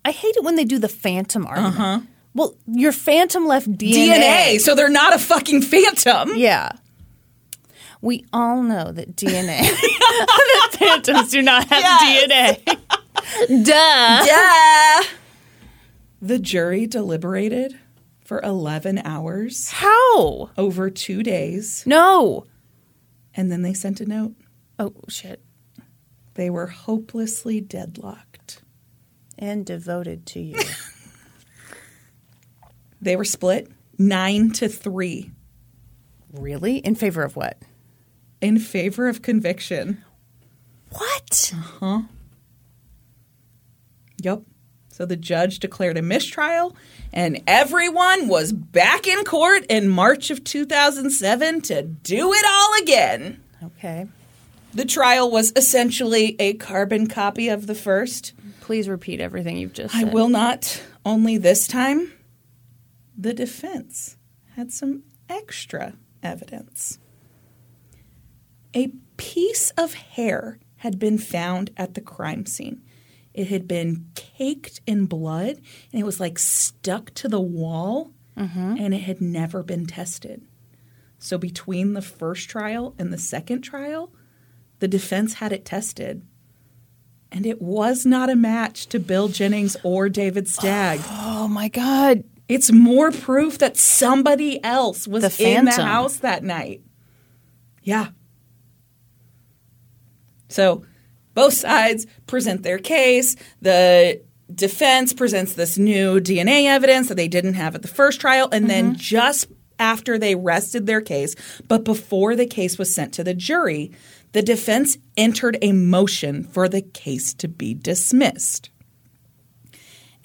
Speaker 1: I hate it when they do the phantom argument. Uh-huh. Well, your phantom left DNA.
Speaker 2: DNA, so they're not a fucking phantom.
Speaker 1: Yeah. We all know that DNA, that phantoms do not have DNA. Duh.
Speaker 2: Yeah. The jury deliberated for 11 hours
Speaker 1: How?
Speaker 2: over two days,
Speaker 1: No.
Speaker 2: and then they sent a note.
Speaker 1: Oh, shit.
Speaker 2: They were hopelessly deadlocked.
Speaker 1: And devoted to you.
Speaker 2: They were split nine to three
Speaker 1: really? In favor of what?
Speaker 2: In favor of conviction.
Speaker 1: What? Uh huh.
Speaker 2: Yep. So the judge declared a mistrial, and everyone was back in court in March of 2007 to do it all again.
Speaker 1: Okay.
Speaker 2: The trial was essentially a carbon copy of the first.
Speaker 1: Please repeat everything you've just said.
Speaker 2: I will not. Only this time, the defense had some extra evidence. A piece of hair had been found at the crime scene. It had been caked in blood and it was like stuck to the wall mm-hmm. and it had never been tested. So, between the first trial and the second trial, the defense had it tested and it was not a match to Bill Jennings or David Stagg.
Speaker 1: Oh my God.
Speaker 2: It's more proof that somebody else was
Speaker 1: The
Speaker 2: in the house that night. Yeah. So both sides present their case. The defense presents this new DNA evidence that they didn't have at the first trial. And then mm-hmm. just after they rested their case, but before the case was sent to the jury, the defense entered a motion for the case to be dismissed.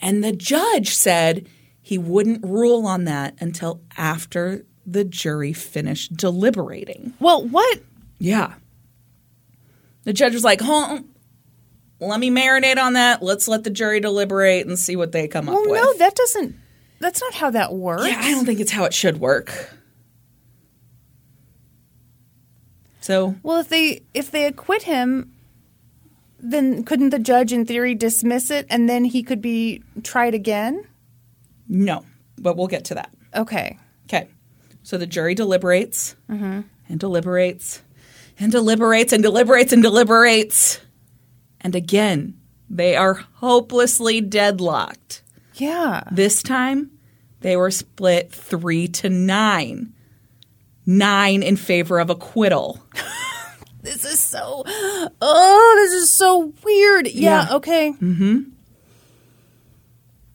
Speaker 2: And the judge said he wouldn't rule on that until after the jury finished deliberating.
Speaker 1: Well, what?
Speaker 2: Yeah. The judge was like, huh, let me marinate on that. Let's let the jury deliberate and see what they come up
Speaker 1: Well,
Speaker 2: with.
Speaker 1: no, that doesn't. That's not how that works.
Speaker 2: yeah, I don't think it's how it should work. So,
Speaker 1: Well, if they if they acquit him, then couldn't the judge, in theory, dismiss it and then he could be tried again?
Speaker 2: no, but we'll get to that.
Speaker 1: Okay.
Speaker 2: Okay. So the jury deliberates mm-hmm. and deliberates and deliberates and deliberates and deliberates. And again, they are hopelessly deadlocked.
Speaker 1: Yeah.
Speaker 2: This time, they were split three to nine. Nine in favor of acquittal.
Speaker 1: This is so. Oh, this is so weird. Yeah.
Speaker 2: Yeah.
Speaker 1: Okay. Mm-hmm.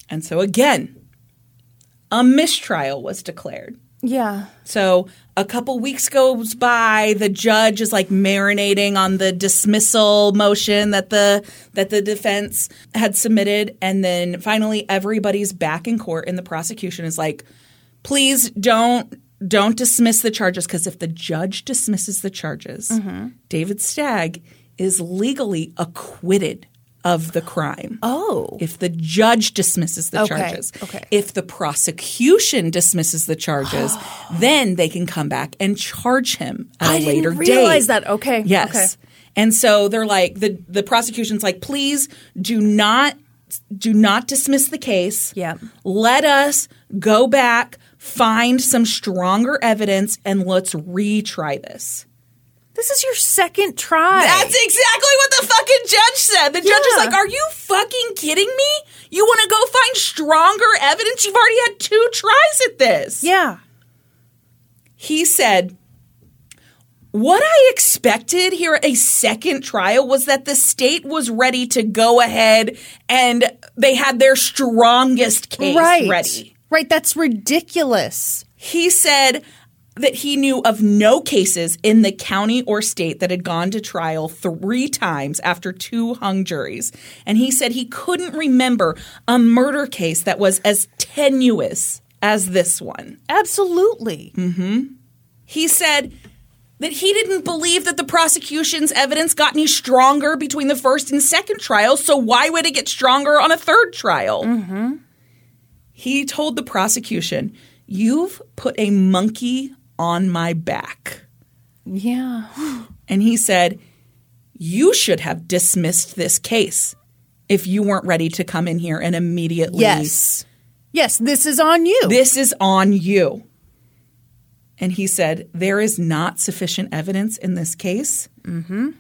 Speaker 2: And so again, a mistrial was declared.
Speaker 1: Yeah.
Speaker 2: So a couple weeks goes by, the judge is like marinating on the dismissal motion that the that the defense had submitted and then finally everybody's back in court and the prosecution is like please don't don't dismiss the charges because if the judge dismisses the charges, mm-hmm. David Stagg is legally acquitted of the crime
Speaker 1: Oh.
Speaker 2: if the judge dismisses the
Speaker 1: Okay,
Speaker 2: charges.
Speaker 1: okay.
Speaker 2: If the prosecution dismisses the charges, then they can come back and charge him at a
Speaker 1: I
Speaker 2: later
Speaker 1: didn't realize
Speaker 2: date.
Speaker 1: that. Okay.
Speaker 2: Yes.
Speaker 1: Okay.
Speaker 2: And so they're like the the prosecution's like, please do not do not dismiss the case.
Speaker 1: Yeah.
Speaker 2: Let us go back, find some stronger evidence, and let's retry this.
Speaker 1: This is your second try.
Speaker 2: That's exactly what the fucking judge said. The judge was
Speaker 1: Yeah.
Speaker 2: like, Are you fucking kidding me? You want to go find stronger evidence? You've already had two tries at this.
Speaker 1: yeah.
Speaker 2: He said, What I expected here at a second trial was that the state was ready to go ahead and they had their strongest case
Speaker 1: right.
Speaker 2: ready.
Speaker 1: Right. That's ridiculous.
Speaker 2: He said that he knew of no cases in the county or state that had gone to trial three times after two hung juries. And he said he couldn't remember a murder case that was as tenuous as this one.
Speaker 1: Absolutely. Mm-hmm.
Speaker 2: He said that he didn't believe that the prosecution's evidence got any stronger between the first and second trial, so why would it get stronger on a third trial? Mm-hmm. He told the prosecution, You've put a monkey on my back.
Speaker 1: Yeah.
Speaker 2: And he said, You should have dismissed this case if you weren't ready to come in here and immediately.
Speaker 1: Yes. Yes, this is on you.
Speaker 2: This is on you. And he said, There is not sufficient evidence in this case. Mm-hmm.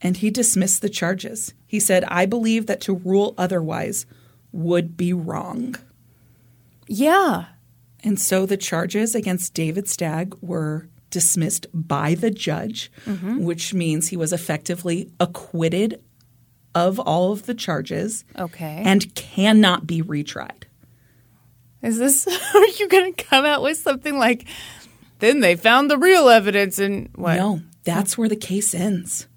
Speaker 2: And he dismissed the charges. He said, I believe that to rule otherwise would be wrong.
Speaker 1: yeah.
Speaker 2: And so the charges against David Stagg were dismissed by the judge, mm-hmm. which means he was effectively acquitted of all of the charges
Speaker 1: Okay.
Speaker 2: and cannot be retried.
Speaker 1: Is this are you going to come out with something like then they found the real evidence and what?
Speaker 2: No, that's where the case ends.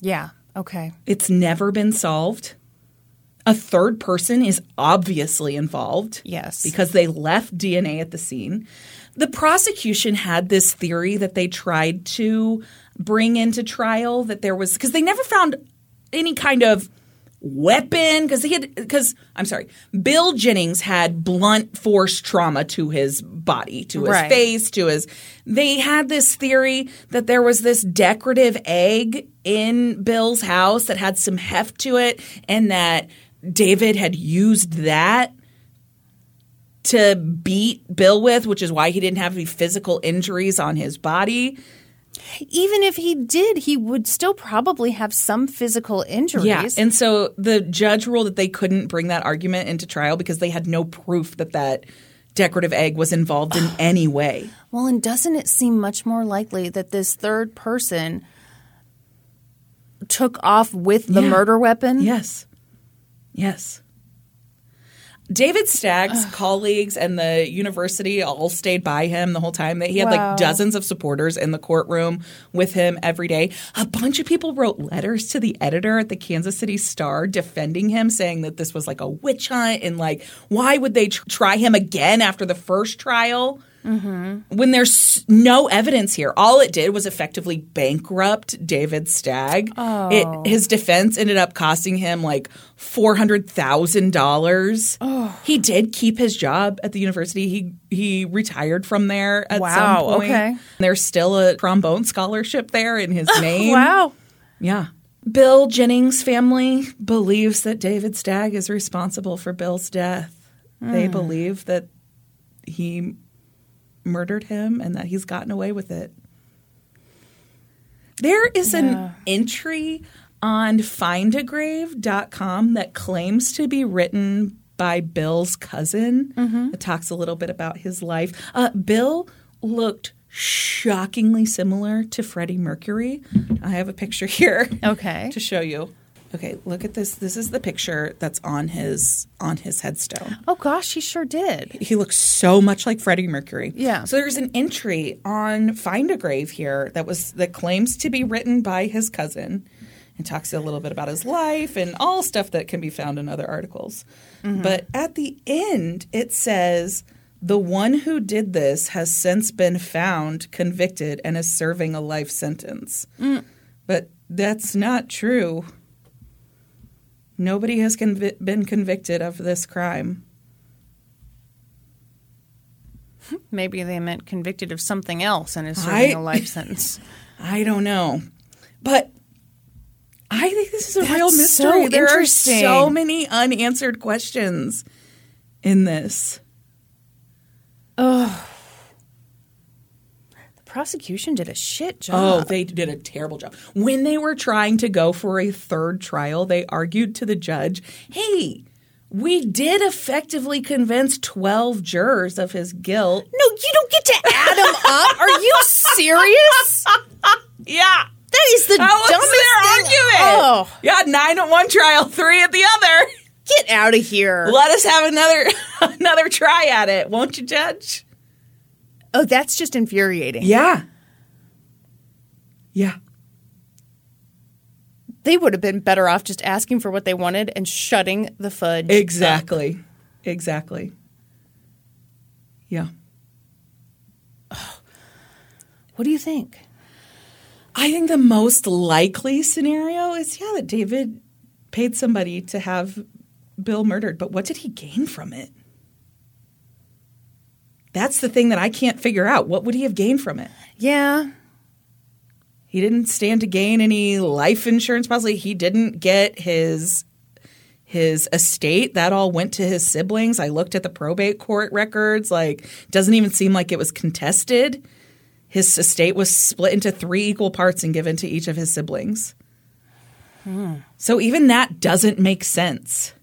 Speaker 1: Yeah. Okay.
Speaker 2: It's never been solved. A third person is obviously involved.
Speaker 1: Yes.
Speaker 2: Because they left DNA at the scene. The prosecution had this theory that they tried to bring into trial that there was because they never found any kind of weapon because he had because I'm sorry, Bill Jennings had blunt force trauma to his body, to his
Speaker 1: Right.
Speaker 2: face, to his. They had this theory that there was this decorative egg in Bill's house that had some heft to it, and that David had used that to beat Bill with, which is why he didn't have any physical injuries on his body.
Speaker 1: Even if he did, he would still probably have some physical injuries.
Speaker 2: Yeah. And so the judge ruled that they couldn't bring that argument into trial because they had no proof that that decorative egg was involved in any way.
Speaker 1: well, and doesn't it seem much more likely that this third person took off with the
Speaker 2: Yeah.
Speaker 1: murder weapon?
Speaker 2: Yes. Yes. David Stagg's colleagues and the university all stayed by him the whole time. That He had
Speaker 1: Wow.
Speaker 2: like dozens of supporters in the courtroom with him every day. A bunch of people wrote letters to the editor at the Kansas City Star defending him, saying that this was like a witch hunt and like, why would they tr- try him again after the first trial? Mm-hmm. when there's no evidence here. All it did was effectively bankrupt David Stagg. It, oh. his defense ended up costing him like four hundred thousand dollars. Oh. He did keep his job at the university. He he retired from there at
Speaker 1: Wow,
Speaker 2: some point.
Speaker 1: okay.
Speaker 2: There's still a trombone scholarship there in his name.
Speaker 1: Wow.
Speaker 2: Yeah. Bill Jennings' family believes that David Stagg is responsible for Bill's death. They hmm. believe that he murdered him and that he's gotten away with it. There is an entry on findagrave.com that claims to be written by Bill's cousin. It talks a little bit about his life. Uh, Bill looked shockingly similar to Freddie Mercury. I have a picture here
Speaker 1: Okay.
Speaker 2: to show you. Okay, look at this. This is the picture that's on his on his headstone.
Speaker 1: Oh gosh, he sure did.
Speaker 2: He looks so much like Freddie Mercury.
Speaker 1: Yeah.
Speaker 2: So there's an entry on Find a Grave here that was that claims to be written by his cousin and talks a little bit about his life and all stuff that can be found in other articles. Mm-hmm. But at the end it says the one who did this has since been found, convicted, and is serving a life sentence. Mm. But that's not true. Nobody has convi- been convicted of this crime.
Speaker 1: Maybe they meant convicted of something else and is serving a life sentence.
Speaker 2: I don't know. But I think this is a real mystery.
Speaker 1: so
Speaker 2: there are so many unanswered questions in this.
Speaker 1: Prosecution did a shit oh, job.
Speaker 2: Oh, they did a terrible job. When they were trying to go for a third trial, they argued to the judge, hey, we did effectively convince 12 jurors of his guilt.
Speaker 1: no, you don't get to add them up. Are you serious?
Speaker 2: Yeah.
Speaker 1: That is the
Speaker 2: That was
Speaker 1: dumbest
Speaker 2: their
Speaker 1: thing.
Speaker 2: argument.
Speaker 1: Oh,
Speaker 2: Yeah, nine at one trial, three at the other.
Speaker 1: get out of here.
Speaker 2: Let us have another another try at it, won't you, Judge?
Speaker 1: Oh, that's just infuriating.
Speaker 2: Yeah. Yeah.
Speaker 1: They would have been better off just asking for what they wanted and shutting the fudge.
Speaker 2: Exactly. Exactly. Yeah.
Speaker 1: What do you think?
Speaker 2: I think the most likely scenario is yeah that David paid somebody to have Bill murdered, but what did he gain from it? That's the thing that I can't figure out. What would he have gained from it?
Speaker 1: Yeah.
Speaker 2: He didn't stand to gain any life insurance possibly. He didn't get his his estate. That all went to his siblings. I looked at the probate court records. Like doesn't even seem like it was contested. His estate was split into three equal parts and given to each of his siblings. Hmm. So even that doesn't make sense.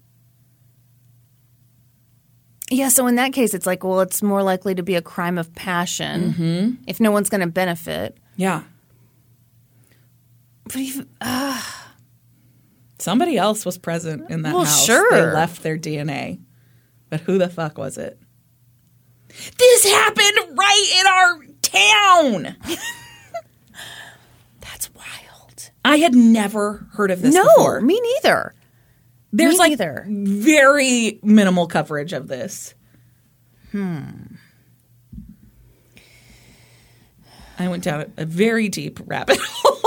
Speaker 1: Yeah, so in that case, it's like, well, it's more likely to be a crime of passion
Speaker 2: Mm-hmm.
Speaker 1: if no one's going to benefit.
Speaker 2: Yeah.
Speaker 1: But even,
Speaker 2: Somebody else was present in that
Speaker 1: Well,
Speaker 2: house.
Speaker 1: sure.
Speaker 2: They left their DNA. But who the fuck was it? This happened right in our town.
Speaker 1: that's wild.
Speaker 2: I had never heard of this
Speaker 1: no,
Speaker 2: before.
Speaker 1: me neither.
Speaker 2: There's
Speaker 1: me
Speaker 2: like
Speaker 1: neither.
Speaker 2: very minimal coverage of this. Hmm. I went down a, a very deep rabbit hole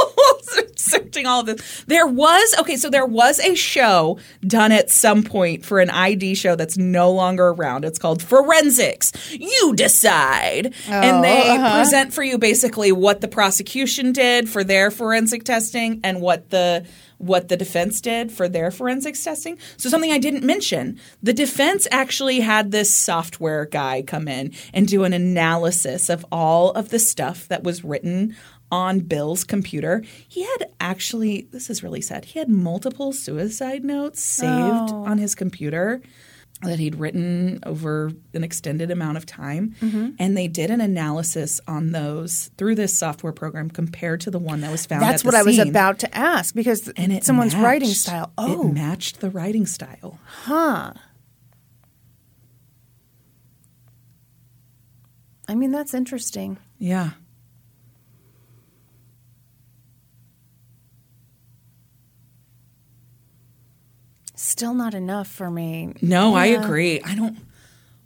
Speaker 2: searching all of this. There was okay, so there was a show done at some point for an ID show that's no longer around. It's called Forensics. You decide, and they present for you basically what the prosecution did for their forensic testing and what the what the defense did for their forensics testing. So something I didn't mention, the defense actually had this software guy come in and do an analysis of all of the stuff that was written on Bill's computer. He had actually this is really sad. He had multiple suicide notes saved oh. on his computer that he'd written over an extended amount of time. Mm-hmm. And they did an analysis on those through this software program compared to the one that was found
Speaker 1: That's what I was about to ask because
Speaker 2: And it
Speaker 1: someone's
Speaker 2: matched.
Speaker 1: writing style.
Speaker 2: it
Speaker 1: Oh,
Speaker 2: matched the writing style.
Speaker 1: huh. I mean, that's interesting.
Speaker 2: Yeah.
Speaker 1: Still not enough for me.
Speaker 2: No, I agree. I don't.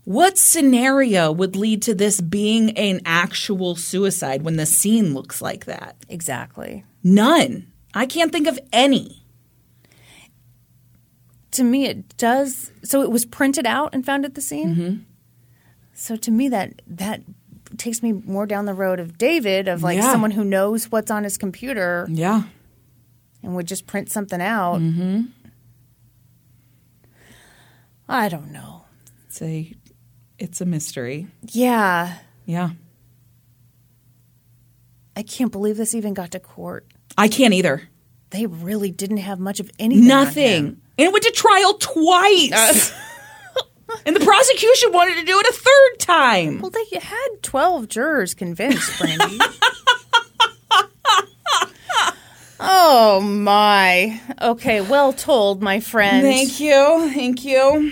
Speaker 2: What scenario would lead to this being an actual suicide when the scene looks like that?
Speaker 1: Exactly.
Speaker 2: None. I can't think of any.
Speaker 1: To me, it does. So it was printed out and found at the scene.
Speaker 2: Mm-hmm.
Speaker 1: So to me, that that takes me more down the road of David, of like
Speaker 2: Yeah.
Speaker 1: someone who knows what's on his computer
Speaker 2: Yeah.
Speaker 1: and would just print something out. Mm-hmm. I don't know.
Speaker 2: It's a it's a mystery.
Speaker 1: Yeah,
Speaker 2: Yeah.
Speaker 1: I can't believe this even got to court.
Speaker 2: I can't either.
Speaker 1: They really didn't have much of anything.
Speaker 2: Nothing. And it went to trial twice. Uh. and the prosecution wanted to do it a third time.
Speaker 1: Well, they had twelve jurors convinced, Brandy. oh my. Okay, well told, my friend.
Speaker 2: Thank you. Thank you.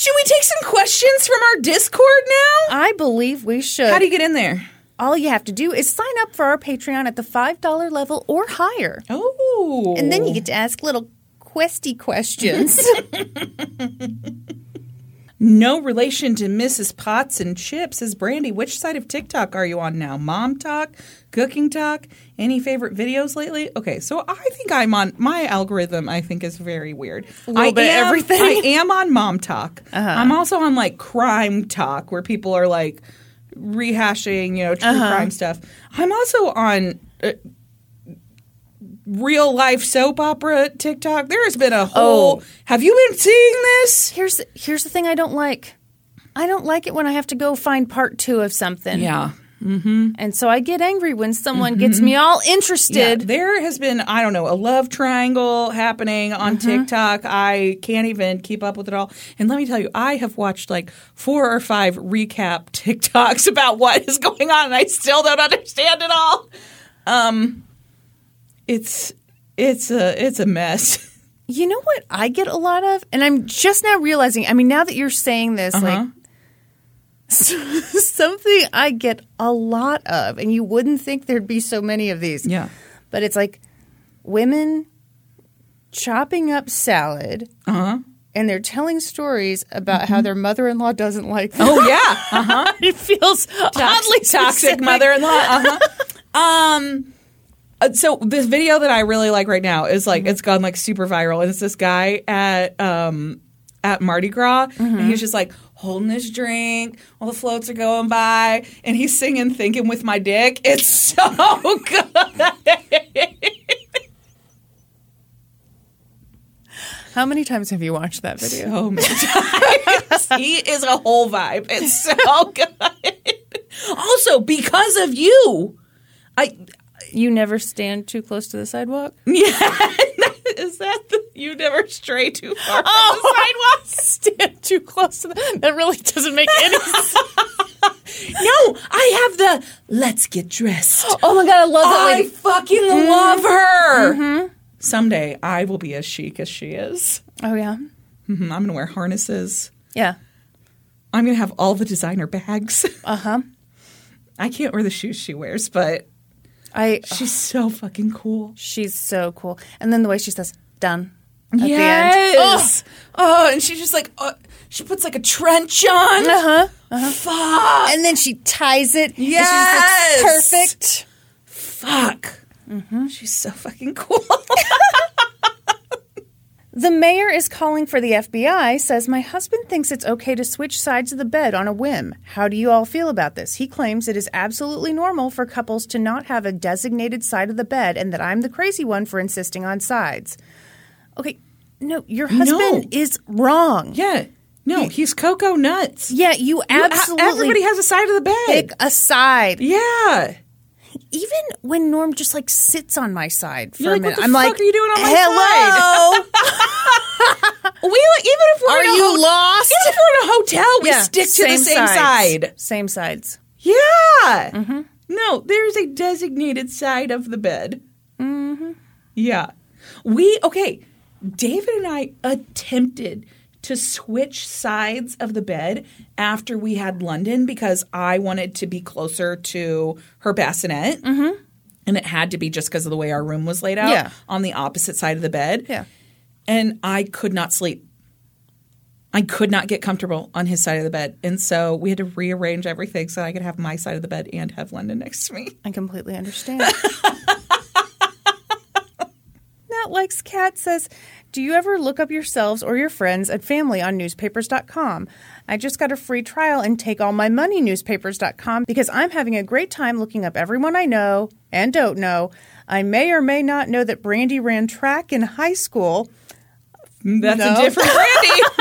Speaker 2: Should we take some questions from our Discord now?
Speaker 1: I believe we should.
Speaker 2: How do you get in there?
Speaker 1: All you have to do is sign up for our Patreon at the $5 level or higher.
Speaker 2: Oh.
Speaker 1: And then you get to ask little questy questions.
Speaker 2: No relation to Mrs. Potts and Chips is Brandy. Which side of TikTok are you on now? Mom talk, cooking talk, any favorite videos lately? Okay, so I think I'm on my algorithm. I think is very weird. A
Speaker 1: little
Speaker 2: I
Speaker 1: bit
Speaker 2: am,
Speaker 1: everything.
Speaker 2: I am on Mom talk. I'm also on like crime talk where people are like rehashing, you know, true crime stuff. I'm also on. Uh, Real life soap opera TikTok. There has been a whole.
Speaker 1: Oh.
Speaker 2: Have you been seeing this?
Speaker 1: here's here's the thing I don't like. I don't like it when I have to go find part two of something.
Speaker 2: Yeah. Mm-hmm.
Speaker 1: And so I get angry when someone gets me all
Speaker 2: Yeah,
Speaker 1: interested.
Speaker 2: there has been, I don't know, a love triangle happening on TikTok. I can't even keep up with it all. And let me tell you, I have watched like four or five recap TikToks about what is going on, and I still don't understand it all. Um, it's it's a it's a mess.
Speaker 1: You know what I get a lot of? And I'm just now realizing, I mean, now that you're saying this, like something I get a lot of, and you wouldn't think there'd be so many of these.
Speaker 2: Yeah.
Speaker 1: But it's like women chopping up salad.
Speaker 2: Uh-huh.
Speaker 1: And they're telling stories about how their mother-in-law doesn't like them.
Speaker 2: Oh yeah, uh-huh.
Speaker 1: it feels oddly
Speaker 2: toxic,
Speaker 1: specific.
Speaker 2: mother-in-law. Uh-huh. um, Uh, so this video that I really like right now is like mm-hmm. it's gone like super viral, and it's this guy at um at Mardi Gras, and mm-hmm. he's just like holding his drink while the floats are going by, and he's singing "Thinking with My Dick." It's so good.
Speaker 1: How many times have you watched that video?
Speaker 2: so many times. he is a whole vibe. It's so good. also, because of you, I
Speaker 1: You never stand too close to the sidewalk?
Speaker 2: Yeah, is that the you never stray too far
Speaker 1: Oh,
Speaker 2: from the sidewalk?
Speaker 1: stand too close to the That really doesn't make any sense.
Speaker 2: No, I have the let's get dressed.
Speaker 1: Oh my god, I love that
Speaker 2: I
Speaker 1: lady.
Speaker 2: fucking love her. Someday I will be as chic as she is.
Speaker 1: Oh yeah.
Speaker 2: Mhm, I'm gonna wear harnesses.
Speaker 1: Yeah.
Speaker 2: I'm gonna have all the designer bags.
Speaker 1: Uh-huh.
Speaker 2: I can't wear the shoes she wears, but
Speaker 1: I
Speaker 2: she's so fucking cool.
Speaker 1: she's so cool. And then the way she says done at the end.
Speaker 2: Yes. Oh, and she's just like uh, she puts like a trench on.
Speaker 1: Uh-huh.
Speaker 2: Fuck.
Speaker 1: And then she ties it.
Speaker 2: Yes.
Speaker 1: like, perfect.
Speaker 2: Fuck. She's so fucking cool.
Speaker 1: The mayor is calling for the FBI, says, My husband thinks it's okay to switch sides of the bed on a whim. How do you all feel about this? He claims it is absolutely normal for couples to not have a designated side of the bed and that I'm the crazy one for insisting on sides. Okay, no, your husband is wrong.
Speaker 2: yeah. No, he's cocoa Nuts.
Speaker 1: Yeah, you
Speaker 2: You-
Speaker 1: absolutely
Speaker 2: Everybody has a side of the bed.
Speaker 1: pick a side.
Speaker 2: Yeah.
Speaker 1: Even when Norm just like sits on my side for
Speaker 2: You're
Speaker 1: a
Speaker 2: like,
Speaker 1: minute,
Speaker 2: "What the
Speaker 1: I'm
Speaker 2: fuck
Speaker 1: like,
Speaker 2: are you doing on my
Speaker 1: Hello.
Speaker 2: We like, even if we're
Speaker 1: Are
Speaker 2: in a
Speaker 1: you
Speaker 2: ho-
Speaker 1: lost?
Speaker 2: Even if we're in a hotel, we
Speaker 1: Yeah,
Speaker 2: stick to the same
Speaker 1: sides.
Speaker 2: side.
Speaker 1: Same sides.
Speaker 2: Yeah.
Speaker 1: Mm-hmm.
Speaker 2: No, there's a designated side of the bed. Mm-hmm. Yeah. We okay. David and I attempted to switch sides of the bed after we had London because I wanted to be closer to her bassinet. Mm-hmm. And it had to be just because of the way our room was laid out
Speaker 1: Yeah.
Speaker 2: on the opposite side of the bed.
Speaker 1: Yeah.
Speaker 2: And I could not sleep. I could not get comfortable on his side of the bed. And so we had to rearrange everything so I could have my side of the bed and have London next to me.
Speaker 1: I completely understand. Matt Likes Cat says, Do you ever look up yourselves or your friends and family on newspapers.com? I just got a free trial and take all my money newspapers.com because I'm having a great time looking up everyone I know and don't know. I may or may not know that Brandy ran track in high school.
Speaker 2: That's
Speaker 1: No.
Speaker 2: a different Brandy.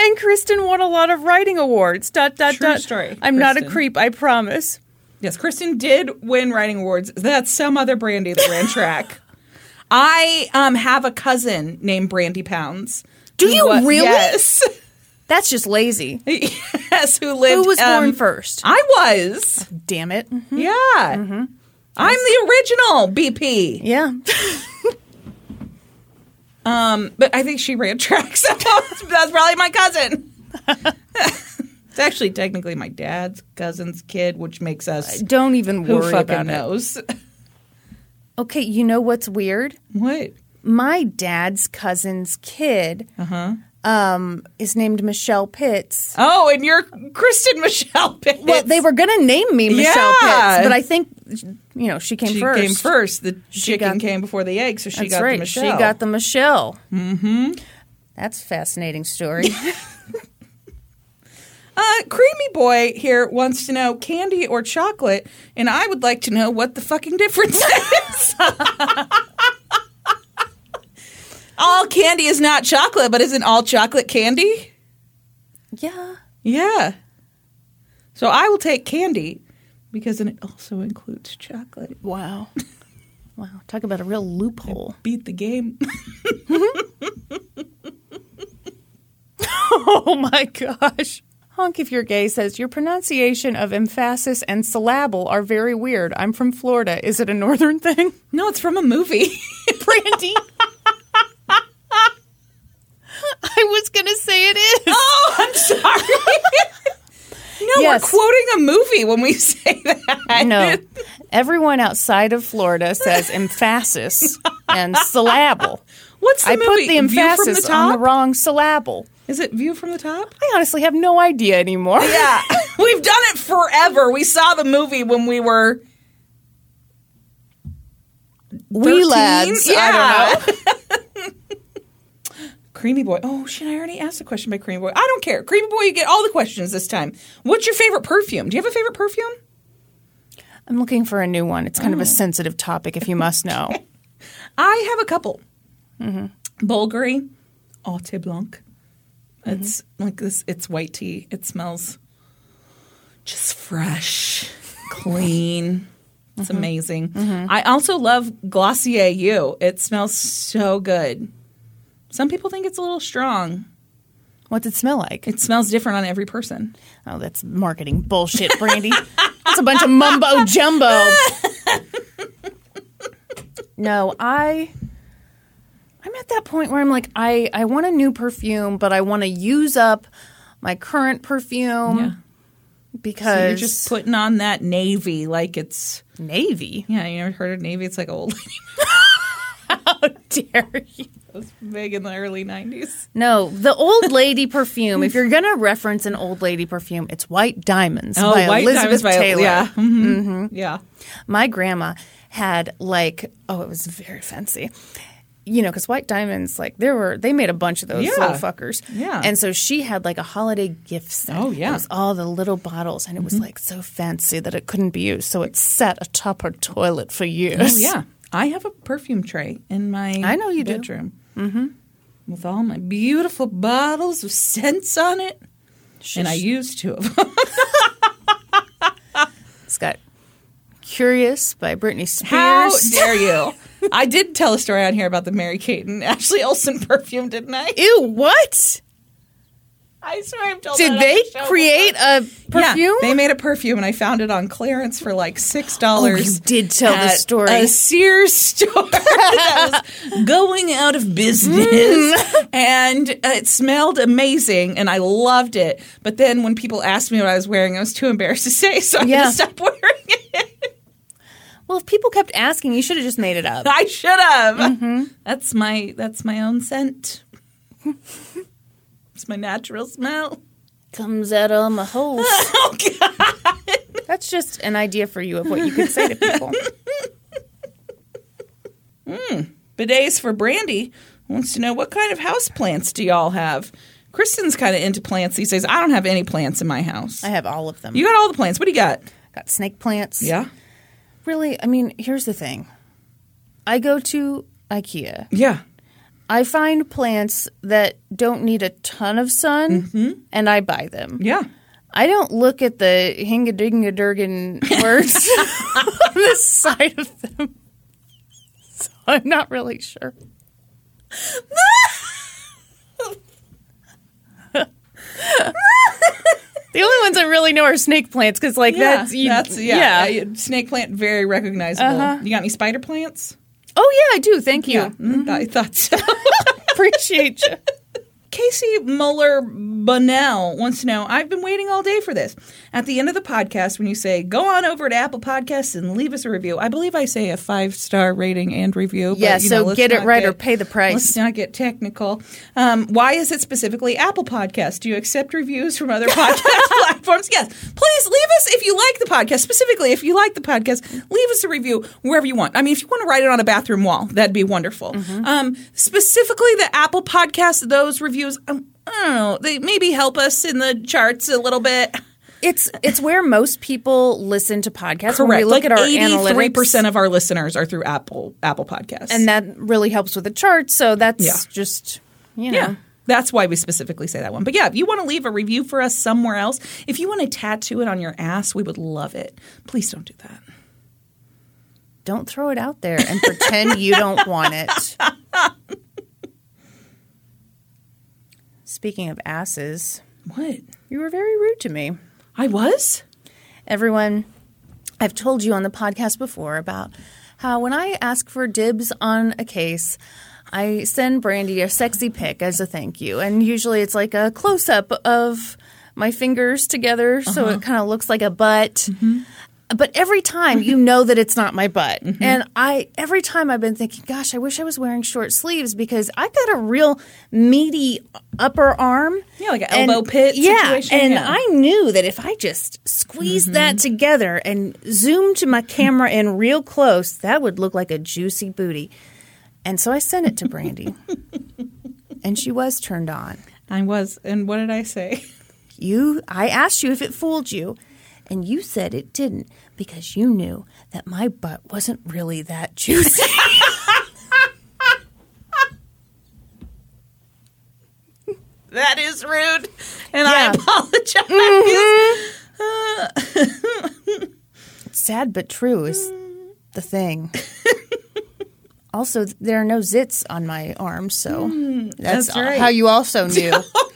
Speaker 1: And Kristen won a lot of writing awards. Dot dot
Speaker 2: True
Speaker 1: dot.
Speaker 2: story,
Speaker 1: I'm not a creep, I promise.
Speaker 2: yes, Kristen did win writing awards. That's some other Brandy that ran track. I um, have a cousin named Brandy Pounds.
Speaker 1: Do you
Speaker 2: wa-
Speaker 1: really?
Speaker 2: Yes.
Speaker 1: That's just lazy.
Speaker 2: yes, who lived.
Speaker 1: Who was born
Speaker 2: um,
Speaker 1: first?
Speaker 2: I was.
Speaker 1: Damn it.
Speaker 2: Yeah. I'm the original BP.
Speaker 1: Yeah.
Speaker 2: Um, but I think she ran track, so that's probably my cousin. it's actually technically my dad's cousin's kid, which makes us
Speaker 1: Don't even
Speaker 2: who
Speaker 1: worry
Speaker 2: fucking
Speaker 1: about it. Okay, you know what's weird?
Speaker 2: what?
Speaker 1: My dad's cousin's kid
Speaker 2: Uh-huh.
Speaker 1: um, is named Michelle Pitts.
Speaker 2: Oh, and you're Kristen Michelle Pitts.
Speaker 1: Well, they were going to name me Michelle
Speaker 2: Yeah.
Speaker 1: Pitts, but I think, you know, she came
Speaker 2: She
Speaker 1: first.
Speaker 2: came first. The
Speaker 1: She
Speaker 2: chicken
Speaker 1: got-
Speaker 2: came before the egg, so she got
Speaker 1: right.
Speaker 2: the Michelle.
Speaker 1: She got the Michelle. Mm-hmm. That's a fascinating story.
Speaker 2: Uh, Creamy Boy here wants to know candy or chocolate, and I would like to know what the fucking difference is. all candy is not chocolate, but isn't all chocolate candy?
Speaker 1: yeah.
Speaker 2: Yeah. So I will take candy because then it also includes chocolate.
Speaker 1: Wow. Wow. Talk about a real loophole.
Speaker 2: Beat the game.
Speaker 1: Oh my gosh. Honk if you're gay says your pronunciation of emphasis and syllable are very weird. I'm from Florida. Is it a northern thing?
Speaker 2: no, it's from a movie.
Speaker 1: Brandy. I was going to say it is.
Speaker 2: oh, I'm sorry. no,
Speaker 1: Yes.
Speaker 2: we're quoting a movie when we say that.
Speaker 1: No. Everyone outside of Florida says emphasis and syllable.
Speaker 2: What's the
Speaker 1: I
Speaker 2: movie?
Speaker 1: put the emphasis
Speaker 2: the
Speaker 1: on the wrong syllable.
Speaker 2: Is it View from the Top?
Speaker 1: I honestly have no idea anymore.
Speaker 2: Yeah, we've done it forever. We saw the movie when we were
Speaker 1: We lads.
Speaker 2: Yeah.
Speaker 1: I don't know.
Speaker 2: Creamy Boy. Oh shit! I already asked a question by Creamy Boy. I don't care. Creamy Boy, you get all the questions this time. What's your favorite perfume? Do you have a favorite perfume?
Speaker 1: I'm looking for a new one. It's kind of
Speaker 2: Oh.
Speaker 1: a sensitive topic, if you must know.
Speaker 2: I have a couple. mm-hmm. Bulgari, Au Thé Blanc. Mm-hmm. It's like this. It's white tea. It smells just fresh, clean. It's mm-hmm. amazing. Mm-hmm. I also love Glossier You. It smells so good. Some people think it's a little strong.
Speaker 1: What's it smell like?
Speaker 2: It smells different on every person.
Speaker 1: Oh, that's marketing bullshit, Brandy. That's a bunch of mumbo jumbo. no, I I'm at that point where I'm like I I want a new perfume, but I want to use up my current perfume
Speaker 2: Yeah.
Speaker 1: because
Speaker 2: So you're just putting on that navy like it's
Speaker 1: navy.
Speaker 2: yeah. You never heard of navy? It's like old lady.
Speaker 1: How dare you?
Speaker 2: It was big in the early '90s.
Speaker 1: No, the old lady perfume. If you're gonna reference an old lady perfume, it's White Diamonds
Speaker 2: Oh,
Speaker 1: by
Speaker 2: White
Speaker 1: Elizabeth
Speaker 2: Diamonds by-
Speaker 1: Taylor.
Speaker 2: Yeah, Mhm. yeah.
Speaker 1: My grandma had like, oh, it was very fancy. You know, because White Diamonds, like, there were, they made a bunch of those
Speaker 2: Yeah.
Speaker 1: little fuckers.
Speaker 2: Yeah.
Speaker 1: And so she had like a holiday gift set.
Speaker 2: Oh, yeah. Mm-hmm.
Speaker 1: It was all the little bottles, and it was like so fancy that it couldn't be used. So it sat atop her toilet for years.
Speaker 2: Oh yeah, I have a perfume tray in my
Speaker 1: I know you do.
Speaker 2: bedroom. Mm-hmm. With all my beautiful bottles with scents on it, and I used two of them.
Speaker 1: Got Curious by Britney Spears.
Speaker 2: How dare you? I did tell a story on here about the Mary Kate and Ashley Olsen perfume, didn't I?
Speaker 1: Ew, what?
Speaker 2: I swear I've told that
Speaker 1: Did
Speaker 2: on
Speaker 1: they
Speaker 2: the
Speaker 1: create a perfume?
Speaker 2: Yeah, they made a perfume, and I found it on clearance for like six dollars.
Speaker 1: Oh, you did tell the story.
Speaker 2: A Sears store that was going out of business, and uh, it smelled amazing, and I loved it. But then when people asked me what I was wearing, I was too embarrassed to say, so I
Speaker 1: Yeah.
Speaker 2: had to stop wearing it.
Speaker 1: Well, if people kept asking, you should have just made it up.
Speaker 2: I should have.
Speaker 1: Mm-hmm.
Speaker 2: That's my that's my own scent. it's my natural smell.
Speaker 1: Comes out of my holes.
Speaker 2: Oh God.
Speaker 1: That's just an idea for you of what you could say to people.
Speaker 2: Bidets for Brandy wants to know what kind of house plants do y'all have? Kristen's kind of into plants these days. I don't have any plants in my house.
Speaker 1: I have all of them.
Speaker 2: You got all the plants. What do you got?
Speaker 1: got snake plants.
Speaker 2: Yeah.
Speaker 1: Really, I mean, here's the thing. I go to IKEA.
Speaker 2: Yeah.
Speaker 1: I find plants that don't need a ton of sun mm-hmm. and I buy them.
Speaker 2: Yeah.
Speaker 1: I don't look at the hingadingadurgan words on the side of them. So I'm not really sure. The only ones I really know are snake plants because, like,
Speaker 2: Yeah,
Speaker 1: that's you,
Speaker 2: that's yeah, uh, Snake plant, very recognizable.
Speaker 1: Uh-huh.
Speaker 2: You got any spider plants?
Speaker 1: Oh yeah, I do. Thank you.
Speaker 2: Mhm, I thought so.
Speaker 1: Appreciate you.
Speaker 2: Casey Muller Bunnell wants to know I've been waiting all day for this. At the end of the podcast, when you say, go on over to Apple Podcasts and leave us a review, I believe I say a five star rating and review. but,
Speaker 1: Yeah,
Speaker 2: you
Speaker 1: so
Speaker 2: know,
Speaker 1: get it right or pay the price.
Speaker 2: Let's not get technical. Um, why is it specifically Apple Podcasts? Do you accept reviews from other podcast platforms? Yes. Please leave us, if you like the podcast, specifically, if you like the podcast, leave us a review wherever you want. I mean, if you want to write it on a bathroom wall, that'd be wonderful.
Speaker 1: Mm-hmm.
Speaker 2: Um, specifically, the Apple Podcasts, those reviews, um, I don't know, they maybe help us in the charts a little bit.
Speaker 1: It's it's where most people listen to podcasts. When we
Speaker 2: Correct.
Speaker 1: look
Speaker 2: like
Speaker 1: at our
Speaker 2: eighty-three
Speaker 1: analytics,
Speaker 2: percent of our listeners are through Apple Apple Podcasts,
Speaker 1: and that really helps with the charts. So that's
Speaker 2: Yeah.
Speaker 1: just you know.
Speaker 2: Yeah. That's why we specifically say that one. But yeah, if you want to leave a review for us somewhere else, if you want to tattoo it on your ass, we would love it. Please don't do that.
Speaker 1: Don't throw it out there and pretend you don't want it. Speaking of asses,
Speaker 2: What?
Speaker 1: you were very rude to me.
Speaker 2: I was?
Speaker 1: Everyone, I've told you on the podcast before about how when I ask for dibs on a case, I send Brandy a sexy pic as a thank you. And usually it's like a close up of my fingers together so it uh-huh. kind of looks like a butt. Mm-hmm. But every time you know that it's not my butt. Mm-hmm. And I every time I've been thinking, gosh, I wish I was wearing short sleeves because I got a real meaty upper arm.
Speaker 2: Yeah, like an
Speaker 1: And-
Speaker 2: elbow pit
Speaker 1: Yeah,
Speaker 2: situation,
Speaker 1: and
Speaker 2: yeah.
Speaker 1: I knew that if I just squeezed that mm-hmm. together and zoomed my camera in real close, that would look like a juicy booty. And so I sent it to Brandy. and she was turned on.
Speaker 2: I was. And what did I say?
Speaker 1: You I asked you if it fooled you, and you said it didn't because you knew that my butt wasn't really that juicy.
Speaker 2: That is rude. And
Speaker 1: Yeah.
Speaker 2: I apologize.
Speaker 1: Sad but true is the thing. also, there are no zits on my arms, so hmm, that's,
Speaker 2: that's right.
Speaker 1: how you also knew.
Speaker 2: Oh,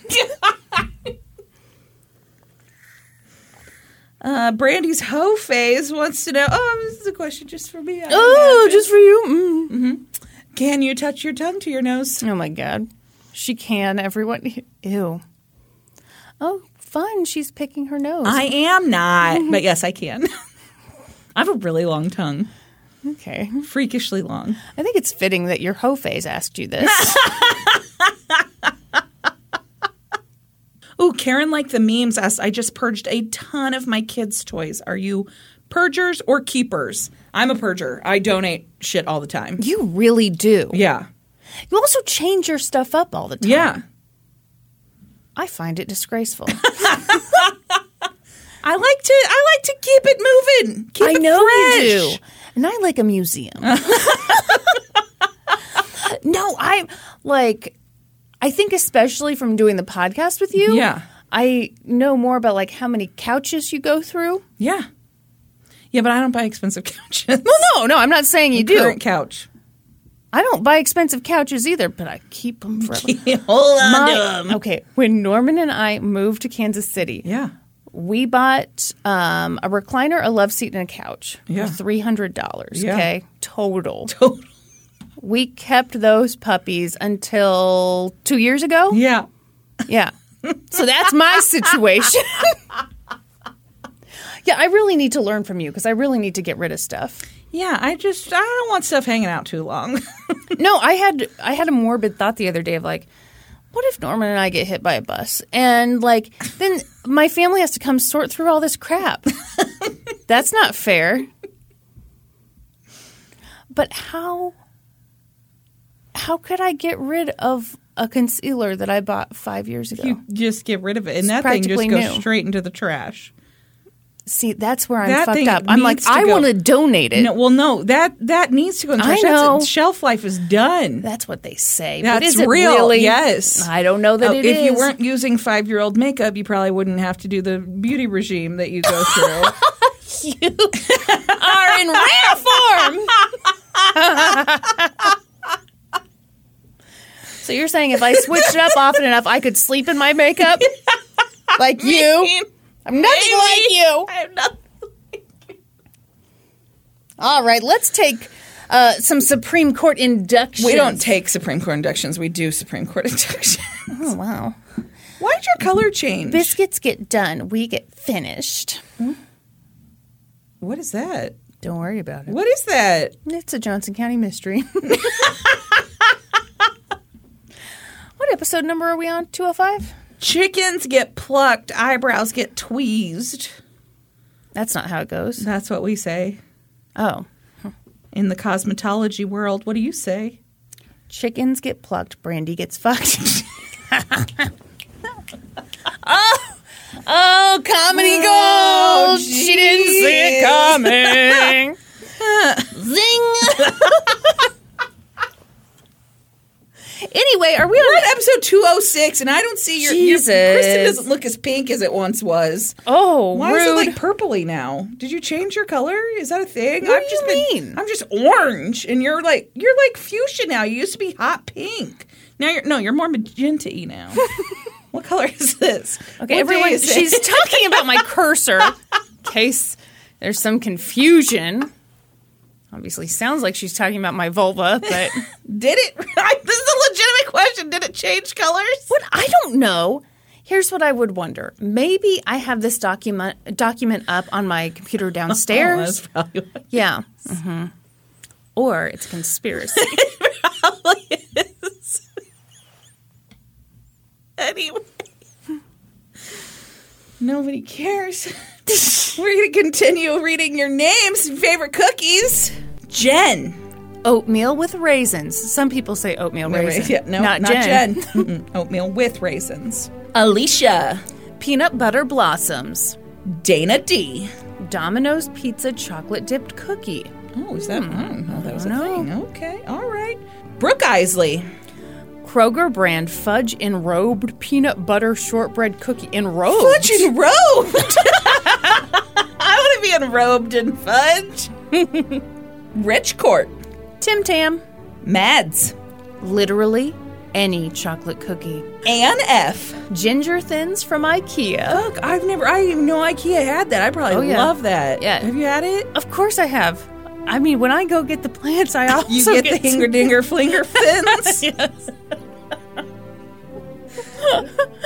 Speaker 2: Uh, Brandy's hoe phase wants to know. Oh, this is a question just for me. I
Speaker 1: oh, just for you. Mm.
Speaker 2: can you touch your tongue to your nose?
Speaker 1: Oh my god, she can. Everyone, ew. Oh, fun. She's picking her nose.
Speaker 2: I am not, but yes, I can. I have a really long tongue,
Speaker 1: okay.
Speaker 2: freakishly long.
Speaker 1: I think it's fitting that your hoe phase asked you this.
Speaker 2: Ooh, Karen, like the memes, asked, I just purged a ton of my kids' toys. Are you purgers or keepers? I'm a purger. I donate shit all the time.
Speaker 1: you really do.
Speaker 2: Yeah.
Speaker 1: You also change your stuff up all the time.
Speaker 2: Yeah.
Speaker 1: I find it disgraceful.
Speaker 2: I like to I like to keep it moving. Keep
Speaker 1: I
Speaker 2: it
Speaker 1: know
Speaker 2: fresh.
Speaker 1: you do. And I like a museum. no, I'm like, I think especially from doing the podcast with you.
Speaker 2: Yeah.
Speaker 1: I know more about like how many couches you go through.
Speaker 2: Yeah. Yeah, but I don't buy expensive couches.
Speaker 1: Well, no, no, I'm not saying you do.
Speaker 2: Current couch.
Speaker 1: I don't buy expensive couches either, but I keep them forever.
Speaker 2: Hold on
Speaker 1: My-
Speaker 2: to 'em.
Speaker 1: okay, when Norman and I moved to Kansas City,
Speaker 2: Yeah.
Speaker 1: we bought um, a recliner, a love seat, and a couch
Speaker 2: Yeah.
Speaker 1: for three hundred dollars.
Speaker 2: Yeah.
Speaker 1: Okay, total.
Speaker 2: Total.
Speaker 1: We kept those puppies until two years ago.
Speaker 2: Yeah.
Speaker 1: Yeah. So that's my situation. yeah, I really need to learn from you because I really need to get rid of stuff.
Speaker 2: Yeah, I just I don't want stuff hanging out too long.
Speaker 1: No, I had I had a morbid thought the other day of like, what if Norman and I get hit by a bus and like then my family has to come sort through all this crap. That's not fair. But how how could I get rid of a concealer that I bought five years ago?
Speaker 2: you just get rid of it, and
Speaker 1: It's
Speaker 2: that thing just goes
Speaker 1: new.
Speaker 2: straight into the trash.
Speaker 1: See, that's where I'm
Speaker 2: That
Speaker 1: fucked up. I'm like, I want to donate it.
Speaker 2: No, well, no, that that needs to go in the
Speaker 1: I
Speaker 2: trash.
Speaker 1: know.
Speaker 2: That's, shelf life is done.
Speaker 1: That's what they say.
Speaker 2: That's
Speaker 1: but is it
Speaker 2: real.
Speaker 1: Really?
Speaker 2: Yes.
Speaker 1: I don't know that
Speaker 2: Oh,
Speaker 1: it
Speaker 2: if you weren't using five year old makeup, you probably wouldn't have to do the beauty regime that you go through.
Speaker 1: you are in rare form. so you're saying if I switched it up often enough, I could sleep in my makeup? like you.
Speaker 2: Mean.
Speaker 1: I'm nothing
Speaker 2: Maybe.
Speaker 1: like you.
Speaker 2: I have nothing. Like you.
Speaker 1: All right, let's take uh, some Supreme Court inductions.
Speaker 2: We don't take Supreme Court inductions. We do Supreme Court inductions.
Speaker 1: Oh, wow.
Speaker 2: Why'd your color change?
Speaker 1: Biscuits get done, we get finished.
Speaker 2: what is that?
Speaker 1: Don't worry about it.
Speaker 2: What is that?
Speaker 1: It's a Johnson County mystery. What episode number are we on? 205?
Speaker 2: Chickens get plucked, eyebrows get tweezed.
Speaker 1: That's not how it goes.
Speaker 2: That's what we say
Speaker 1: Oh.
Speaker 2: in the cosmetology world. What do you say?
Speaker 1: Chickens get plucked, Brandy gets fucked. oh, oh, comedy oh, gold. she didn't see it coming. Zing. Anyway, are we
Speaker 2: We're
Speaker 1: on?
Speaker 2: episode 206, and I don't see your, your Kristen doesn't look as pink as it once was.
Speaker 1: Oh,
Speaker 2: Why
Speaker 1: rude.
Speaker 2: is it like purpley now? Did you change your color? Is that a thing?
Speaker 1: What
Speaker 2: I've
Speaker 1: do
Speaker 2: just
Speaker 1: you
Speaker 2: been,
Speaker 1: mean?
Speaker 2: I'm just orange, and you're like you're like fuchsia now. You used to be hot pink. Now you're no, you're more magenta y now. what color is this?
Speaker 1: Okay,
Speaker 2: What
Speaker 1: everyone, she's talking about my cursor in case there's some confusion. Obviously, sounds like she's talking about my vulva, but
Speaker 2: Did it? this is a legitimate question. Did it change colors?
Speaker 1: what I don't know. Here's what I would wonder. Maybe I have this document document up on my computer
Speaker 2: Oh,
Speaker 1: downstairs.
Speaker 2: that's probably
Speaker 1: yeah. hmm Or it's conspiracy.
Speaker 2: it probably is. anyway, nobody cares. We're going to continue reading your names and favorite cookies. Jen.
Speaker 1: oatmeal with raisins. Some people say oatmeal raisins.
Speaker 2: Yeah, no,
Speaker 1: not,
Speaker 2: not,
Speaker 1: Jen.
Speaker 2: Jen. Oatmeal with raisins. Alicia.
Speaker 1: Peanut butter blossoms.
Speaker 2: Dana D.
Speaker 1: Domino's pizza chocolate dipped cookie.
Speaker 2: Oh, is that? I don't that was a
Speaker 1: know.
Speaker 2: thing. Okay, all right. Brooke Isley.
Speaker 1: Kroger brand fudge enrobed peanut butter shortbread cookie. Enrobed?
Speaker 2: Fudge enrobed. I want to be enrobed in fudge. Rich Court.
Speaker 1: Tim Tam.
Speaker 2: Mads.
Speaker 1: Literally any chocolate cookie.
Speaker 2: Ann F.
Speaker 1: Ginger thins from IKEA.
Speaker 2: Look, I've never, I didn't even know IKEA had that. I probably
Speaker 1: Oh, yeah.
Speaker 2: love that.
Speaker 1: Yeah.
Speaker 2: Have you had it?
Speaker 1: Of course I have. I mean, when I go get the plants, I also
Speaker 2: You get, the hinger dinger flinger fins.
Speaker 1: yes.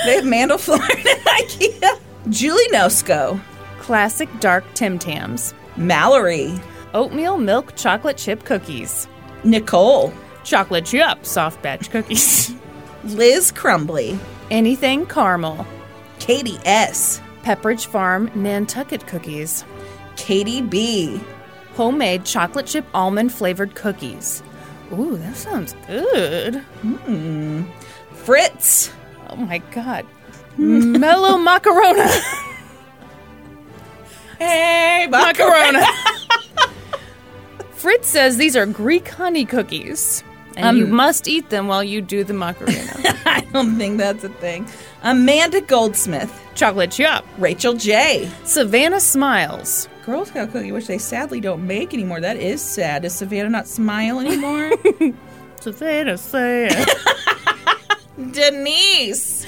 Speaker 2: they have Mandelflower at IKEA. Julie Nosco.
Speaker 1: Classic dark Tim Tams.
Speaker 2: Mallory.
Speaker 1: Oatmeal milk chocolate chip cookies.
Speaker 2: Nicole.
Speaker 1: Chocolate chip soft batch cookies.
Speaker 2: Liz Crumbly.
Speaker 1: Anything caramel.
Speaker 2: Katie S.
Speaker 1: Pepperidge Farm Nantucket cookies.
Speaker 2: Katie B.
Speaker 1: Homemade chocolate chip almond flavored cookies. Ooh, that sounds good. Hmm.
Speaker 2: Fritz.
Speaker 1: Oh my god. Melomakarona.
Speaker 2: Hey,
Speaker 1: macarona. Fritz says these are Greek honey cookies. And you um, must eat them while you do the macarena.
Speaker 2: I don't think that's a thing. Amanda Goldsmith.
Speaker 1: chocolate chip.
Speaker 2: Rachel J.
Speaker 1: Savannah Smiles.
Speaker 2: Girl Scout cookie, which they sadly don't make anymore. That is sad. Does Savannah not smile anymore?
Speaker 1: Savannah says.
Speaker 2: Denise.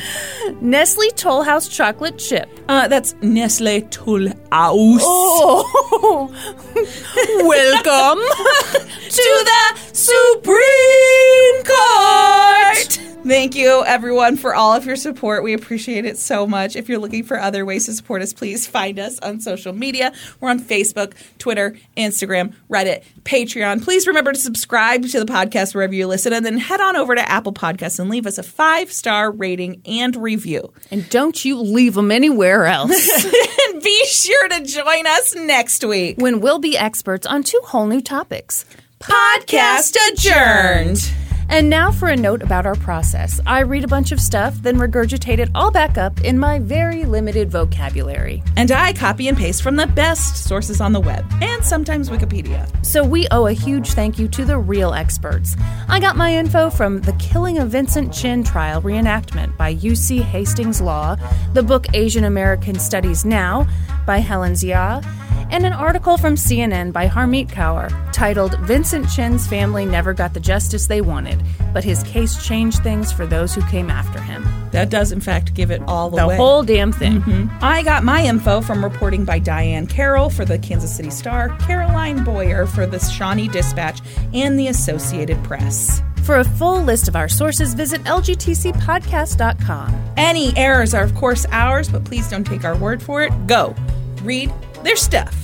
Speaker 1: Nestle Toll House chocolate chip.
Speaker 2: Uh, that's Nestle Toll House.
Speaker 1: Oh, welcome.
Speaker 2: to the Supreme Court. Thank you, everyone, for all of your support. We appreciate it so much. If you're looking for other ways to support us, please find us on social media. We're on Facebook, Twitter, Instagram, Reddit, Patreon. Please remember to subscribe to the podcast wherever you listen, and then head on over to Apple Podcasts and leave us a five star rating and review.
Speaker 1: and don't you leave them anywhere else.
Speaker 2: and be sure to join us next week.
Speaker 1: when we'll be experts on two whole new topics.
Speaker 2: Podcast adjourned.
Speaker 1: And now for a note about our process. I read a bunch of stuff, then regurgitate it all back up in my very limited vocabulary.
Speaker 2: And I copy and paste from the best sources on the web, and sometimes Wikipedia.
Speaker 1: So we owe a huge thank you to the real experts. I got my info from The Killing of Vincent Chin trial reenactment by UC Hastings Law, the book Asian American Studies Now by Helen Zia, and an article from CNN by Harmeet Kaur titled Vincent Chin's Family Never Got the Justice They Wanted, but His Case Changed Things for Those Who Came After Him.
Speaker 2: That does, in fact, give it all
Speaker 1: The
Speaker 2: away.
Speaker 1: whole damn thing. Mm-hmm.
Speaker 2: I got my info from reporting by Diane Carroll for the Kansas City Star, Caroline Boyer for the Shawnee Dispatch, and the Associated Press.
Speaker 1: For a full list of our sources, visit lgtcpodcast.com.
Speaker 2: Any errors are, of course, ours, but please don't take our word for it. Go read their stuff.